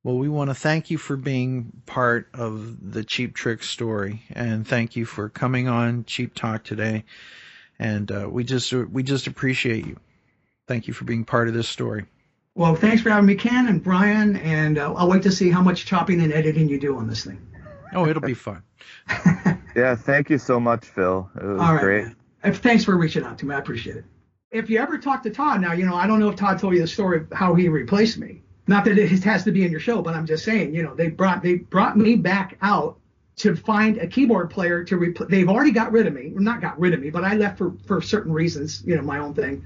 Well, we want to thank you for being part of the Cheap Trick story, and thank you for coming on Cheap Talk today. And uh, we just we just appreciate you. Thank you for being part of this story. Well, thanks for having me, Ken and Brian, and uh, I'll wait to see how much chopping and editing you do on this thing. Oh, it'll be fun. Yeah, thank you so much, Phil. It was All right, great. man. Uh, Thanks for reaching out to me. I appreciate it. If you ever talk to Todd, now, you know, I don't know if Todd told you the story of how he replaced me. Not that it has to be in your show, but I'm just saying, you know, they brought they brought me back out to find a keyboard player to replace. They've already got rid of me, well, not got rid of me, but I left for for certain reasons, you know, my own thing.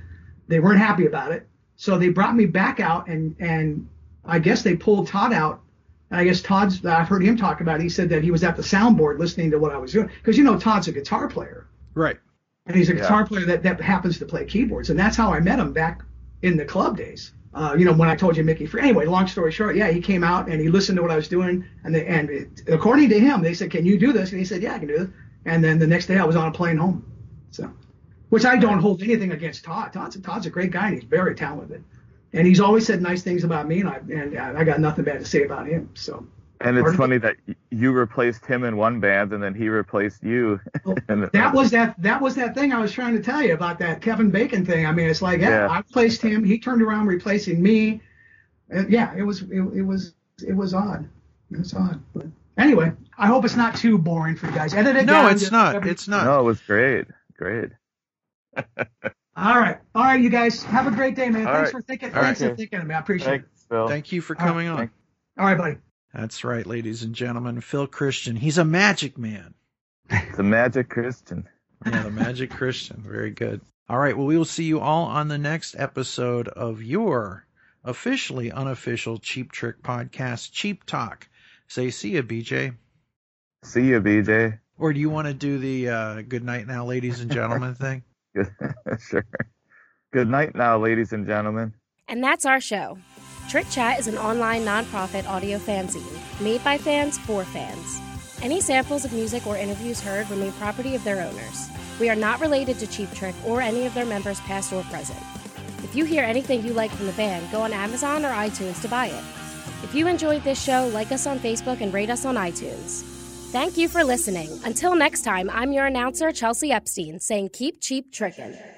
They weren't happy about it, so they brought me back out, and and I guess they pulled Todd out. And I guess Todd's. I've heard him talk about. It. He said that he was at the soundboard listening to what I was doing because you know Todd's a guitar player Right. and he's a Yeah. guitar player that, that happens to play keyboards, and that's how I met him back in the club days. Uh, you know, when I told you Mickey Free. Anyway, long story short, yeah, he came out and he listened to what I was doing, and they, and it, according to him, they said, "Can you do this?" And he said, "Yeah, I can do this." And then the next day, I was on a plane home. So, which I don't hold anything against Todd. Todd's, Todd's a great guy and he's very talented, and he's always said nice things about me, and I and I got nothing bad to say about him. So. And it's Pardon? funny that you replaced him in one band and then he replaced you. in That was that that was that thing I was trying to tell you about that Kevin Bacon thing. I mean, it's like, yeah, Yeah. I replaced him. He turned around replacing me. And yeah, it was it, it was it was odd. It was odd. But anyway, I hope it's not too boring for you guys. Edit it No, down. it's not. every- It's not. No, it was great. Great. All right, all right, you guys have a great day, man. All thanks right. for thinking. All thanks right. for thinking of me. I appreciate it. Phil. Thank you for All right. coming on. All right, buddy. That's right, ladies and gentlemen. Phil Cristian. He's a magic man. The Magic Cristian. Yeah, the Magic Cristian. Very good. All right. Well, we will see you all on the next episode of your officially unofficial Cheap Trick podcast, Cheap Talk. Say see ya, BJ. See you, BJ. Or do you want to do the uh, good night now, ladies and gentlemen thing? sure. Good night now, ladies and gentlemen. And that's our show. Trick Chat is an online nonprofit audio fanzine made by fans for fans. Any samples of music or interviews heard remain property of their owners. We are not related to Cheap Trick or any of their members, past or present. If you hear anything you like from the band, go on Amazon or iTunes to buy it. If you enjoyed this show, like us on Facebook and rate us on iTunes. Thank you for listening. Until next time, I'm your announcer, Chelsea Epstein, saying keep cheap trickin'.